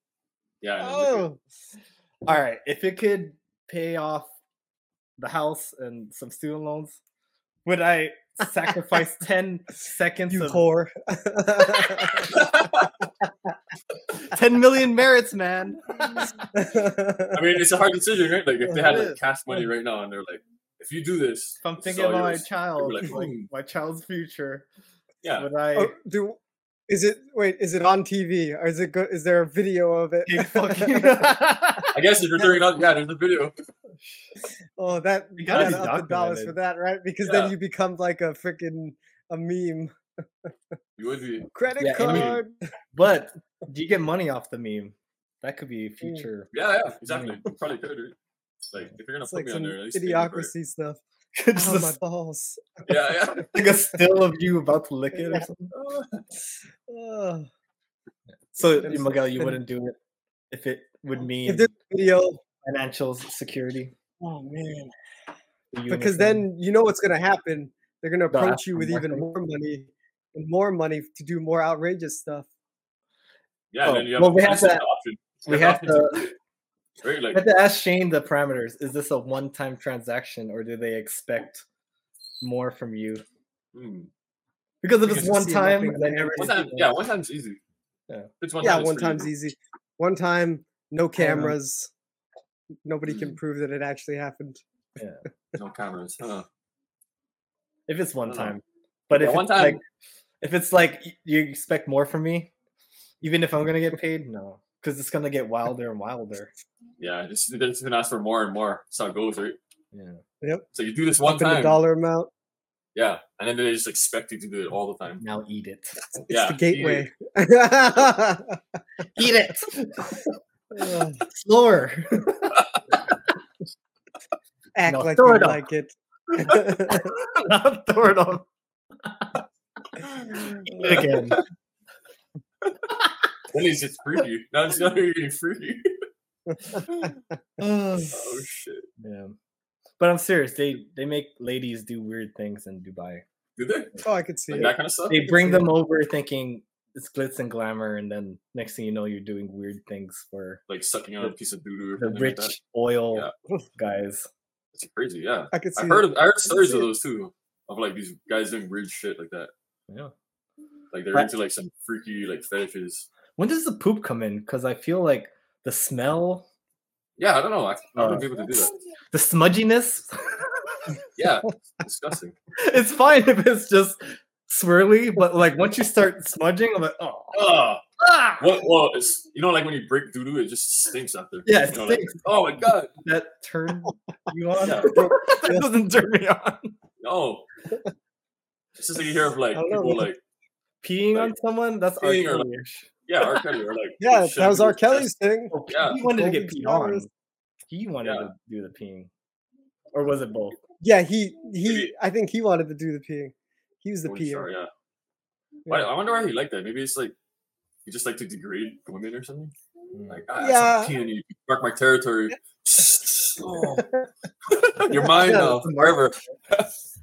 Yeah. and then lick it. Oh, All right, if it could pay off the house and some student loans, would I sacrifice ten seconds you of whore. 10 million merits, man? I mean, it's a hard decision, right? Like if they had It like is. cash money right now and they're like, if you do this, If I'm thinking all about my child, like, like, my child's future, yeah. would I oh, do is it wait? Is it on TV or is it good? is there a video of it? I guess if you're doing it, on- yeah, there's a video. oh, that You you gotta gotta be up the dollars for that, right? Because Yeah. then you become like a freaking a meme. You would be. Credit Yeah, I mean- card. but do you get money off the meme? That could Mm. be future. Yeah, yeah, exactly. Probably could, dude. Like if you're gonna It's put like me on some there, at least pay me for it. idiocracy stuff. Just Oh a my s- balls. Yeah, yeah. like a still of you about to lick it or something. Oh. So Miguel, you wouldn't do it if it would mean If mean this video, financial security. oh man, for because then you know what's gonna happen. They're gonna approach you with even more money and more money to do more outrageous stuff. Yeah, Oh, then you have well, the we have to- option. we have to option do it, right? we Like have to ask Shane the parameters. Is this a one-time transaction or do they expect more from you? hmm. Because if Because it's one time, then one time, yeah, one time's easy. Yeah. It's one yeah, time, it's one time's easy. One time, no cameras. Nobody Mm. can prove that it actually happened. Yeah, No cameras. Huh. if it's one I don't know. time. But Yeah, if one it's like time- if it's like you expect more from me, even if I'm gonna get paid, no, because it's gonna get wilder and wilder. Yeah, just they're just gonna ask for more and more. That's how it goes, right? Yeah. Yep. So you do this one Up in the dollar amount. yeah, and then they just expect you to do it all the time. Now eat it. It's yeah, the eat gateway. Eat it. Ugh, Slower. Act No, like you it up. like it. Not throw it on. Eat it again. Then it's just freaky. Now it's not you're getting freaky. Ugh. Oh shit! yeah. But I'm serious. They they make ladies do weird things in Dubai. Do they Oh, I could see like it. that kind of stuff? They bring see them over thinking it's glitz and glamour, and then next thing you know, you're doing weird things for Like sucking on a piece of doo doo or the something like rich that. oil Yeah. guys. It's crazy. Yeah, I could see I've heard of, I heard stories see of those too. Of like these guys doing weird shit like that. Yeah. Like they're But- into like some freaky like fetishes. When does the poop come in? Because I feel like the smell, Yeah, I don't know. I, I Uh, able to do that. the smudginess. Yeah, it's disgusting. it's fine if it's just swirly, but like once you start smudging, I'm like, oh, Oh, Ah! What? Well, it's you know, like when you break doo doo, it just stinks after. Yeah, it You know, like, stinks. oh my god. That turn you on? Yeah. that doesn't turn me on. No. It's just like you hear of like don't know, people man. like Peeing on someone? That's peeing or, like. Yeah, R. Kelly or like Yeah, that was into R. Kelly's thing. Oh, Yeah. He wanted to get Golden peed on. He wanted Yeah. to do the peeing. Or was it both? Yeah, he he. Maybe- I think he wanted to do the peeing. He was the Golden peer. shower, yeah. Why, I wonder why he liked that. Maybe it's like he just like to degrade women or something. Like, ah, Yeah. yeah, you mark my territory. Oh. You're mine Yeah, now, forever.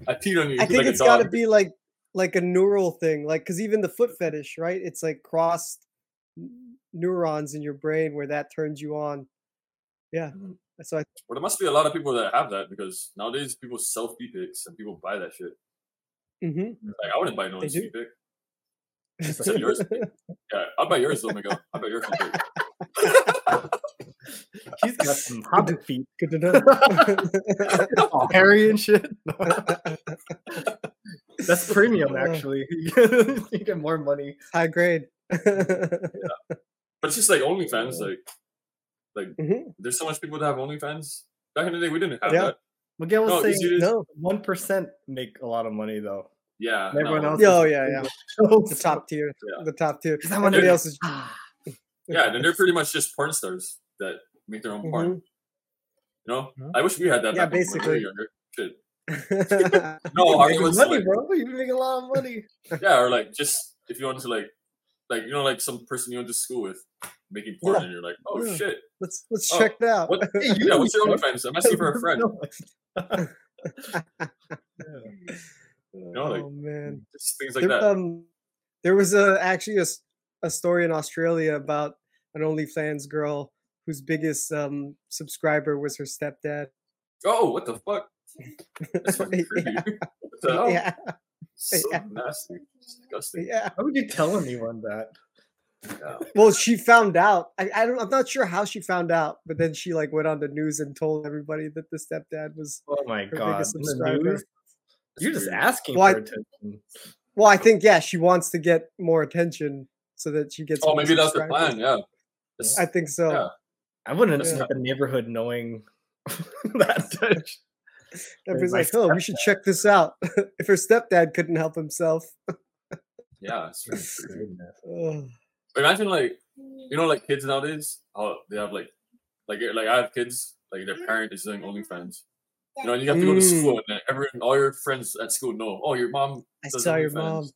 I peed on you. I think like it's got to be like like a neural thing, like because even the foot fetish, right? It's like crossed n- neurons in your brain where that turns you on. Yeah, Mm-hmm. so I, Well, there must be a lot of people that have that because nowadays people self pee pics and people buy that shit. Mm-hmm. Like, I wouldn't buy no They one's do. pee pic. Except yours. Yeah, I'll buy yours though, Miguel. I'll buy yours. pee pic. He's got some hobbit feet. Good to know. All hairy and shit. That's premium, Uh. actually. you get more money. High grade. But it's just like OnlyFans, like, like Mhm. there's so much people that have OnlyFans. Back in the day, we didn't have Yeah. that. Miguel was No, 'cause saying you just- No. one percent make a lot of money though. Yeah, And everyone no. else. Oh is yeah, yeah. The top tier. Yeah. The top tier. 'Cause I wanna Everybody else is. Yeah, then they're pretty much just porn stars that make their own porn. Mhm. You know, Mhm. I wish we had that. Yeah, back when we were basically. Shit. No, You're Harvey making was money, like, bro. You're making a lot of money. yeah, or like just if you wanted to like, like you know, like some person you went to school with making porn, Yeah. and you're like, oh Yeah. shit, let's let's Oh, check it out. what? Hey, you yeah, what's your OnlyFans? I'm asking for a friend. know, like, oh man. Just things like there, that. um, there was a actually a, a story in Australia about an OnlyFans girl whose biggest um, subscriber was her stepdad. oh, what the fuck? That's fucking creepy. yeah, What the hell? yeah, So nasty, disgusting. yeah. How would you tell anyone that? Yeah. Well, she found out. I, I don't. I'm not sure how she found out, but then she like went on the news and told everybody that the stepdad was. Oh my Her god! in the news? You're just asking Well, I- attention. Well, I think yeah, she wants to get more attention so that she gets. Oh, more maybe that's the plan. Yeah. That's- I think so. Yeah. I wouldn't That's want the neighborhood knowing that. touch. Everybody's like, "Oh, we should check this out." if her stepdad couldn't help himself. yeah. It's very creepy. Ugh. Imagine like you know like kids nowadays how they have like like like I have kids like their parent is doing OnlyFans. You know, and you have to go to mm. school and everyone all your friends at school know, oh your mom I does saw your OnlyFans." mom.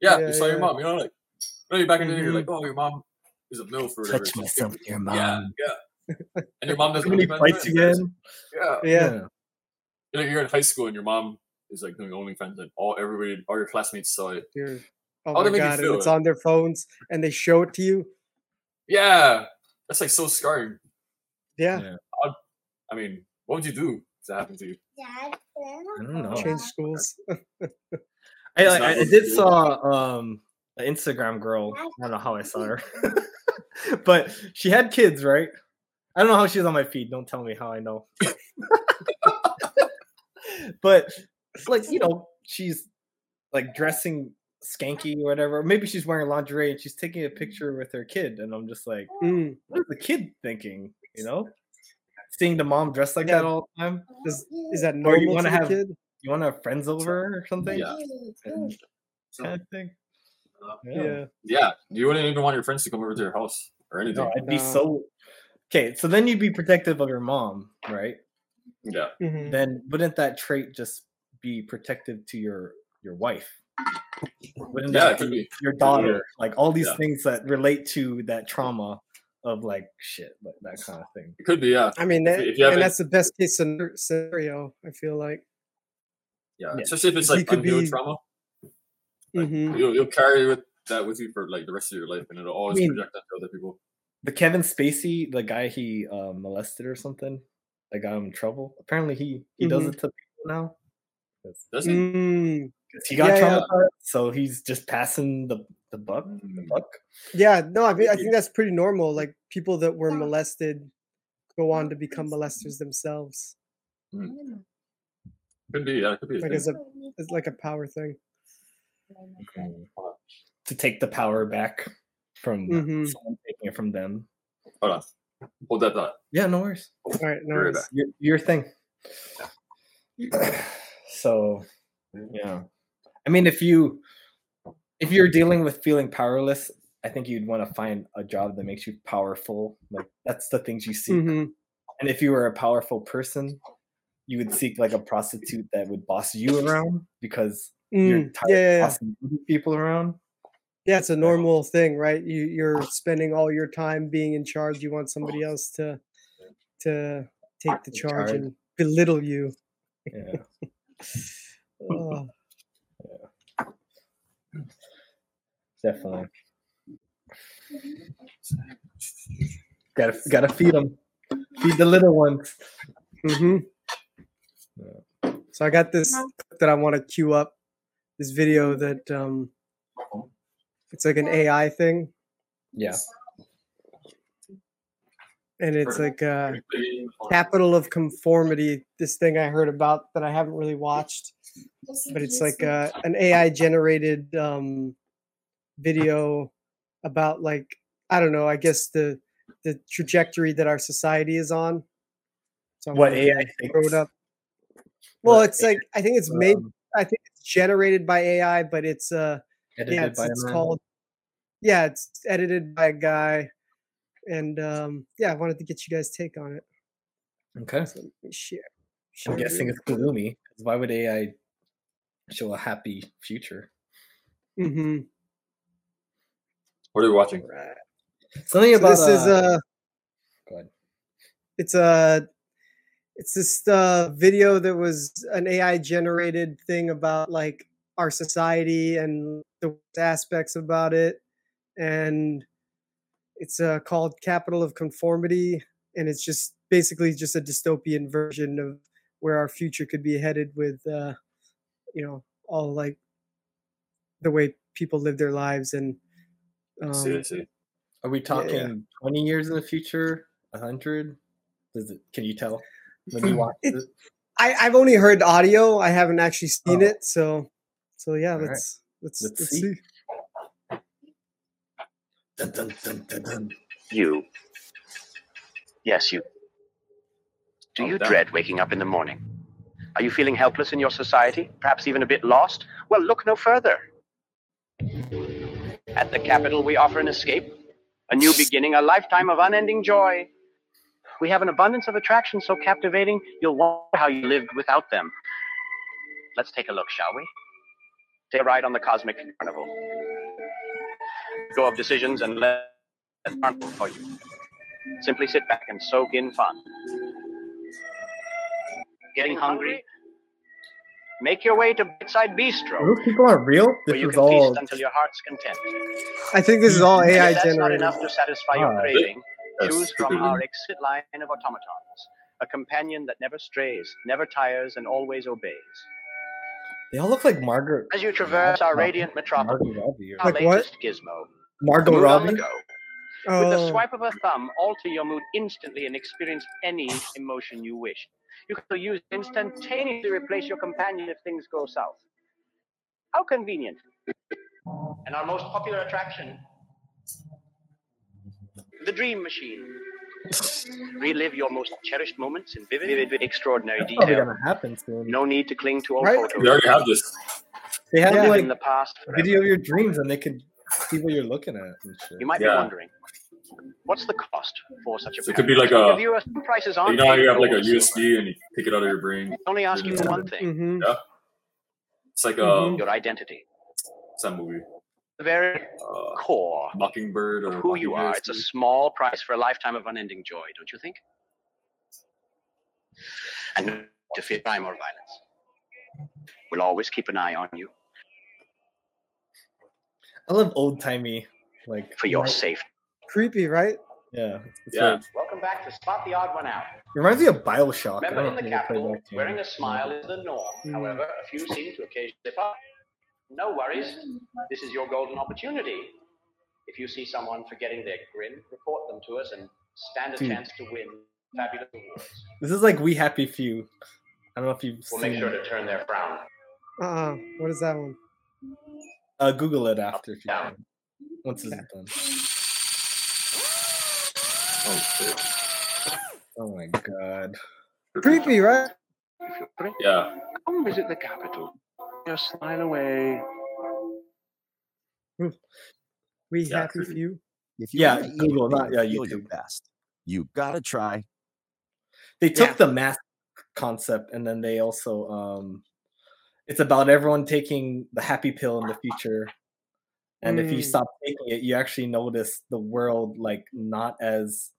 Yeah, Yeah, you saw your mom, you know, like maybe back in the day you're like, mm-hmm. Oh, your mom is a MILF or whatever. Touch myself with your mom. Yeah, yeah. And your mom doesn't many OnlyFans, fights again. Yeah. Yeah. You know, you're in high school and your mom is like doing OnlyFans and all everybody all your classmates saw it. You're, oh How they my god, feel and it's on their phones and they show it to you. Yeah. That's like so scarring. Yeah, Yeah. I mean, what would you do if that happened to you? I don't know. change schools. I, like, I, I did saw um an Instagram girl. I don't know how I saw her, but she had kids, right? I don't know how she's on my feed. Don't tell me how I know. but it's like you know, she's like dressing skanky or whatever. Maybe she's wearing lingerie and she's taking a picture with her kid, and I'm just like, Mm. what is the kid thinking? You know, seeing the mom dressed like Yeah. that all the time. Is, is that Or normal you want to have kid? you want to have friends over or something? Yeah. And kind of thing. Yeah. Yeah. You wouldn't even want your friends to come over to your house or anything. No, I'd be No. so okay. So then you'd be protective of your mom, right? Yeah. Mhm. Then wouldn't that trait just be protective to your your wife? Wouldn't Yeah, that it could be. your daughter? Like all these Yeah. things that relate to that trauma of like shit, like that kind of thing. It could be, yeah. I mean, that, you- if you haven't- and that's the best case scenario. I feel like. Yeah. Yeah. Especially if it's He like could unhealed be- trauma. Like, Mhm. You'll, you'll carry with that with you for like the rest of your life and it'll always mean- project onto other people. The Kevin Spacey, the guy he uh, molested or something, that got him in trouble. Apparently, he he does Mhm. it to people now. Does he? Mm. 'Cause he got Yeah, yeah. so he's just passing the the buck. The Mm. buck. Yeah, no, I mean, I think that's pretty normal. Like people that were molested go on to become molesters themselves. Could be, yeah. It could be. Like thing. it's a, it's like a power thing. to take the power back. from Mhm. someone taking it from them. Hold on. Hold that thought. Yeah, no worries. All right, no worries. Your, your thing. so, yeah. I mean, if you if you're dealing with feeling powerless, I think you'd want to find a job that makes you powerful. Like that's the things you seek. Mhm. And if you were a powerful person, you would seek like a prostitute that would boss you around because you're Mm, tired yeah, of yeah, bossing people around. Yeah, it's a normal thing, right? You you're spending all your time being in charge. You want somebody else to to take the charge charge. and belittle you. Yeah. Oh, Definitely. Gotta gotta feed them. Feed the little ones. Mm-hmm. So I got this that I want to queue up. This video that um, it's like an AI thing, Yeah. and it's like uh, capital of conformity. This thing I heard about that I haven't really watched, but it's like uh, an AI generated um, video about like I don't know. I guess the the trajectory that our society is on. So What AI throw it thinks. up. Well, What it's like I think it's made. um, I think it's generated by AI, but it's uh Edited yeah, it's, by it's called yeah, it's edited by a guy, and um yeah, I wanted to get you guys' take on it. Okay. So let me share. I'm guessing it's gloomy. Why would AI a happy future? Mm-hmm. What are we watching? Right. Something So about this is uh, a go ahead. it's a it's this uh, video that was an AI generated thing about like our society and the aspects about it, and it's uh, called Capital of Conformity, and it's just basically just a dystopian version of where our future could be headed with uh, you know all like the way people live their lives and I see, um, see. Are we yeah. talking 20 years in the future? 100? Does it can you tell when you watch It- it? I, I've only heard audio. I haven't actually seen Oh. it, so so yeah, All right. let's let's Let's let's, see. see. Dun, dun, dun, dun, dun. You. Yes, you. Do Oh, you damn. dread waking up in the morning? Are you feeling helpless in your society? Perhaps even a bit lost? Well, look no further. At the capital, we offer an escape, a new beginning, a lifetime of unending joy. We have an abundance of attractions so captivating, you'll wonder how you lived without them. Let's take a look, shall we? Take a ride on the cosmic carnival. Go of decisions and let it carnival for you. Simply sit back and soak in fun. Getting hungry? Make your way to Bedside Bistro, Those people aren't real. This you is can all feast until your heart's content. I think this is all AI if that's not enough to satisfy your craving. That's Choose from stupid. our exit line of automatons, a companion that never strays, never tires, and always obeys. they all look like Margaret As you traverse our radiant metropolis, Margot Robbie. or- our Like what? latest gizmo, Margot mood Robbie. go. With the Oh, swipe of a thumb, alter your mood instantly and experience any emotion you wish. You can use it instantaneously replace your companion if things go south. How convenient. And our most popular attraction, the Dream Machine. Relive your most cherished moments in vivid, vivid, extraordinary Probably detail. gonna happen soon. No need to cling to old Right? photos. We already have this. They have Yeah. Like in the past. forever. video of your dreams, and they could see what you're looking at. And shit. You might Yeah. be wondering, what's the cost for such a So it could be like a- Give you prices on You know how you have like a gold silver. USB and you take it out of your brain. Only ask you for one thing: hmm It's like Mhm. a your identity, what's that movie? the very Uh, core Mockingbird or of who you are. It's a small price for a lifetime of unending joy, don't you think? And no to fear crime or violence. We'll always keep an eye on you I love old timey, like for your like- safety. creepy, right? Yeah, Yeah. like- Welcome back to Spot the Odd One Out. reminds me of Bioshock. I Remember, in the think I played capital, wearing a smile is the norm. Mm. However, a few seem to occasionally slip up. No worries. This is your golden opportunity. If you see someone forgetting their grin, report them to us and stand a Dude. chance to win fabulous awards. This is like We Happy Few. I don't know if you've We'll seen. make sure to turn their frown. Uh uh What is that one? Uh, Google it after if you Down. can. Once it's done. Oh shit. Oh my god. Creepy, right? Yeah. Come visit the capital. Just smile away. We Yeah, happy few. If you Yeah, wanna eat Google, what not you yeah, feel your YouTube. best, you gotta try. They took Yeah. the mask concept and then they also um it's about everyone taking the happy pill in the future. And if you Mm. stop taking it, you actually notice the world like not as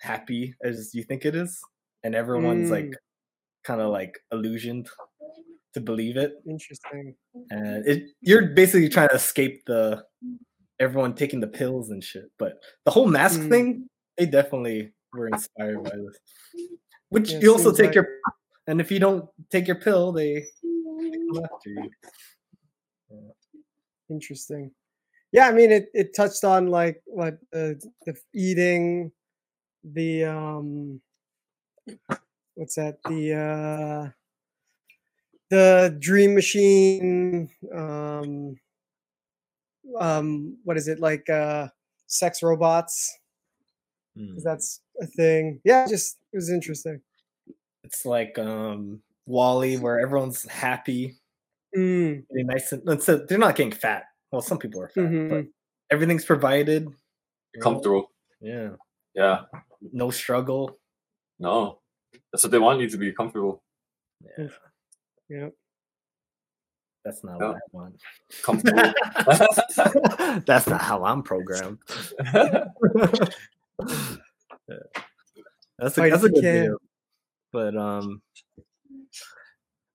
happy as you think it is. And everyone's like Mm. kind of like illusioned to believe it. Interesting. and it you're basically trying to escape the everyone taking the pills and shit but the whole mask Mm. thing they definitely were inspired by this which Yeah, you also take like- your and if you don't take your pill they come after you Interesting. Yeah, I mean it it touched on like what uh, the eating the um what's that? The uh the dream machine um um what is it like uh sex robots Mm. that's a thing. Yeah, just it was interesting. it's like um wally where everyone's happy Mm, nice and and so they're not getting fat well some people are fat but mhm. everything's provided you know, Comfortable. yeah Yeah. no struggle No. That's what they want you to be comfortable. yeah Yeah. that's not Yeah. what i want Comfortable. That's not how I'm programmed. Yeah. That's a Fight that's a good can. video, but um,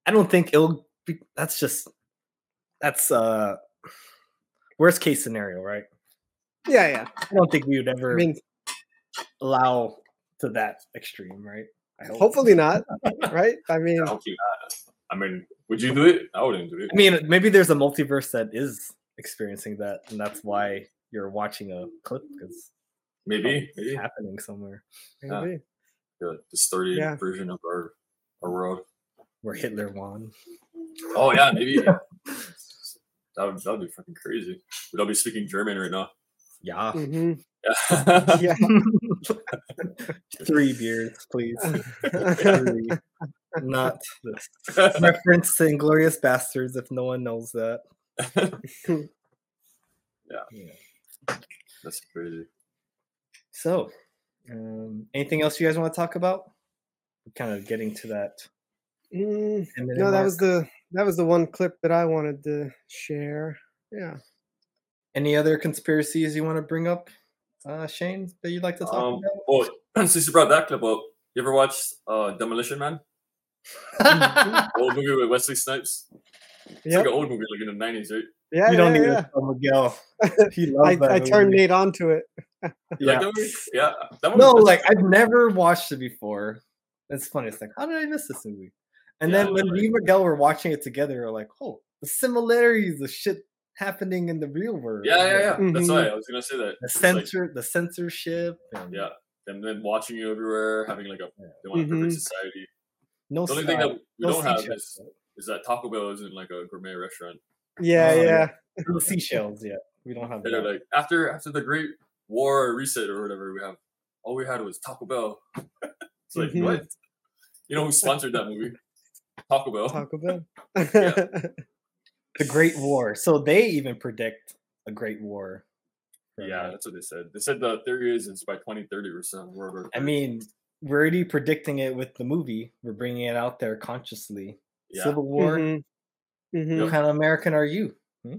I don't think it'll. Be, that's just that's uh worst case scenario, right? Yeah, yeah. I don't think we would ever I mean, allow to that extreme, right? I hope. hopefully not, right? I mean, Hopefully not. I mean, would you do it? I wouldn't do it. I mean, maybe there's a multiverse that is experiencing that, and that's why you're watching a clip because Maybe. it's Maybe. happening somewhere maybe. The distorted Yeah. version of our, our world. Where Hitler won. Oh, yeah, maybe. that, would, that would be fucking crazy. We'd all be speaking German right now. Yeah, hmm Yeah. Yeah. three beers, please. Three. Not this. reference to Inglourious Basterds. If no one knows that, yeah. That's crazy. So, um, anything else you guys want to talk about? Kind of getting to that. Mm, no, that was the that was the one clip that I wanted to share. Yeah. Any other conspiracies you want to bring up, uh, Shane, that you'd like to talk Um, about? oh, since you brought that clip up, you ever watched uh, Demolition Man? Old movie with Wesley Snipes. It's Yep. like an old movie, like in the nineties, right? Yeah, you don't yeah, need yeah. to tell Miguel. He loves I, that I turned movie. Nate onto it. You Yeah. like that? Yeah. That one No, like I've never watched it before. It's funny. It's like, how did I miss this movie? And Yeah, then when me and Miguel were watching it together, we are like, oh, the similarities of shit happening in the real world. Yeah, yeah, yeah. That's Mhm. why I was gonna say that. The It's like- censor, the censorship. And yeah, and then watching you everywhere, having like a they want a perfect society. No, The only thing that we no don't have is is that Taco Bell isn't like a gourmet restaurant. Yeah, Oh, yeah. yet. no seashells yet. We don't have that. like after after the Great War or reset or whatever, we have all we had was Taco Bell. it's like Mhm. what? You know who sponsored that movie? Taco Bell. Taco Bell. the Great War. So they even predict a Great War. from Yeah, that's what they said. They said the theory is it's by 2030 or something. World War I mean, we're already predicting it with the movie. We're bringing it out there consciously. Yeah. Civil War. Mhm. Mhm. What kind of American are you? Hmm?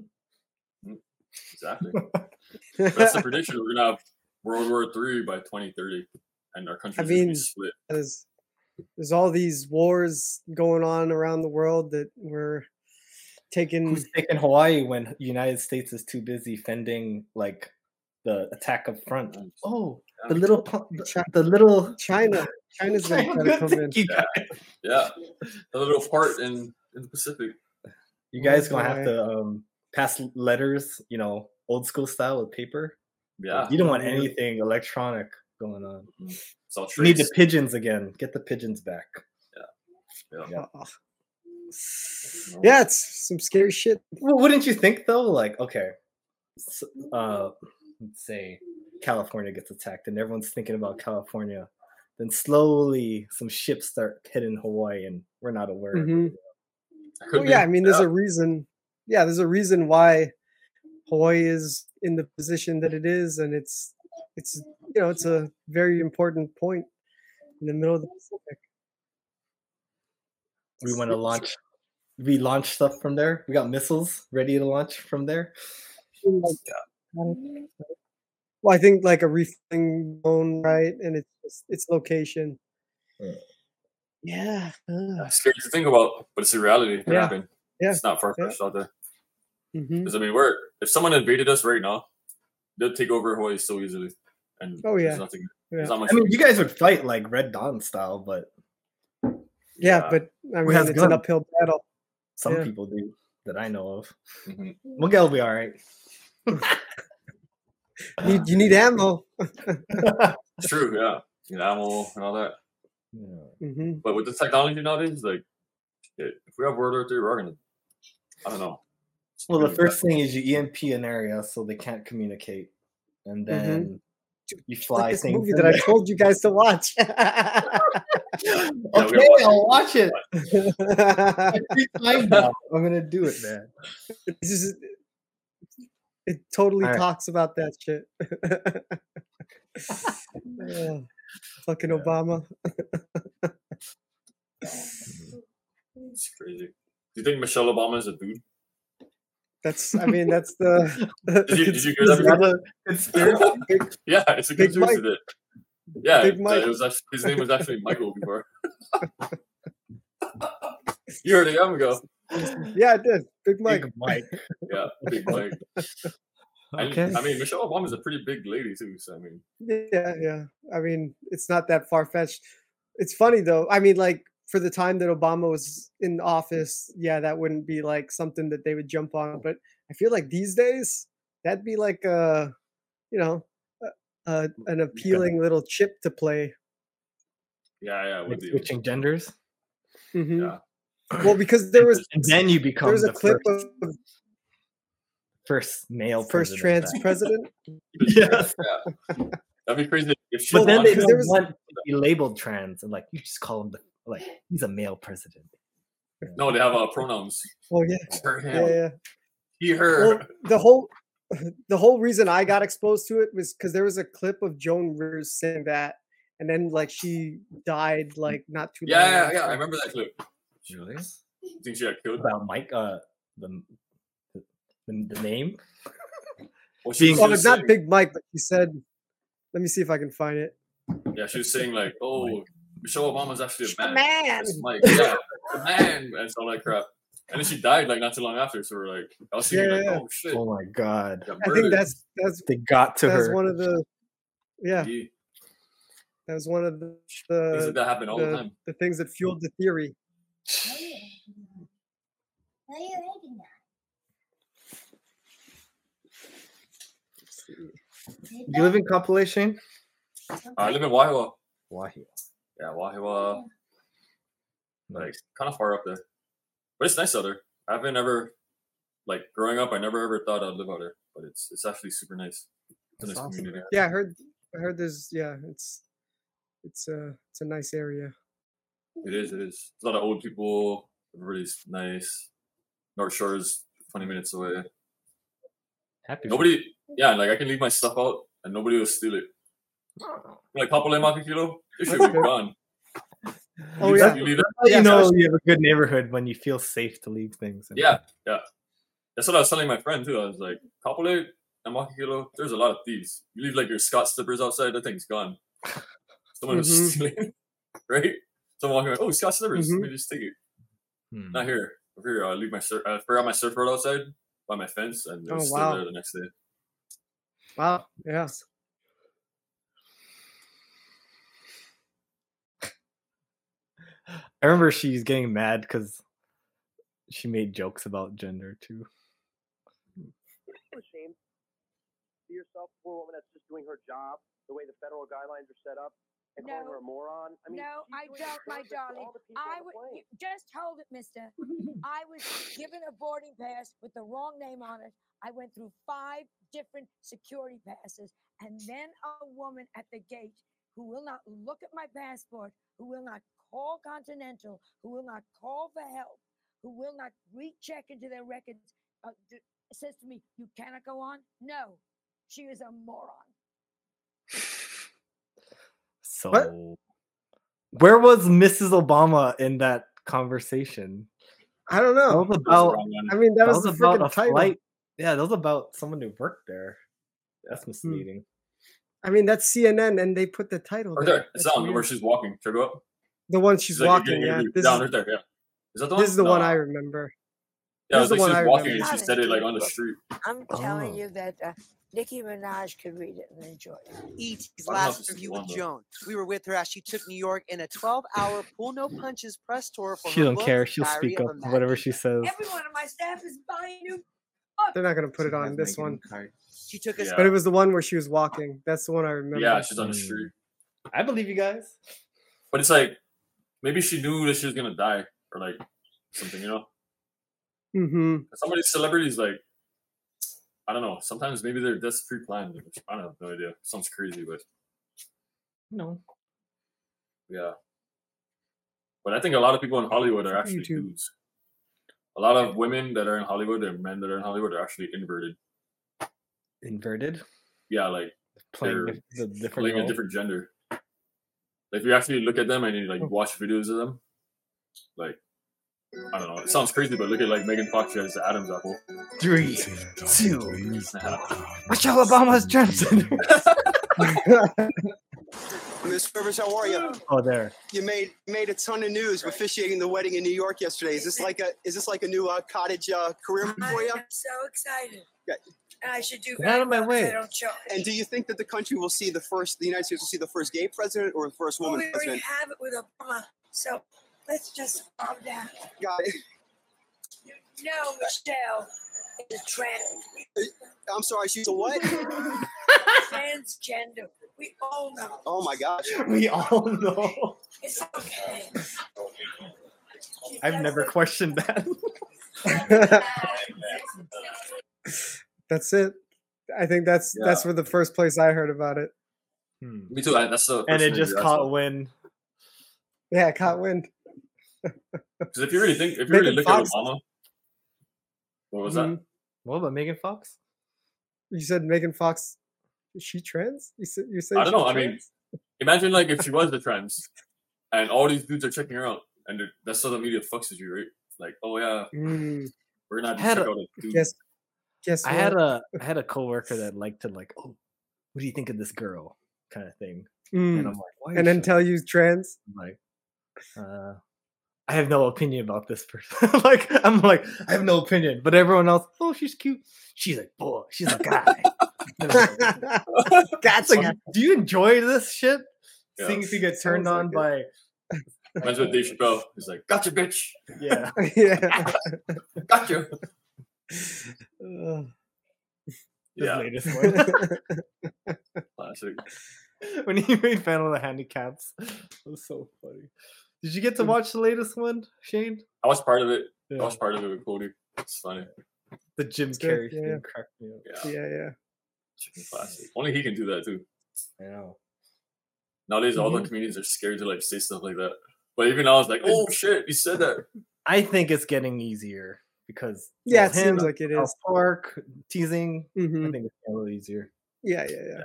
exactly. That's the prediction. We're gonna have World War Three by 2030, and our country gonna mean, be split. there's there's all these wars going on around the world that we're taking Who's taking Hawaii when United States is too busy fending like the attack up front? Oh, the little the, the little China. China's gonna try come in. you guys, Yeah, the little part in in the Pacific. you guys gonna have to um, pass letters, you know, old school style with paper. Yeah, You don't want anything electronic going on. It's all You need the pigeons again. Get the pigeons back. Yeah. Yeah. Oh. Yeah, it's some scary shit. Well, wouldn't you think though? Like, okay, s- uh, let's say California gets attacked, and everyone's thinking about California. Then slowly, some ships start hitting Hawaii, and we're not aware. of it. Mhm. Well, yeah. I mean, there's Yeah. a reason. Yeah, there's a reason why Hawaii is in the position that it is, and it's it's you know it's a very important point in the middle of the Pacific. We want to launch. We launch stuff from there. We got missiles ready to launch from there. Well, I think like a refueling zone, right? And it's just its location. Yeah. uh, It's scary to think about, but it's a reality. It Yeah. happen. Yeah. It's not far fetched out there. Because I mean, we're if someone invaded us right now, they'd take over Hawaii so easily. And Oh, there's yeah. nothing. Yeah. There's not much. I mean, you guys would fight like Red Dawn style, but Yeah, but I Who mean, has it's an uphill battle. some Yeah. people do that I know of. Mhm. Miguel will be all right. You, you need ammo. True, yeah. You know, ammo and all that. hmm But with the technology nowadays, like, if we have World War Three, we're gonna. I don't know. Well, the first thing is you EMP an area so they can't communicate, and Mm-hmm. then you Like this movie that I told you guys to watch. Okay, gotta I'll watch it. Every time now, I'm gonna do it, man. It's just- it totally Alright. talks about that shit. Yeah, fucking Obama. Oh, it's crazy. Do you think Michelle Obama is a dude? That's I mean that's the Did you, did you hear that before? a conspiracy? yeah, it's a Big conspiracy Mike. that. Yeah, Big it, Mike. it was actually, his name was actually Michael before. you heard it a ago. yeah, I did. Big Mike. Big Mike. Yeah, Big Mike. Okay. I mean, Michelle Obama's a pretty big lady too. So I mean, Yeah, yeah. I mean, it's not that far fetched. It's funny though. I mean, like for the time that Obama was in office, yeah, that wouldn't be like something that they would jump on. But I feel like these days, that'd be like a, you know, a, a, an appealing little chip to play. yeah, yeah, Like with you. switching genders, Mhm. Yeah. Well, because there was and then you there become was a the clip first, of first male first president trans president. Yes. Yeah. That'd be crazy if she But then they don't there was- want to be labeled trans, and like you just call him the, like he's a male president. No, they have uh, pronouns. Oh yeah, Her, yeah, him. yeah. He, her. Well, the whole the whole reason I got exposed to it was because there was a clip of Joan Rivers saying that, and then like she died like not too long. yeah, yeah, after. yeah. I remember that clip. Really? You think she got killed? About Mike, uh, the the, the name. Well, she being- was Oh, it's not saying- Big Mike, but she said, "Let me see if I can find it." Yeah, she was saying like, "Oh, Michelle Obama's actually a man." Man, It's yeah, the man, and all that crap. And then she died like not too long after. So we're like, I was thinking Yeah, like, oh shit, Oh my god! I think that's that's They got to that's her. one of the yeah, Yeah, that was one of the things like the, that happen all the the, time. the things that fueled the theory. You live in compilation? I live in Waiwa. Wahia. Yeah, Waiwa, like kind of far up there, but it's nice out there. I haven't ever, like growing up, I never ever thought I'd live out there, but it's it's actually super nice. It's a nice awesome, community. Yeah, I heard I heard there's yeah, it's it's a it's a nice area. It is. It is. There's a lot of old people. Everybody's nice. North Shore is 20 minutes away. Happy. Nobody, yeah, like I can leave my stuff out and nobody will steal it. Like Kapolei Makakilo, it should be good. gone. Oh You- yeah, you leave it- you Yeah, know especially- you have a good neighborhood when you feel safe to leave things. in. yeah, yeah. That's what I was telling my friend too. I was like, Kapolei and Makakilo, there's a lot of thieves. You leave like your Scott slippers outside, that thing's gone. Someone was Mhm. stealing, right? Someone walking around, oh, Scott slippers, Mhm. let me just take it. Hmm. Not here. Over here, I leave my sur- I forgot my surfboard outside by my fence, and it Oh, was still wow. there the next day. wow, yeah. I remember she's getting mad because she made jokes about gender too. ashamed to yourself, poor woman that's just doing her job the way the federal guidelines are set up. and No. calling her a moron. I mean, no, I doing don't, my service darling. all the people on I would just hold it, Mister. I was given a boarding pass with the wrong name on it. I went through five different security passes, and then a woman at the gate who will not look at my passport, who will not call Continental, who will not call for help, who will not recheck into their records, uh, d- says to me, "You cannot go on." No, she is a moron. So, where was Mrs. Obama in that conversation? I don't That know. was about. I mean, that was the about a title. flight. Yeah, that was about someone who worked there. Hmm. That's misleading. I mean, that's CNN, and they put the title. Right there. there. It's That's on where she's walking. Check it out. The one she's like, walking. getting Yeah, interviewed. this down is, right there. Yeah. Is that the one? this is the one I remember. Yeah, it this was like the she was I walking and she said it like on the street. I'm telling Oh. you that uh, Nicki Minaj could read it and enjoy it. E.T.'s I don't know if last interview with though. Joan. We were with her as she took New York in a 12-hour pull no punches press tour for She her don't book, care. She'll speak up whatever she says. Everyone on my staff is buying new. They're not gonna put it on this one, She took us. Yeah. but it was the one where she was walking. That's the one I remember. Yeah, she's on the Mm. street. I believe you guys. But it's like maybe she knew that she was gonna die or like something, you know? Mm-hmm. Some of these celebrities like I don't know. Sometimes maybe they're that's pre-planned. I don't have no idea. Sounds crazy, but No. yeah. But I think a lot of people in Hollywood are actually dudes. A lot of women that are in Hollywood and men that are in Hollywood are actually inverted. Inverted. Yeah, like Playing They're the different playing a different gender. Like if you actually look at them and you like watch videos of them, like I don't know, it sounds crazy, but look at like Megan Fox as the Adam's apple. Three, two. Michelle Obama's Johnson. Miss Rivers, how are you? oh, there. You made made a ton of news officiating the wedding in New York yesterday. Is this like a is this like a new uh, cottage uh, career for you? I'm so excited. Yeah. And I should do Get out of my very well 'cause way. I don't charge. And do you think that the country will see the first, the United States will see the first gay president or the first Well, woman we already president? have it with Obama, so let's just calm down. Got it. No, Michelle is trans. I'm sorry, she's a what? transgender. We all know. Oh my gosh. We all know. It's okay. I've never questioned that. That's it. I think that's that's where the first place I heard about it. Hmm. Me too. I, that's the And it just caught all. wind. Yeah, caught wind. Because if you really think, if you Megan really look Fox- at Obama, what was Mhm. that? What about Megan Fox? You said Megan Fox. Is she trans? You said you said I don't she's know. I mean, imagine like if she was the trans, and all these dudes are checking her out, and that's how the media fucks with you, right? Like, oh yeah, Mm, we're not Had check a- out a dude. guess guess I what? had a I had a coworker that liked to like, oh, what do you think of this girl? Kind of thing. Mm, And I'm like, why? and then tell you trans. I'm like, uh, I have no opinion about this person. like, I'm like, I have no opinion. But everyone else, oh, she's cute. She's like, boy, she's a guy. And That's like, do you enjoy this shit? Yeah. Seeing if you get turned Sounds on like by That's what Dave Chappelle He's like. Gotcha, bitch. yeah. yeah. Gotcha. Ugh. His Yeah, latest one. classic. when he made fun of the handicaps. It was so funny. Did you get to watch the latest one, Shane? I was part of it. I Yeah. was part of it with Cody. It's funny. The Jim It's Carrey yeah. thing cracked me up. Yeah, yeah, yeah. chicken classic. Only he can do that too. I know. Nowadays, all the mm-hmm. comedians are scared to like say stuff like that. But even I was like, oh shit, he said that. I think it's getting easier because Yeah, well, it seems like it South. Park teasing. I hmm think it's a little easier. Yeah, yeah, yeah.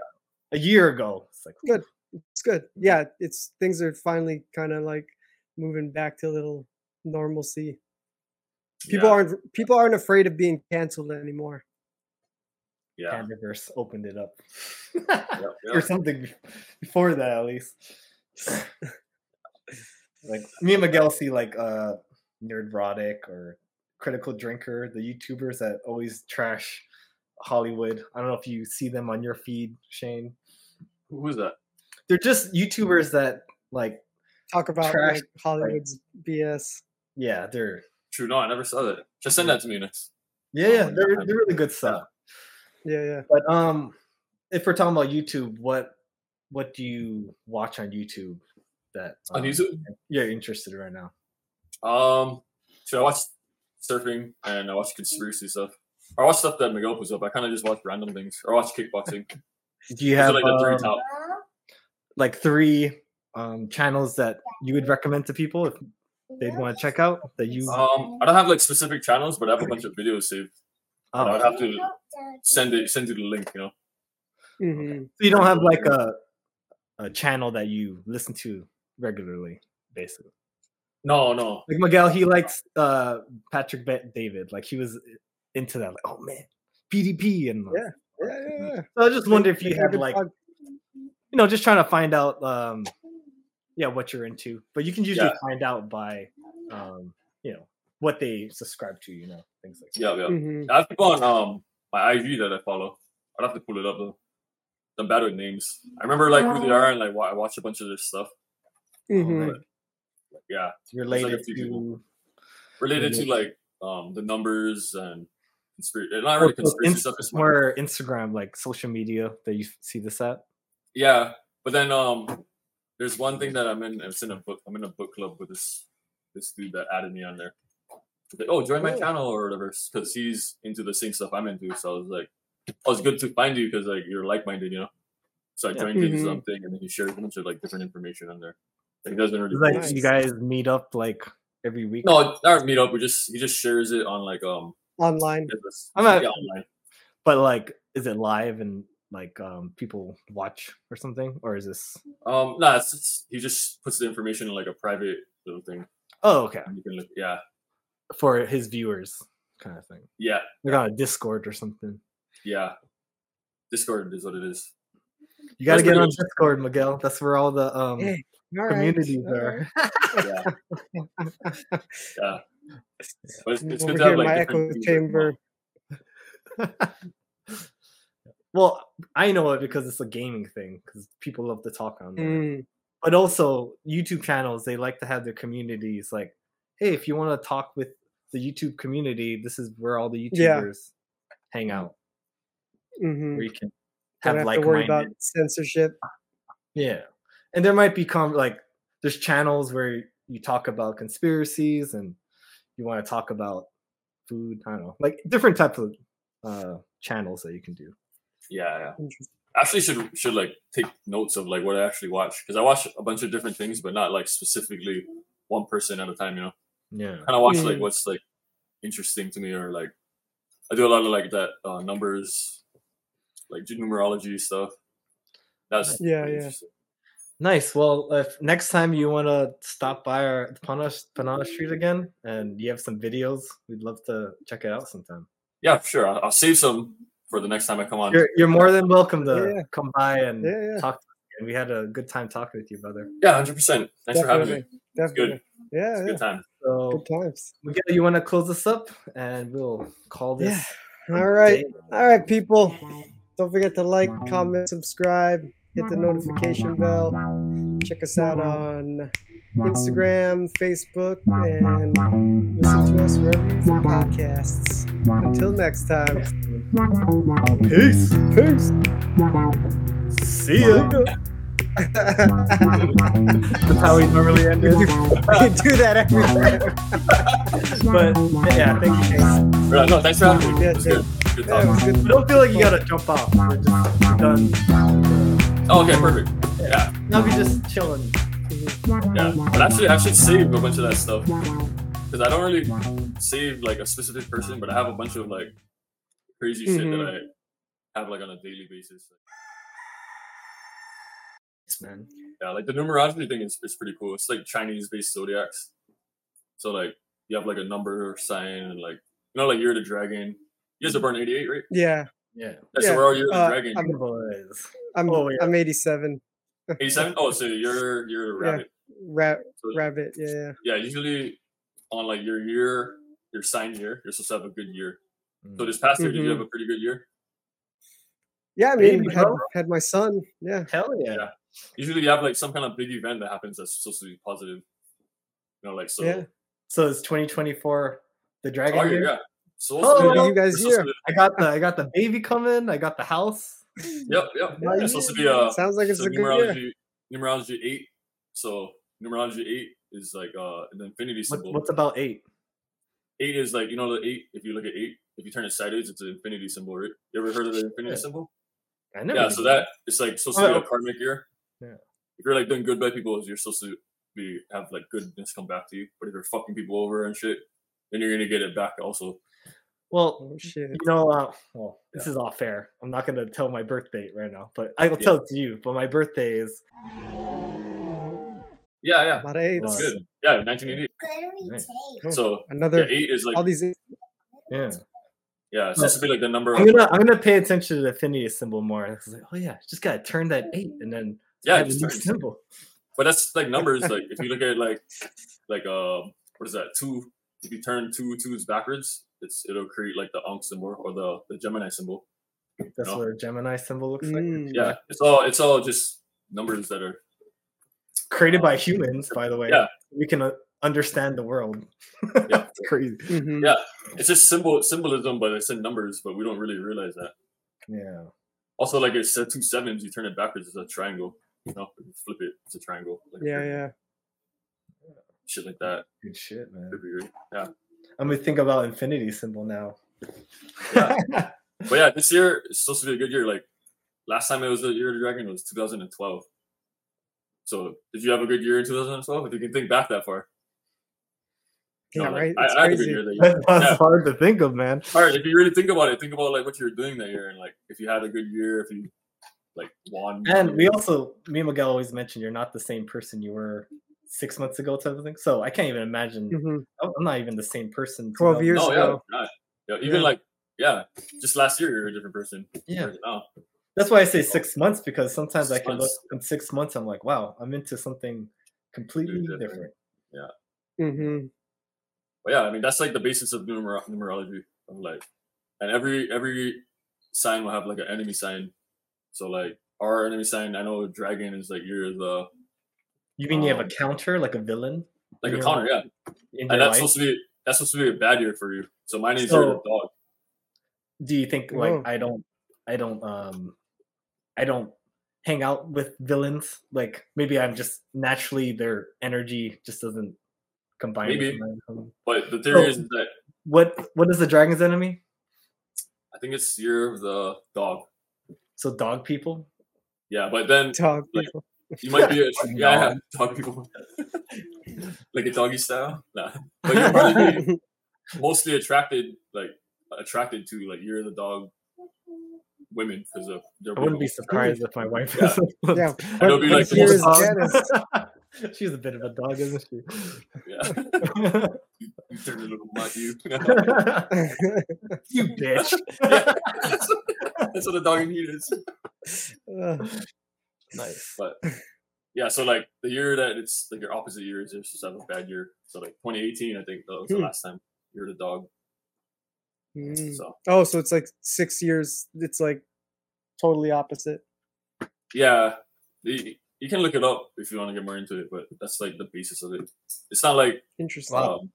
A year ago, it's like Good. It's good. Yeah, it's things are finally kind of like moving back to a little normalcy. People Yeah. aren't people aren't afraid of being canceled anymore. Yeah, Pandaverse opened it up, yeah, or something be- before that at least. like me and Miguel see like uh Nerdrotic or Critical Drinker, the YouTubers that always trash Hollywood. I don't know if you see them on your feed, Shane. Who is that? They're just YouTubers that like Talk about Trash, like Hollywood's BS. yeah, they're True. No, I never saw that. Just send that to me next. yeah, Oh, yeah, they're they're really good stuff. Yeah, yeah. But um, if we're talking about YouTube, what what do you watch on YouTube that On um, YouTube? you're interested in right now? Um, so I watch surfing and I watch conspiracy stuff. I watch stuff that Miguel puts up. I kind of just watch random things. Or I watch kickboxing. Do you Those have like the three um, top? like three um, channels that you would recommend to people if they'd want to check out that you? Um, I don't have like specific channels, but I have a bunch of videos saved. Oh. I'd have to send it, send you the link. You know. Mm-hmm. So you don't have like a a channel that you listen to regularly, basically. No, no. Like Miguel, he likes uh Patrick Bet David. Like he was into that. Like, oh man, PBD and Yeah, yeah, yeah. yeah. So I just wonder if you They're had like, you know, just trying to find out, um, yeah, what you're into. But you can usually Yeah. find out by, um, you know, what they subscribe to. You know, things like that. Yeah, yeah. Mhm. I have people on um my IG that I follow. I'd have to pull it up though. I'm bad with names. I remember like who they are and like wa- I watch a bunch of their stuff. Mhm. But, yeah, related like, few people. to related to like um the numbers and conspiracy. Not really Oh, so conspiracy stuff. It's more, Instagram, like social media that you see this at. yeah, but then um there's one thing that I'm in. It's in a book. I'm in a book club with this this dude that added me on there. Like, oh, join my channel or whatever, because he's into the same stuff I'm into. So I was like, oh, it's good to find you because like you're like minded, you know. So I joined his Mhm. um, thing, and then he shared a bunch of like different information on there. Like, he doesn't really like post. you guys meet up like every week. No, not meet up. We just he just shares it on like um. Online. business- I'm not- yeah, online. But like, is it live and like um people watch or something, or is this? Um, no, it's, it's he just puts the information in like a private little thing. Oh, okay, you can look. Yeah, for his viewers, kind of thing. yeah, Like on a Discord or something. yeah. Discord is what it is. You got to That's get on Discord, Miguel. That's where all the um Hey, all right, communities all are. Yeah, yeah. It's, it's Over good to have here, like my echo things that come chamber. well, I know it because it's a gaming thing. Because people love to talk on there. Mm, But also, YouTube channels they like to have their communities. Like, hey, if you want to talk with the YouTube community, this is where all the Yeah. YouTubers hang out. mhm. Where you can Don't have have like to worry about censorship. Yeah, and there might become like there's channels where you talk about conspiracies and you want to talk about food. I don't know, like different types of uh channels that you can do. Yeah, yeah. Actually, should should like take notes of like what I actually watch because I watch a bunch of different things, but not like specifically one person at a time. You know, Yeah, kind of watch like Mm. what's like interesting to me or like I do a lot of like that uh, numbers, like numerology stuff. That's Yeah, yeah. Interesting. nice. Well, if next time you want to stop by our Panana, Panana Street again and you have some videos, we'd love to check it out sometime. Yeah, sure. I'll, I'll save some for the next time I come on. You're you're more than welcome to Yeah, yeah. come by and Yeah, yeah. talk. And we had a good time talking with you, brother. Yeah, hundred percent. Thanks for having me. Definitely. Definitely. Yeah, It's a yeah. good time. So, Good times. Miguel, you want to close this up, and we'll call this. Yeah. All right. day. All right, people. Don't forget to like, comment, subscribe, hit the notification bell. Check us out on Instagram, Facebook, and listen to us wherever you get podcasts. Until next time. Peace. Peace. See ya. That's how we normally end it. we do that every time. but yeah, thank you, Chase. Right, no, thanks for having me. Yeah, It was good. Good Yeah, it was good. Don't feel like you gotta jump off. We're just we're done. Oh, okay, perfect. Yeah, Now we just chilling. yeah. But actually, I should save a bunch of that stuff because I don't really save like a specific person, but I have a bunch of like crazy shit Mhm. that I have like on a daily basis. Thanks, man. Yeah, like the numerology thing is, is pretty cool. It's like Chinese based zodiacs. So like you have like a number sign and like you know like you're the dragon. You guys are born eighty eight, right? Yeah. Yeah. Yeah, so Yeah, we're all you're the uh, dragon. I'm- Boys. I'm Oh, yeah. I'm 87. Eighty seven? Oh, so you're you're a Yeah. rabbit. Ra- So, rabbit. Yeah, yeah. yeah, usually on like your year, your sign year, you're supposed to have a good year. So this past year, did you Mhm. have a pretty good year? Yeah, I mean, Baby, had, had my son. Yeah. Hell yeah. Yeah. Usually you have like some kind of big event that happens that's supposed to be positive. You know, like so. Yeah. So it's 2024 the dragon Oh, year. yeah. So Oh, yeah, you guys here. to- I got the I got the baby coming. I got the house. Yep, yep. My It's supposed to be year. uh Sounds like it's so a good year. numerology numerology eight. So numerology eight is like uh an infinity What, symbol. what's about eight? Eight is like you know the eight. If you look at eight, if you turn it sideways, it's an infinity symbol, right? You ever heard of the infinity Yeah. symbol? I never. Yeah. So that it's like supposed to be Oh, a karmic year. Yeah. If you're like doing good by people, you're supposed to be have like goodness come back to you. But if you're fucking people over and shit, then you're gonna get it back also. Well, Oh shit. you know, uh, well, this is all fair. I'm not gonna tell my birth date right now, but I will tell it to you. But my birthday is Yeah, yeah. About eight. That's good. Yeah, 1988. Nice. So Another yeah, eight is like all these yeah. yeah, it's supposed to be like the number I'm gonna like, I'm gonna pay attention to the affinity symbol more. It's like, oh yeah, just gotta turn that eight, and then Yeah, have a just new turn symbol. But that's like numbers. Like if you look at like like um what is that two? If you turn two twos backwards, it's it'll create like the Ankh symbol or the the Gemini symbol. That's No. what a Gemini symbol looks like. Mm. Yeah, it's all it's all just numbers that are Created by humans, by the way. Yeah. We can uh, understand the world. Yeah. it's crazy. Mhm. yeah. It's just symbol symbolism, but it's in numbers, but we don't really realize that. Yeah. Also, like it's said two sevens, you turn it backwards, it's a triangle. You know, you flip it, it's a triangle. Like Yeah, triangle, yeah. Shit like that. Good shit, man. Could be weird. Yeah. I'm gonna think about infinity symbol now. Yeah. But yeah, this year is supposed to be a good year. Like last time it was the year of the dragon was 2012. So did you have a good year in 2012? If you can think back that far. Yeah, No, like, right. I, It's I had a good crazy. year that That's. Yeah. hard to think of, man. All right, if you really think about it, think about like what you were doing that year and like if you had a good year, if you like won. And we also, me and Miguel always mentioned you're not the same person you were six months ago, type of thing. So I can't even imagine. Mhm. I'm I'm not even the same person. 12 years no, yeah, ago. not. yeah, even Yeah. like yeah, just last year you're a different person. Yeah. compared now. That's why I say six months because sometimes I Six can look in six months. I'm like, wow, I'm into something completely different. different. Yeah. Mm-hmm. But yeah, I mean that's like the basis of numer- numerology of like, and every every sign will have like an enemy sign. So like our enemy sign, I know dragon is like you're the You mean you have a Um, counter, like a villain? like a counter, yeah. And that's life? supposed to be that's supposed to be a bad year for you. So mine is So- your dog. Do you think like Whoa. I don't, I don't, um, I don't hang out with villains? Like maybe I'm just naturally their energy just doesn't combine. with Maybe. mine. But the theory So- is that What what is the dragon's enemy? I think it's year of the dog. So dog people. Yeah, but then Dog like, people. you might be a yeah, Dog. yeah dog people. like a doggy style. Nah. But you'll probably mostly attracted like attracted to like you're the dog women because of their I wouldn't be surprised if my wife Yeah. is. a- Yeah. And it'll be like the most dog. She's a bit of a dog, isn't she? Yeah. you, you turn a little mutt, you. you bitch. That's what a dog in heat is. Nice. But yeah, so like the year that it's like your opposite year is just have a bad year. So like 2018, I think that was the Hmm. last time you're the dog. mm. So Oh, so it's like six years. It's like totally opposite. yeah, you, you can look it up if you want to get more into it, but that's like the basis of it. It's not like Interesting. Um,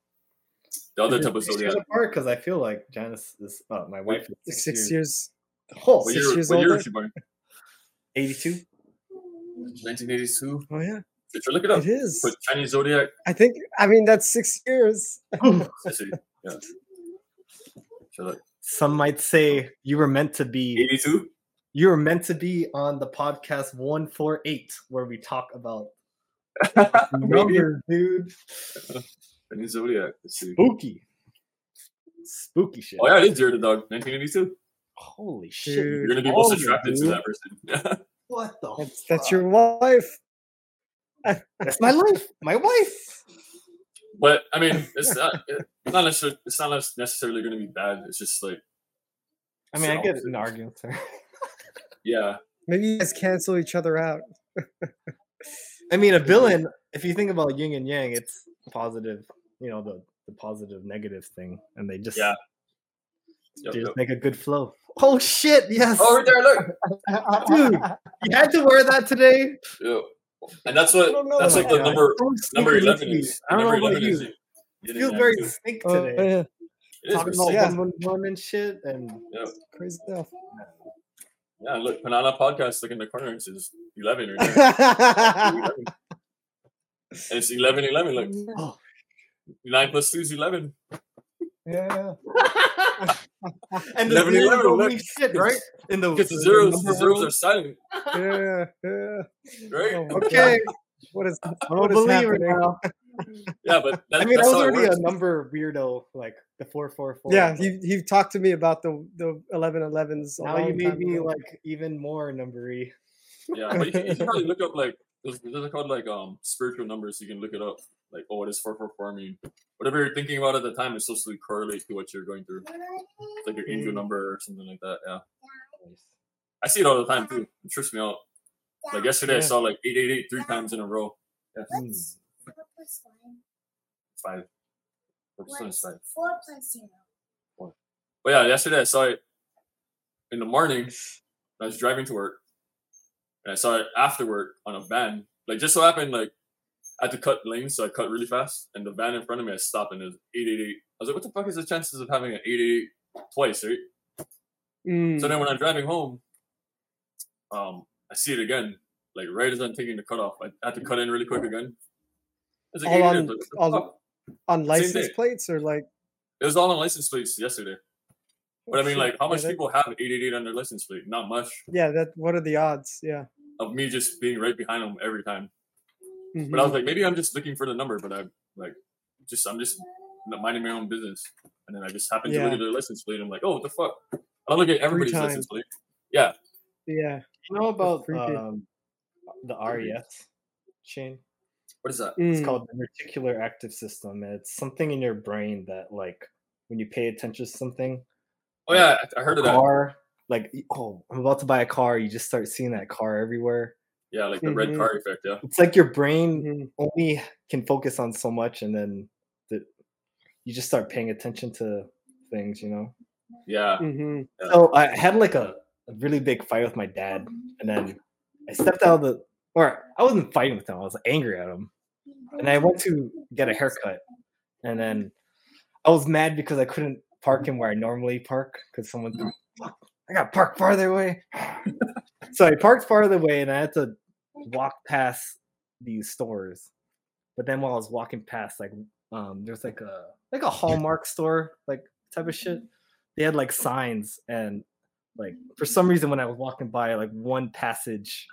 the other type of six years zodiac. apart because I feel like Janice is uh, my wife is Six, six, years. years. Oh, What six year, years what year older? she born? 82. 1982. Oh yeah, Did you look it up? it is. Put Chinese zodiac. I think. I mean, that's six years. Yeah. So Some might say you were meant to be 82. you were meant to be on the podcast 148 where we talk about numbers, dude. Chinese zodiac. Spooky. Spooky shit. Oh yeah, it is Zero the Dog, 1982. Holy shit. Dude. You're gonna be most of it, attracted to that person. What the That's that's your wife. That's my life. My wife. but I mean, it's not. It's not necessarily. It's not necessarily going to be bad. It's just like, I mean, I get opposite. an argument there. yeah, Maybe you guys cancel each other out. I mean, a villain, if you think about yin and yang, it's positive, you know, the, the positive negative thing. And they just, yeah. they just yep. make a good flow. Oh, shit. Yes. Oh, right there, look. Dude, you had to wear that today. Yep. And that's what that's like the that. number number eleven is. I don't number know about 11 is you. yin It feels very too. distinct Oh, today. yeah. It is Talking very about Yeah. one one one and shit. And Yep. Crazy stuff. Yeah, look, Panana Podcast, look in the corner, it says 11 or 11. And it's 11 11. Look, Oh. 9 plus 2 is 11. Yeah. and the 11, zeros 11, don't look. mean shit, right? In the Because the the zeros, number the zeros are silent, Yeah, yeah. right? Oh, okay. What is I what don't is believe it happening? now. Yeah, but that, I mean, I was already a number weirdo, like the four four four. Yeah, but he he talked to me about the the eleven elevens. now you made me like even more numbery. Yeah, but you you can probably look up like there's, there's called like um spiritual numbers. You can look it up. Like, oh, what does four four four mean? Whatever you're thinking about at the time is supposed to correlate to what you're going through. It's like your angel Mm. number or something like that. Yeah, I see it all the time too. It trips me out. Like yesterday, I saw like eight eight eight three times in a row. Yeah, Mm. Four plus one. five. Four plus one is five. Four plus zero. But yeah, yesterday I saw it in the morning. I was driving to work, and I saw it after work on a van. Like just so happened, like I had to cut lanes, so I cut really fast, and the van in front of me I stopped, and it was eight eight eight. I was like, "What the fuck is the chances of having an eight eight eight twice?" Right. Mm. So then when I'm driving home, um, I see it again. Like right as I'm taking the cut off, I had to cut in really quick again. It's like all on what on, fuck? on Same license plates or like It was all on license plates yesterday. But I mean, like, how much that- people have 888 on their license plate? Not much. yeah that what are the odds? Yeah. Of me just being right behind them every time. But I was like, maybe I'm just looking for the number, but I'm like, just I'm just minding my own business, and then I just happened to look Yeah. at their license plate. I'm like, oh, what the fuck? I look at everybody's time. license plate. Yeah, Yeah. You know about um, the RES chain? what is that? It's Mm. called the reticular active system. It's something in your brain that, like, when you pay attention to something, Oh yeah, I, I heard a of that. car, like, oh, I'm about to buy a car, you just start seeing that car everywhere. Yeah, like the red Mhm. car effect. Yeah, It's like your brain Mhm. only can focus on so much, and then the, you just start paying attention to things, you know? yeah. Mm-hmm. Yeah. So I had like a, a really big fight with my dad, and then I stepped out of the, or I wasn't fighting with him. I was angry at him, and I went to get a haircut, and then I was mad because I couldn't park him where I normally park because someone threw, "Fuck, I got to park farther away. so I parked farther away, and I had to walk past these stores. But then while I was walking past, like, um, there's like a like a Hallmark store, like type of shit. They had like signs, and like for some reason, when I was walking by, like one passage,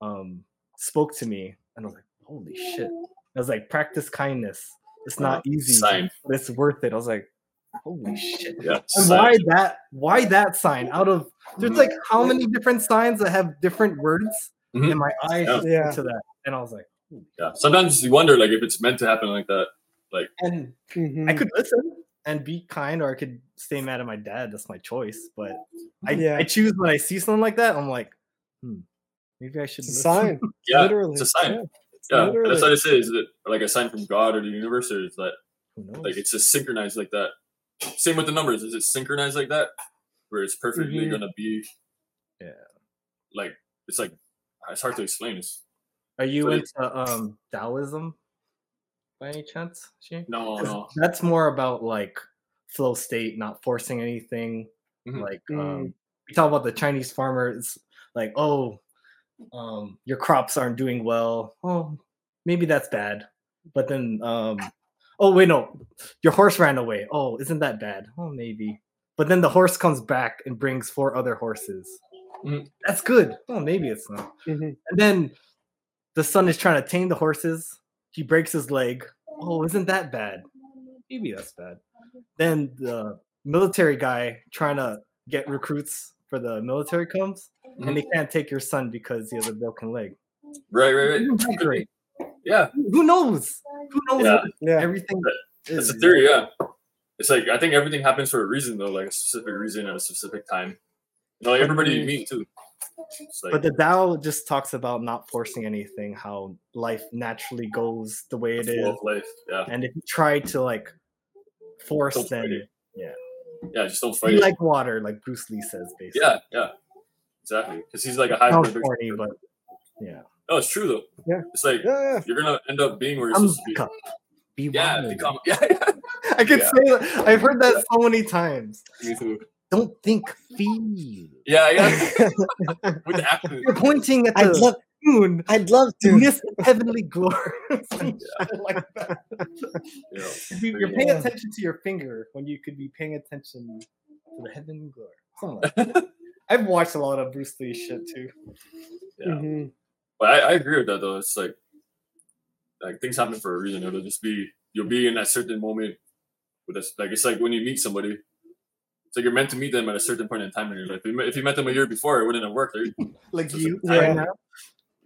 um, spoke to me, and I was like, "Holy shit!" I was like, "Practice kindness. It's not easy, Sign. but it's worth it." I was like, "Holy shit!" Yeah. And sign. why that? Why that sign? Out of there's like how many different signs that have different words, Mhm. and my eyes Yeah. Yeah. to that, and I was like, Yeah. Sometimes you wonder like if it's meant to happen like that. Like and Mhm. I could listen and be kind, or I could stay mad at my dad. That's my choice. But I, Yeah. I choose when I see something like that. I'm like, hmm, maybe I should. It's a sign. yeah, Literally. it's a sign. Yeah. Yeah, literally. that's what I say. Is it like a sign from God or the universe, or is that Who knows? like it's just synchronized like that? Same with the numbers. Is it synchronized like that, where it's perfectly Mhm. gonna be? Yeah. Like it's like it's hard to explain. It's Are you but into um Taoism by any chance? Shane? no, 'Cause no. That's more about like flow state, not forcing anything. Mhm. Like Mm. um we talk about the Chinese farmers like, oh, um, your crops aren't doing well. Oh, maybe that's bad. But then um oh wait no, your horse ran away. Oh, isn't that bad? Oh maybe. But then the horse comes back and brings four other horses. Mhm. That's good. Oh, maybe it's not. Mhm. And then the son is trying to tame the horses. He breaks his leg. Oh, isn't that bad? Maybe that's bad. Then the military guy trying to get recruits for the military comes, and they can't take your son because he has a broken leg. Right, right, right. Great? Yeah, Who knows? Who knows Yeah. Yeah. everything It's is? a theory. Yeah, it's like I think everything happens for a reason though, like a specific reason at a specific time. You know, like everybody you meet too. Like, But the Tao just talks about not forcing anything, how life naturally goes the way it the flow is. of life. Yeah, And if you try to like force, Don't then it. yeah, yeah. Just don't fight be it. like water, like Bruce Lee says, basically. yeah, yeah. Exactly, because he's like a high. Sounds corny, but yeah. No, it's true though. Yeah. It's like Yeah, yeah. you're gonna end up being where you're I'm supposed to be. Be Yeah, wild. become. Yeah, yeah. I could Yeah. say that. I've heard that so many times. Me too. don't think, feel. Yeah, yeah. With the accent. You're pointing at I'd the love- moon. I'd love to to. miss heavenly glory. Some shit like that. Yeah. You- You're paying attention to your finger when you could be paying attention to the heavenly glory. Something like that. I've watched a lot of Bruce Lee shit too. Yeah. Mhm. But I, I agree with that though. It's like like things happen for a reason. It'll just be you'll be in that certain moment with us. Like it's like when you meet somebody. It's like you're meant to meet them at a certain point in time in your life. If you met- If you met them a year before, it wouldn't have worked. right? Like you right now.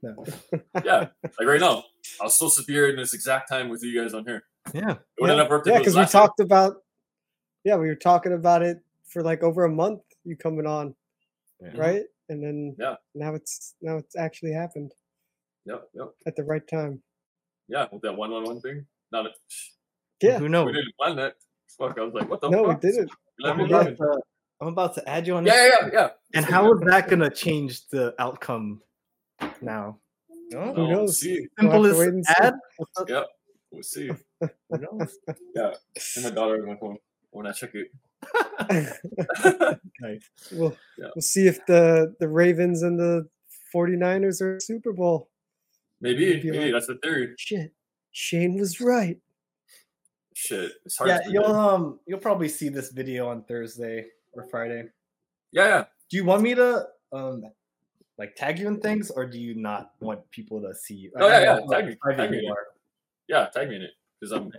No. Yeah, like right now, I was supposed to be here in this exact time with you guys on here. Yeah. It wouldn't have worked. Yeah, because we last year. talked about. Yeah, we were talking about it for like over a month. You coming on, right? And then Yeah. now it's now it's actually happened Yep, yep, at the right time. yeah. With that one-on-one thing. Not a, Yeah. Who knows? we knows? didn't plan that. Fuck, I was like, what the fuck? No, we didn't. Let I'm me about, to, I'm about to add you on. Yeah, yeah, yeah, yeah. And how is that gonna change the outcome now? No? Who knows? See, We'll have to Simplest wait and see. ad. yeah, we'll see. Who knows? Yeah, and my daughter on my phone when I check it. Nice. We'll Yeah. we'll see if the the Ravens and the 49ers are Super Bowl. Maybe, maybe like- that's the theory. Shit, Shane was right. Shit, it's hard. Yeah, to you'll predict. um you'll probably see this video on Thursday or Friday. Yeah, yeah. Do you want me to um like tag you in things, or do you not want people to see you? Oh, yeah, I don't yeah, know how tag me, tag me in it. Yeah, tag me in it because I'm.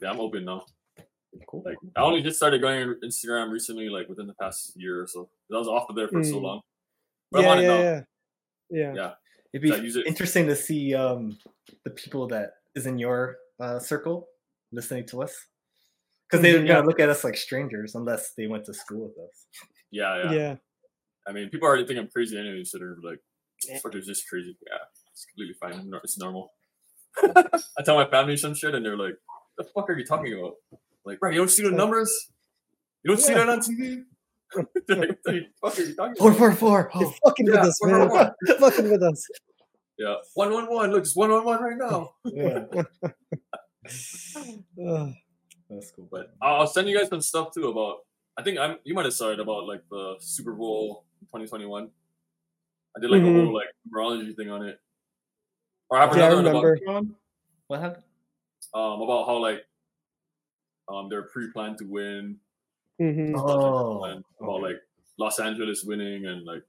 Yeah, I'm open now. Cool. Like I only just started going on Instagram recently, like within the past year or so. I was off of there for so Mm. long. But I'm Yeah, it yeah, now. yeah, yeah. Yeah. It'd be it. interesting to see um the people that is in your uh, circle listening to us because they're gonna look at us like strangers unless they went to school with us. Yeah, yeah. Yeah. I mean, people already think I'm crazy anyway, so they're like, "Fuck, it's just crazy." Yeah, it's completely fine. It's normal. I tell my family some shit, and they're like, "The fuck are you talking about?" Like, bro, you don't see the numbers? You don't see that on TV? They're like, what the fuck are you talking Four about? four four. You're fucking Yeah, with us, four, four, man. four. You're fucking with us. Yeah, one one one. Look, it's one one one right now. Yeah, Ugh. that's cool. But I'll I'll send you guys some stuff too about. I think I'm. You might have saw it about like the Super Bowl 2021. I did like Mhm. a whole like numerology thing on it. Or I Yeah, I another one about remember. What happened? um about how like um they're pre-planned to win. Mhm. Oh, and about like Los Angeles winning and like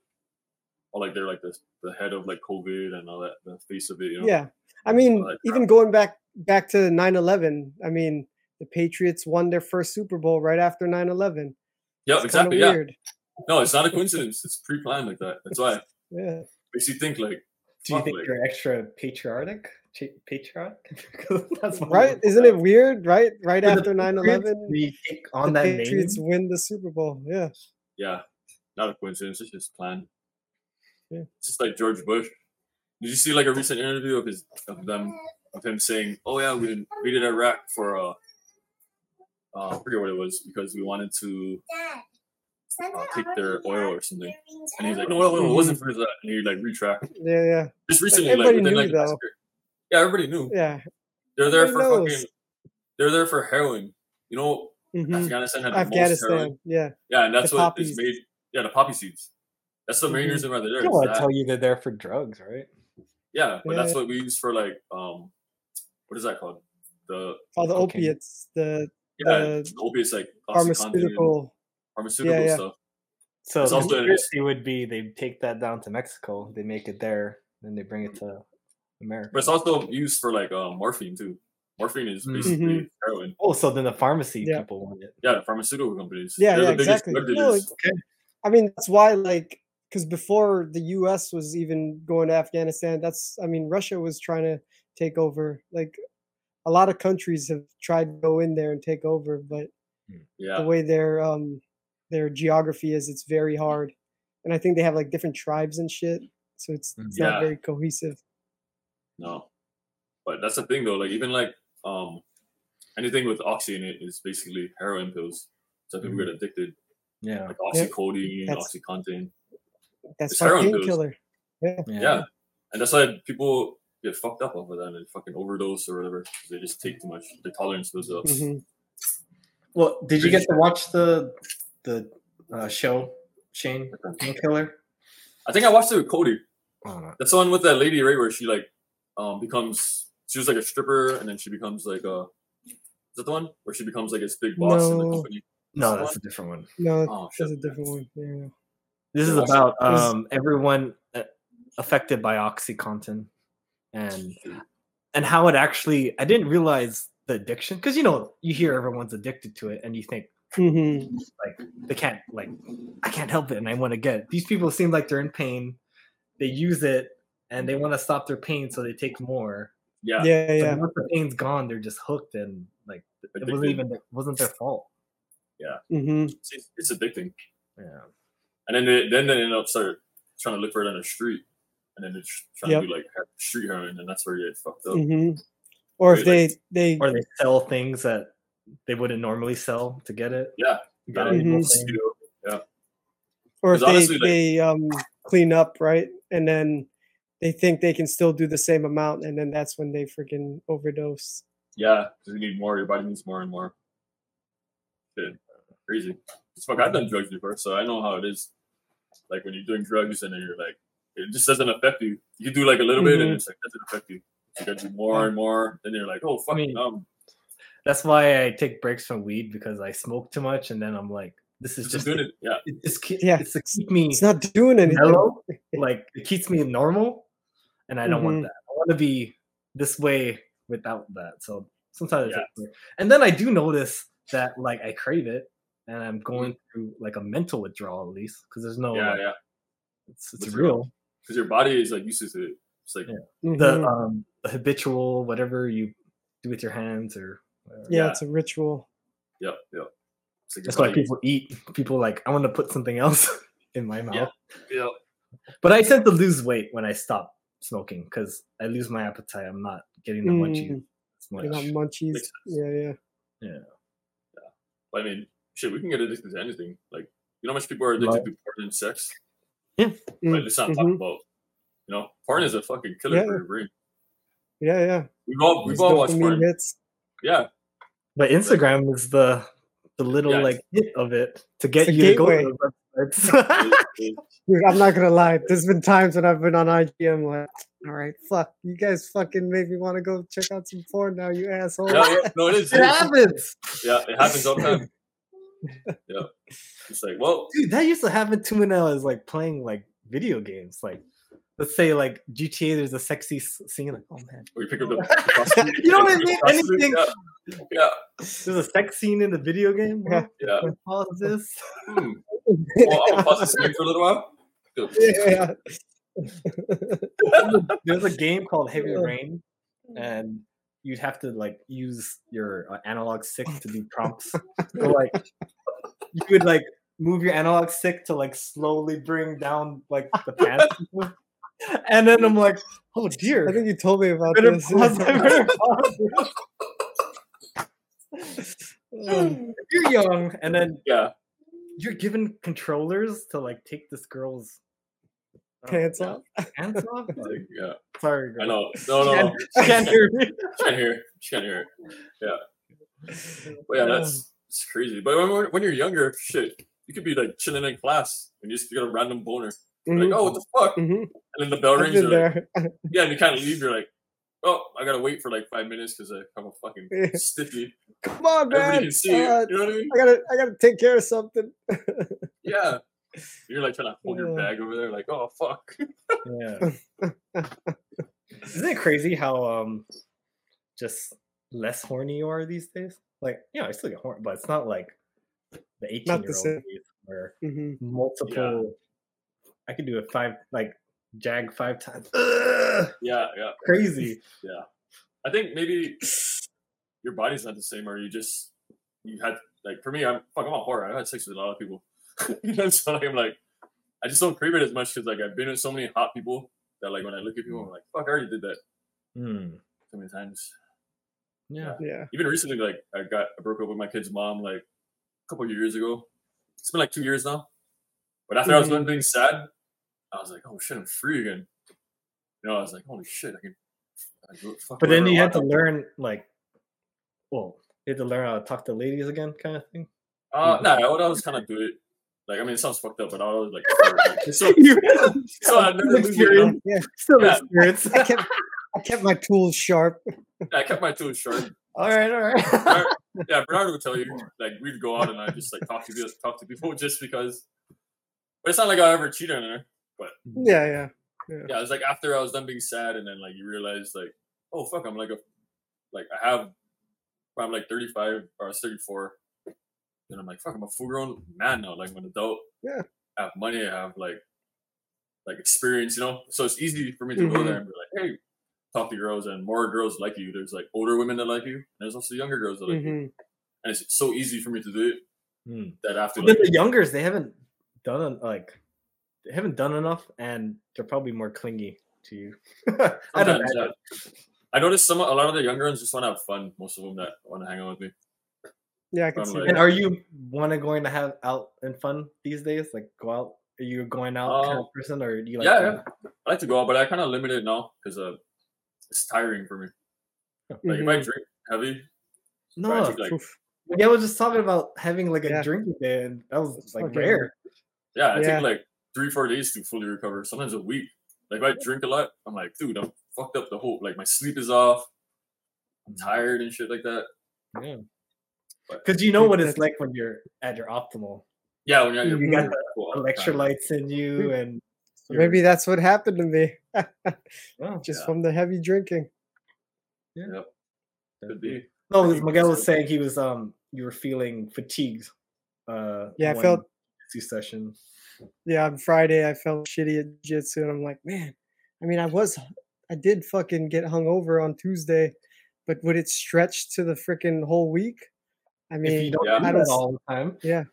or like they're like the the head of like COVID and all that, the face of it. You know? Yeah. I mean, like, even going back back to 9/11, I mean, the Patriots won their first Super Bowl right after 9/11. Yep, It's exactly. kinda Yeah. weird. No, it's not a coincidence. It's pre-planned like that. That's why Yeah. makes you think like, do you think like, you're extra patriotic? Cha- Patriotic? 'Cause that's Right? Isn't it weird? Right? Right For after 9/11, we take the on that name. Win the Super Bowl. Yeah. yeah, not a coincidence. It's just planned. Yeah. It's just like George Bush. Did you see like a recent interview of his of them of him saying, "Oh yeah, we invaded Iraq for uh, uh, I forget what it was because we wanted to uh, take their oil or something," and he's like, "No, no, no, it wasn't for that." And he like retract. Yeah, yeah. Just recently, like, everybody within knew like the past though. Year. Yeah, everybody knew. Yeah. They're there for knows. fucking. They're there for heroin. You know, Mhm. Afghanistan had the most heroin. Yeah. Yeah, and that's The what poppies. is made. Yeah, the poppy seeds. That's the main Mhm. reason why they're there. I don't want to that. tell you they're there for drugs, right? Yeah, but that's what we use for like um, what is that called? The All the Cocaine. opiates, the yeah, the the opiates like Oxycontin pharmaceutical. pharmaceutical yeah. stuff. So It's the also- conspiracy would be they take that down to Mexico, they make it there, then they bring it to America. But it's also used for like um, morphine too. Morphine is Mm. basically Mhm. heroin. Oh, so then the pharmacy Yeah. people want it. Yeah, the pharmaceutical companies. Yeah, They're yeah, the biggest exactly. drug No, dealers. I mean, that's why, like, because before the U.S. was even going to Afghanistan, that's, I mean, Russia was trying to take over. Like, a lot of countries have tried to go in there and take over, but Yeah, the way their um their geography is, it's very hard. And I think they have like different tribes and shit, so it's it's Yeah. not very cohesive. No. But that's the thing though. Like even like um, anything with oxy in it is basically heroin pills. So people get addicted. Yeah. Like Yep. oxycodone, That's- oxycontin. That's It's my heroin pills. painkiller. Yeah. Yeah. And that's why people get fucked up over that and fucking overdose or whatever. They just take too much. Their tolerance goes up. Mhm. Well, did you get to watch the the uh, show, Shane Painkiller. I think I watched it with Cody. Oh, no. That's the one with that lady, right? Where she like um becomes she was like a stripper and then she becomes like a is that the one where she becomes like this big boss in the No. company? No, That's that's a different one. No, Oh, that's a different one. Yeah. This is about um, everyone uh, affected by OxyContin, and and how it actually. I didn't realize the addiction because you know you hear everyone's addicted to it, and you think Mhm. like they can't like I can't help it, and I want to get it. These people seem like they're in pain. They use it, and they want to stop their pain, so they take more. Yeah. Yeah, But yeah. once the pain's gone, they're just hooked, and like it wasn't even it wasn't their fault. Yeah. mm-hmm. It's, it's addicting. Yeah. And then they, then they end up start trying to look for it on the street, and then they're trying Yep. to do like street heroin, and that's where you get fucked up. hmm Or if Right, they they Or they sell things that they wouldn't normally sell to get it. Yeah. Valuable Mhm. Yeah. or if they honestly, like- they um clean up right, and then they think they can still do the same amount, and then that's when they freaking overdose. Yeah, because you need more. Your body needs more and more. Shit, crazy. It's fuck. I've done drugs before, so I know how it is. Like when you're doing drugs and then you're like, it just doesn't affect you. You do like a little bit and Mhm. it's like doesn't affect you. You got to do more and more. Then you're like, oh fuck, um, That's why I take breaks from weed because I smoke too much, and then I'm like, this is Just just doing it, yeah. It just keep, Yeah. it's to keep me. It's not doing anything. mellow. Like it keeps me normal, and I don't Mhm. want that. I want to be this way without that. So sometimes, I Yeah. take and then I do notice that like I crave it, and I'm going through like a mental withdrawal at least because there's no Mm-hmm. yeah, like, yeah. it's it's real. Because your body is like used to it. It's like Mm-hmm. The um the habitual whatever you do with your hands or whatever. Yeah, it's a ritual. Yep, yep. It's like That's why body- people eat. People like I want to put something else in my mouth. Yeah. But I tend to lose weight when I stop smoking because I lose my appetite. I'm not getting the munchies Mm. as much. You're not munchies. Makes Yeah, yeah. Yeah. I mean, shit, we can get addicted to anything. Like, you know how much people are addicted Right. to porn and sex? Yeah. Like, let's not talk Mhm. about, you know, porn is a fucking killer Yeah. for your brain. Yeah, yeah. We've all, we've These all watched dopamine porn. hits. Yeah. But Instagram is the the little Yeah. like hit of it to get It's you to go to those websites. Dude, I'm not gonna lie. There's been times when I've been on IG. I'm like, all right, fuck. You guys fucking made me want to go check out some porn now, you asshole. Yeah, yeah, no, it is. it happens. Yeah, it happens all the time. Yeah. It's like, well, Dude, that used to happen to me when I was like playing like video games. Like let's say like GTA, there's a sexy scene. Like, oh man. or you pick up the, the You know what I mean? up the prostitute, Anything. Yeah. yeah. There's a sex scene in the video game. Yeah. Yeah. Pause this. Hmm. Well, I'm gonna pause this game for a little while. Go. yeah. There's a game called Heavy Rain, and you'd have to like use your uh, analog stick to do prompts. so like you would like move your analog stick to like slowly bring down like the pants. And then I'm like, oh dear. I think you told me about better this. pause, better pause. you're young and then Yeah. you're given controllers to like take this girl's uh, Pants off. pants off. Like, yeah. Sorry, I know. No, no. Can't- can't hear me. Can't hear. She Can't hear. Yeah. But yeah, that's it's crazy. But when, when you're younger, shit, you could be like chilling in class and you just get a random boner. You're Mhm. Like, oh, what the fuck? Mhm. And then the bell rings. been You're like, yeah, and you kind of leave. You're like, oh, I gotta wait for like five minutes because I'm a fucking stiffy. Come on, man. Everybody can see it. Uh, You know what I mean? I gotta, I gotta take care of something. Yeah. You're like trying to hold your bag over there, like, oh fuck. Yeah. Isn't it crazy how um just less horny you are these days? Like, yeah, I still get horny, but it's not like the 18 Not the year same. old days where Mhm. multiple I could do it five like jag five times. Ugh, Yeah, yeah, crazy. yeah. I think maybe your body's not the same, or you just you had like for me, I'm fuck, I'm a horror. I've had sex with a lot of people. you know, so like, I'm like, I just don't crave it as much because like I've been with so many hot people that like when I look at people, I'm like, fuck, I already did that Hmm. so many times. Yeah. Yeah. Even recently, like I got I broke up with my kid's mom like a couple of years ago. It's been like two years now. But after I was doing done being sad, I was like, oh shit, I'm free again. You know, I was like, holy shit, I can. I can fuck But then whoever I you had to want. learn like well, you had to learn how to talk to ladies again kind of thing. Uh, nah, I would always kind of do it. Like I mean, it sounds fucked up, but I was like, so, You- so I never lose it, you know? Yeah. Still Yeah. experience. I kept, I kept my tools sharp. Yeah, I kept my tools sharp. all right, all right. Bernard, yeah, Bernard would tell you like we'd go out and I just like talk to people, talk to people just because. But it's not like I ever cheated on her. But Yeah, yeah. Yeah. yeah, it was like after I was done being sad, and then like you realize like, oh fuck, I'm like a, like I have, I'm like 35 or I was 34, and I'm like fuck, I'm a full grown man now, like I'm an adult. Yeah. I have money, I have like, like experience, you know. So it's easy for me to go Mhm. there and be like, hey, talk to girls, and more girls like you. There's like older women that like you, and there's also younger girls that like you, Mhm. and it's so easy for me to do it Hmm. that after But like the youngers, they haven't done en- like they haven't done enough, and they're probably more clingy to you. I don't know. yeah. I noticed some a lot of the younger ones just want to have fun. Most of them that want to hang out with me. Yeah, I can see like- And are you want to going to have out and fun these days? Like go out? Are you a going out kind Uh, of person, or do you like? yeah, going- yeah. I like to go out, but I kind of limit it now because uh, it's tiring for me. Like if I drink heavy, if I No, drink, like yeah, I was just talking about having like a Yeah. drinking day, and that was like Okay. rare. yeah, I Yeah. take like three four days to fully recover. Sometimes a week. Like if I drink a lot, I'm like, dude, I'm fucked up the whole. Like my sleep is off. I'm tired and shit like that. Yeah, because you know what it's like when you're at your optimal. yeah, when you're, You you're got cool all the time. Electrolytes in you, and So maybe that's what happened to me. oh, Just Yeah. from the heavy drinking. Yep. Could be. No, because Miguel was saying he was um you were feeling fatigued. Uh, Yeah, I one felt- jiu-jitsu session. Yeah, on Friday I felt shitty at jiu-jitsu and I'm like, man, I mean I was I did fucking get hungover on Tuesday, but would it stretch to the freaking whole week? I mean If you don't Yeah. do I that don't all the time, yeah.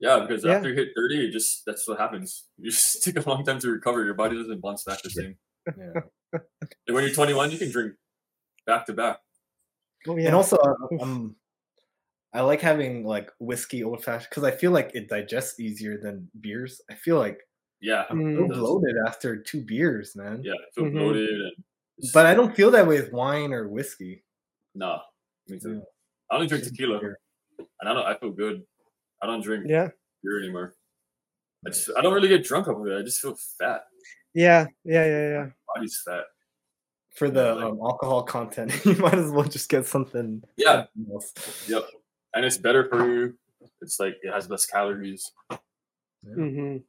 Yeah, because Yeah. after you hit 30, it just that's what happens. You just take a long time to recover. Your body doesn't bounce back the same. yeah. Like when you're 21, you can drink back to back. Oh yeah. and also uh, um, I like having like whiskey old fashioned because I feel like it digests easier than beers. I feel like Yeah, I'm Mm. so bloated after two beers, man. yeah, I feel Mhm. bloated and. But I don't feel that way with wine or whiskey. Nah, me too. Yeah. I only drink tequila, beer. and I don't. I feel good. I don't drink yeah. beer anymore. I just. I don't really get drunk over it. I just feel fat. Yeah, yeah, yeah, yeah. Body's fat. For the like- um, alcohol content, you might as well just get something. Yeah. else. Yep. And it's better for you. It's like it has less calories. hmm You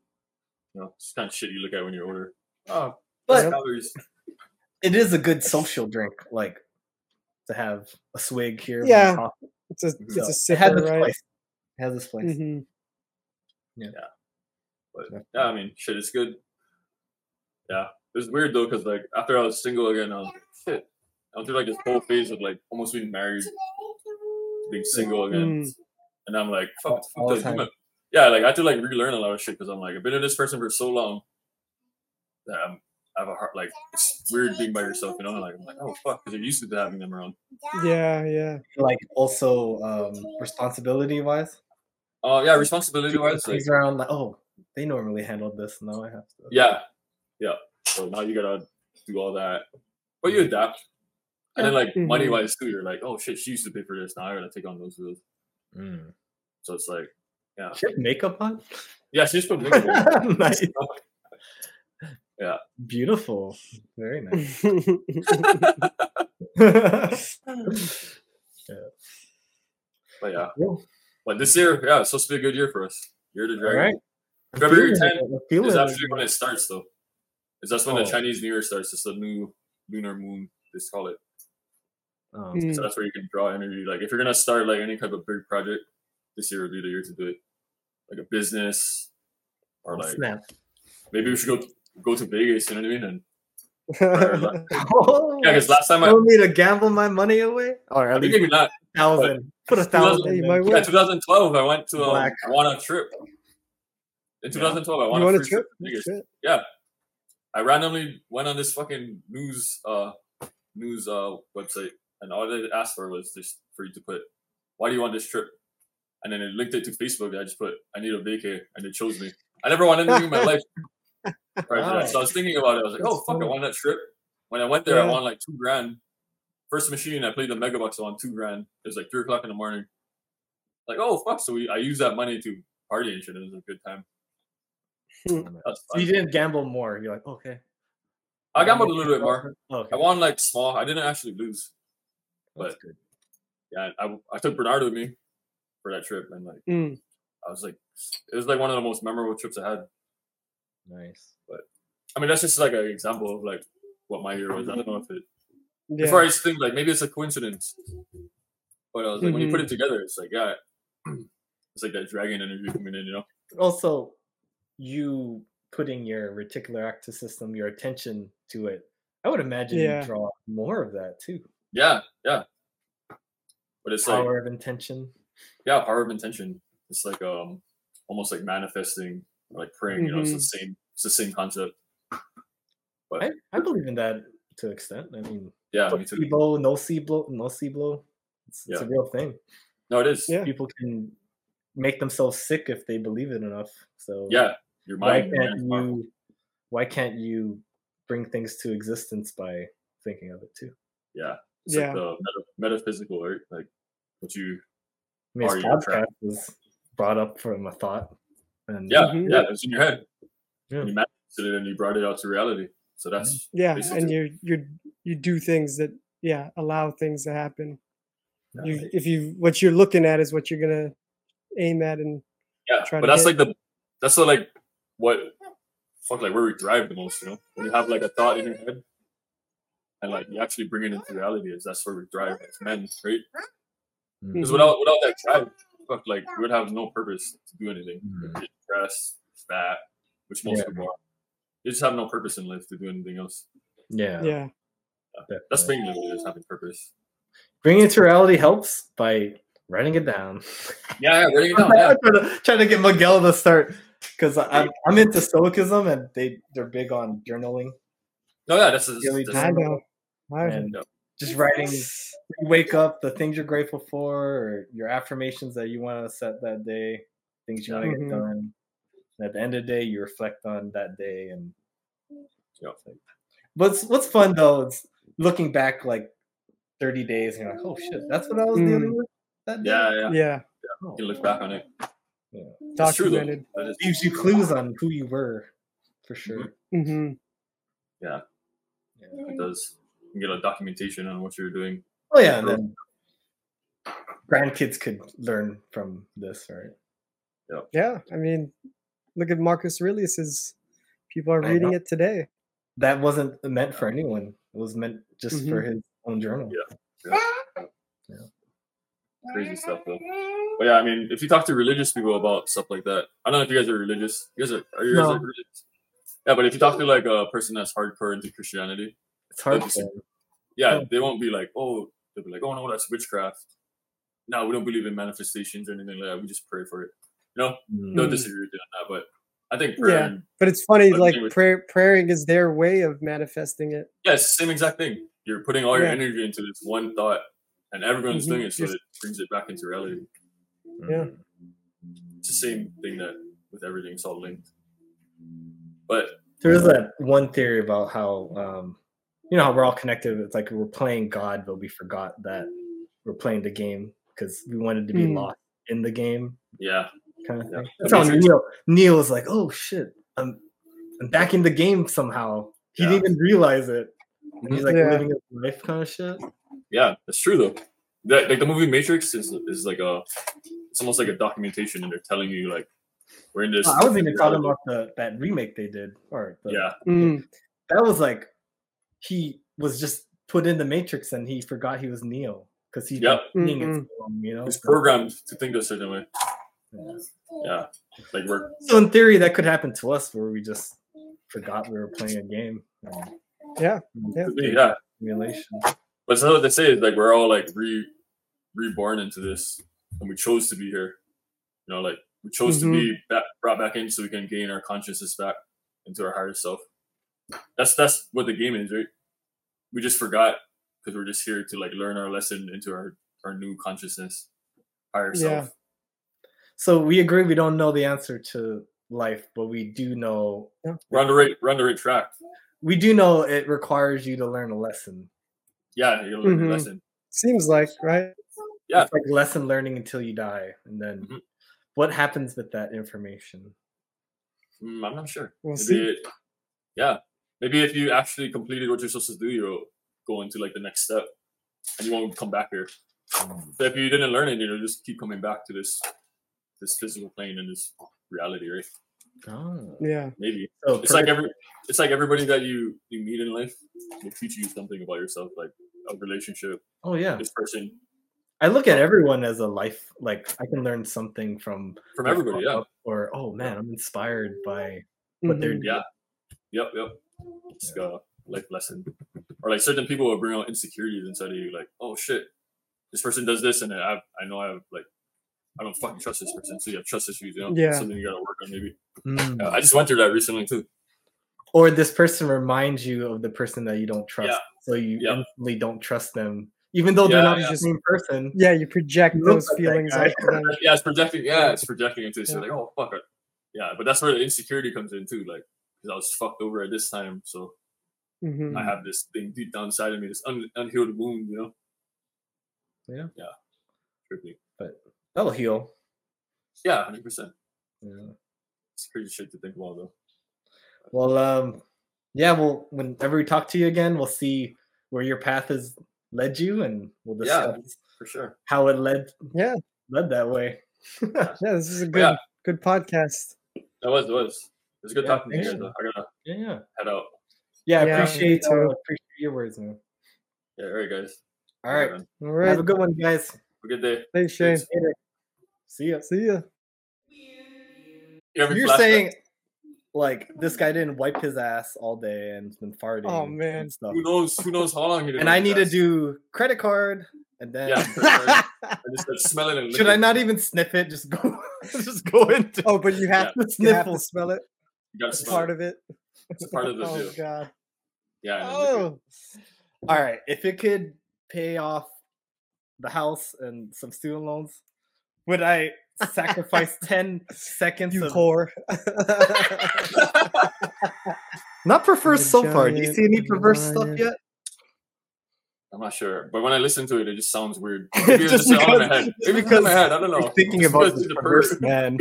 know, it's kind of shit you look at when you're older. Oh, But calories. it is a good social drink, like to have a swig here. Yeah. It's a So, it's a it has this right? place. It has its place. hmm But yeah, I mean, shit, it's good. Yeah, it was weird though, cause like after I was single again, I was like, shit. I went through like this whole phase of like almost being married, to being single again, Mm. and I'm like, fuck, All- all fuck the time. human- yeah, like I had to like relearn a lot of shit because I'm like I've been with this person for so long that I'm, I have a heart like it's weird being by yourself, you know? Like I'm like, oh fuck, because you're used to having them around. Yeah, yeah. Like also um responsibility wise. Oh yeah, responsibility wise, like around like, oh, they normally handled this. Now I have to. Yeah, yeah. So now you gotta do all that, but you adapt. And then like Mhm. money wise too, you're like, oh shit, she used to pay for this. Now I gotta take on those bills. Mm. So it's like, yeah, She had makeup on. yeah. She's put makeup on. nice. Yeah. Beautiful. Very nice. yeah. But yeah, Cool. but this year, yeah, it's supposed to be a good year for us. Year to All dragon. right. February Feeling 10th is it. actually when it starts, though. Is that's when Oh. the Chinese New Year starts. It's the new lunar moon. They call it. Oh, Mm. So that's where you can draw energy. Like if you're gonna start like any type of big project, this year would be the year to do it. Like a business, or like snap. maybe we should go go to Vegas. You know what I mean? And like- Oh, yeah, because last time I, want me to gamble my money away, or I at think least maybe not. thousand. Put a thousand. You in. might Yeah, win. 2012, I went to um. I won a trip. In 2012, I won You a want a trip? Vegas. Yeah, I randomly went on this fucking news uh news uh website, and all they asked for was just for you to put, "Why do you want this trip?" And then it linked it to Facebook. And I just put, "I need a vacay," and it chose me. I never wanted anything in my life prior to that, so I was thinking about it. I was like, "Oh That's fuck, I funny. won that trip." When I went there, I won like two grand. First machine, I played the Megabucks. I won two grand. It was like three o'clock in the morning. Like, oh fuck! So we, I used that money to party and shit. It was a good time. Hmm. So you didn't gamble more. You're like, okay. I gambled a little bit more. Oh, okay. I won like small. I didn't actually lose, but good. yeah, I I took Bernardo with me for that trip, and like Mm. I was like, it was like one of the most memorable trips I had. Nice. But I mean, that's just like an example of like what my year was. I don't know if it. Yeah. Before I just think like maybe it's a coincidence, but I was like when you put it together, it's like yeah, it's like that dragon energy coming in, you know. Also, you putting your reticular active system, your attention to it. I would imagine Yeah. you draw more of that too. Yeah, yeah. But it's like Power of intention. yeah, power of intention. It's like um almost like manifesting, like praying. You know, it's the Mhm. same. It's the same concept. But I, I believe in that to an extent. I mean, yeah, me too. placebo, no blow, no blow. It's, it's a real thing. No, it is. Yeah. People can make themselves sick if they believe it enough. So Yeah, your mind. why can't mind's you? Why can't you bring things to existence by thinking of it too? Yeah, it's Yeah. like the meta- metaphysical, right? Like what you I mean, are. Your track. was brought up from a thought, and Yeah, Mhm. yeah, it's in your head. Yeah. And you manifested it and you brought it out to reality. So that's Yeah, basically and you you you do things that yeah allow things to happen. You if you what you're looking at is what you're gonna aim at and yeah. try But that's hit. like the that's the, like what fuck like where we drive the most. You know, when you have like a thought in your head. And like you actually bring it into reality, is that's where we drive as men, right? Because Mhm. without without that drive, fuck, like we would have no purpose to do anything. Mhm. Get depressed, fat, which most Yeah. people are. You just have no purpose in life to do anything else. yeah, yeah That's being mainly what it is, having purpose. bringing it to reality helps by writing it down. Yeah, yeah, writing it down. Yeah. Trying to, trying to get Miguel to start because I'm, I'm into stoicism and they they're big on journaling. No, yeah, that's, Daily that's I journal know. I and Yeah. just writing. You wake up, the things you're grateful for, or your affirmations that you want to set that day, things you want to Mhm. get done. And at the end of the day, you reflect on that day and. Yeah. What's What's fun though is looking back like 30 days and you're like, oh shit, that's what I was Mm. dealing with that day. Yeah, yeah. yeah You look back on it. Yeah. That's true though. documented. That is, Gives you clues on who you were, for sure. hmm yeah, Yeah. it does. You can get a documentation on what you're doing. Oh yeah, and then grandkids could learn from this, right? Yeah, I mean, look at Marcus Aurelius's. People are I reading know. it today. That wasn't meant for anyone. It was meant just for mm-hmm. his own journal. Yeah. Yeah. Crazy stuff though. But yeah, I mean, if you talk to religious people about stuff like that, I don't know if you guys are religious. You guys are, are you guys No. like religious? Yeah, but if you talk to like a person that's hardcore into Christianity, It's hard They'll for just- them. yeah, Yeah. they won't be like, oh, they'll be like, oh no, that's witchcraft. No, we don't believe in manifestations or anything like that. We just pray for it. You know, they'll Mm. disagree with on that, but I think prayer, Yeah, and, but it's funny. Like anyway. prayer, praying is their way of manifesting it. yeah, it's the same exact thing. You're putting all your Yeah. energy into this one thought, and everyone's Mhm. doing it, so Yes. it brings it back into reality. Yeah. It's the same thing that with everything, it's all linked. But There is that one theory about how um, you know how we're all connected. It's like we're playing God, but we forgot that we're playing the game because we wanted to be Mm. lost in the game, yeah, kind of Yeah. thing. That's how Neo Neo is like, oh shit, I'm I'm back in the game somehow. He Yeah. didn't even realize it. And he's like Yeah. living his life, kind of shit. yeah, that's true though. That like the movie Matrix is is like a, it's almost like a documentation, and they're telling you like, we're in this. I wasn't even talking reality. about the that remake they did, or the, Yeah, Mm, that was like he was just put in the Matrix and he forgot he was Neo because he Yep. being it Mhm. for him, you know. it's programmed to think a certain way. Yeah, like we're So in theory, that could happen to us where we just forgot we were playing a game. Um, yeah, yeah. yeah. Simulation. But so what they say is like we're all like re reborn into this, and we chose to be here. You know, like we chose Mhm. to be back, brought back in so we can gain our consciousness back into our higher self. That's that's what the game is, right? We just forgot because we're just here to like learn our lesson into our our new consciousness, higher Yeah. self. So we agree we don't know the answer to life, but we do know We're on the right we're on the right track. we do know it requires you to learn a lesson. Yeah, you learn Mhm. your lesson. Seems like right. Yeah. It's like lesson learning until you die, and then Mhm. what happens with that information? Mm, I'm not sure. We'll maybe see. it, yeah, maybe if you actually completed what you're supposed to do, you'll go into like the next step, and you won't come back here. But if you didn't learn it, you'll just keep coming back to this this physical plane and this reality, right? Oh, Yeah. Maybe So it's like every it's like everybody that you you meet in life will teach you something about yourself, like a relationship. Oh yeah. This person I look at everyone as a life like I can learn something from From everybody, yeah. Or oh man, I'm inspired by what they're Mhm. doing. Yeah. Yep, yep. It's like a life lesson. Or like certain people will bring out insecurities inside of you, like, oh shit, this person does this, and I I know I have like, I don't fucking trust this person, so you have trust issues, you know, Yeah. something you gotta work on maybe. Mm. Yeah, I just went through that recently too. Or this person reminds you of the person that you don't trust, Yeah. so you Yeah. instantly don't trust them, even though they're Yeah, not yeah. the same person. Yeah, you project You those like feelings guy. Yeah, it's projecting. Yeah, it's projecting into. So like, oh fuck it. Yeah, but that's where the insecurity comes in too. Like, because I was fucked over at this time, so Mhm. I have this thing deep down inside of me, this un- unhealed wound. You know. Yeah. Yeah. Trippy. But that'll heal. Yeah, hundred percent. Yeah. It's crazy shit to think about though. Well, um, yeah. Well, whenever we talk to you again, we'll see where your path has led you, and we'll Yeah, discuss for sure. how it led Yeah. led that way. Yeah, this is a good Yeah. good podcast. That was, it was. It was good Yeah, talking to you guys. I gotta Yeah, yeah. head out. Yeah, I Yeah, appreciate too. uh, appreciate your words, man. Yeah, all right, guys. All right. man. All Have a good one, guys. Have a good day. Thanks, Shane. Thanks. See ya. See ya. You have any You're flashbacks? saying like this guy didn't wipe his ass all day and has been farting. Oh, man. and stuff. Who knows? Who knows how long he did And I need to do credit card, and then Yeah, I just start smelling and should I not even sniff it? Just go, just go into Oh, but you have, to you have sniffle. to smell it. You gotta That's smell part it. of it. It's part of the oh deal. god. Yeah. and then. Oh. All right, if it could pay off the house and some student loans, would I sacrifice ten seconds You of whore. not perverse so far? Do you see any perverse stuff lion. yet? I'm not sure, but when I listen to it, it just sounds weird. Maybe it's Just just all in my because- head. Maybe because in my head. I don't know. You're thinking about the, this perverse man.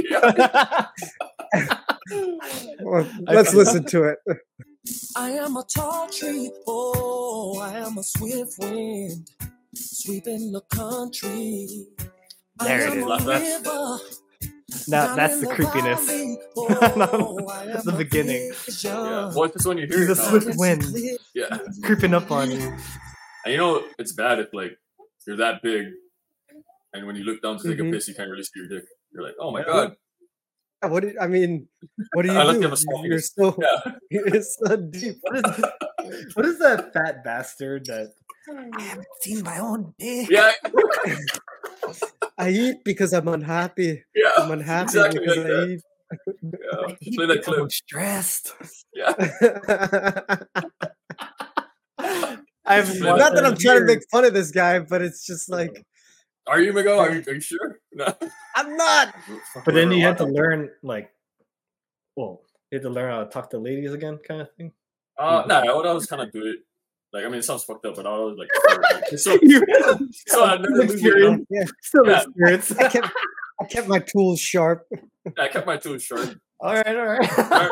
Well, let's listen to it. I am a tall tree. Oh, I am a swift wind sweeping the country. There it am is. a That's- river Now that's the the creepiness. valley. No, Oh, I am the beginning. vision. Yeah. Well, it's just when you hear He's a swift wind Yeah. creeping up on you. And you know, it's bad if like you're that big, and when you look down to take Mhm. a piss, you can't really see your dick. You're like, oh my Yeah. god. Yeah, What do, I mean, what do you Unless you do? have a You're so Yeah. you're so deep. What is, what is that fat bastard that I haven't seen my own dick? Yeah. I eat because I'm unhappy. Yeah. I'm unhappy exactly because like I that. eat. Yeah. Eat Play that because I'm stressed. Yeah. I haven't Play watched Not that I'm trying to make fun of this guy, but it's just like Are you Miguel? Are you, are you sure? No. I'm not. But then you had to learn like, well, you had to learn how to talk to ladies again, kind of thing. Uh, nah, I would always kind of do it. Like, I mean, it sounds fucked up, but I would always like. like, so, You- so I never lose it, you know? experience, Yeah, still Yeah. experience. I kept I kept my tools sharp. I kept my tools sharp. all right, all right. All right.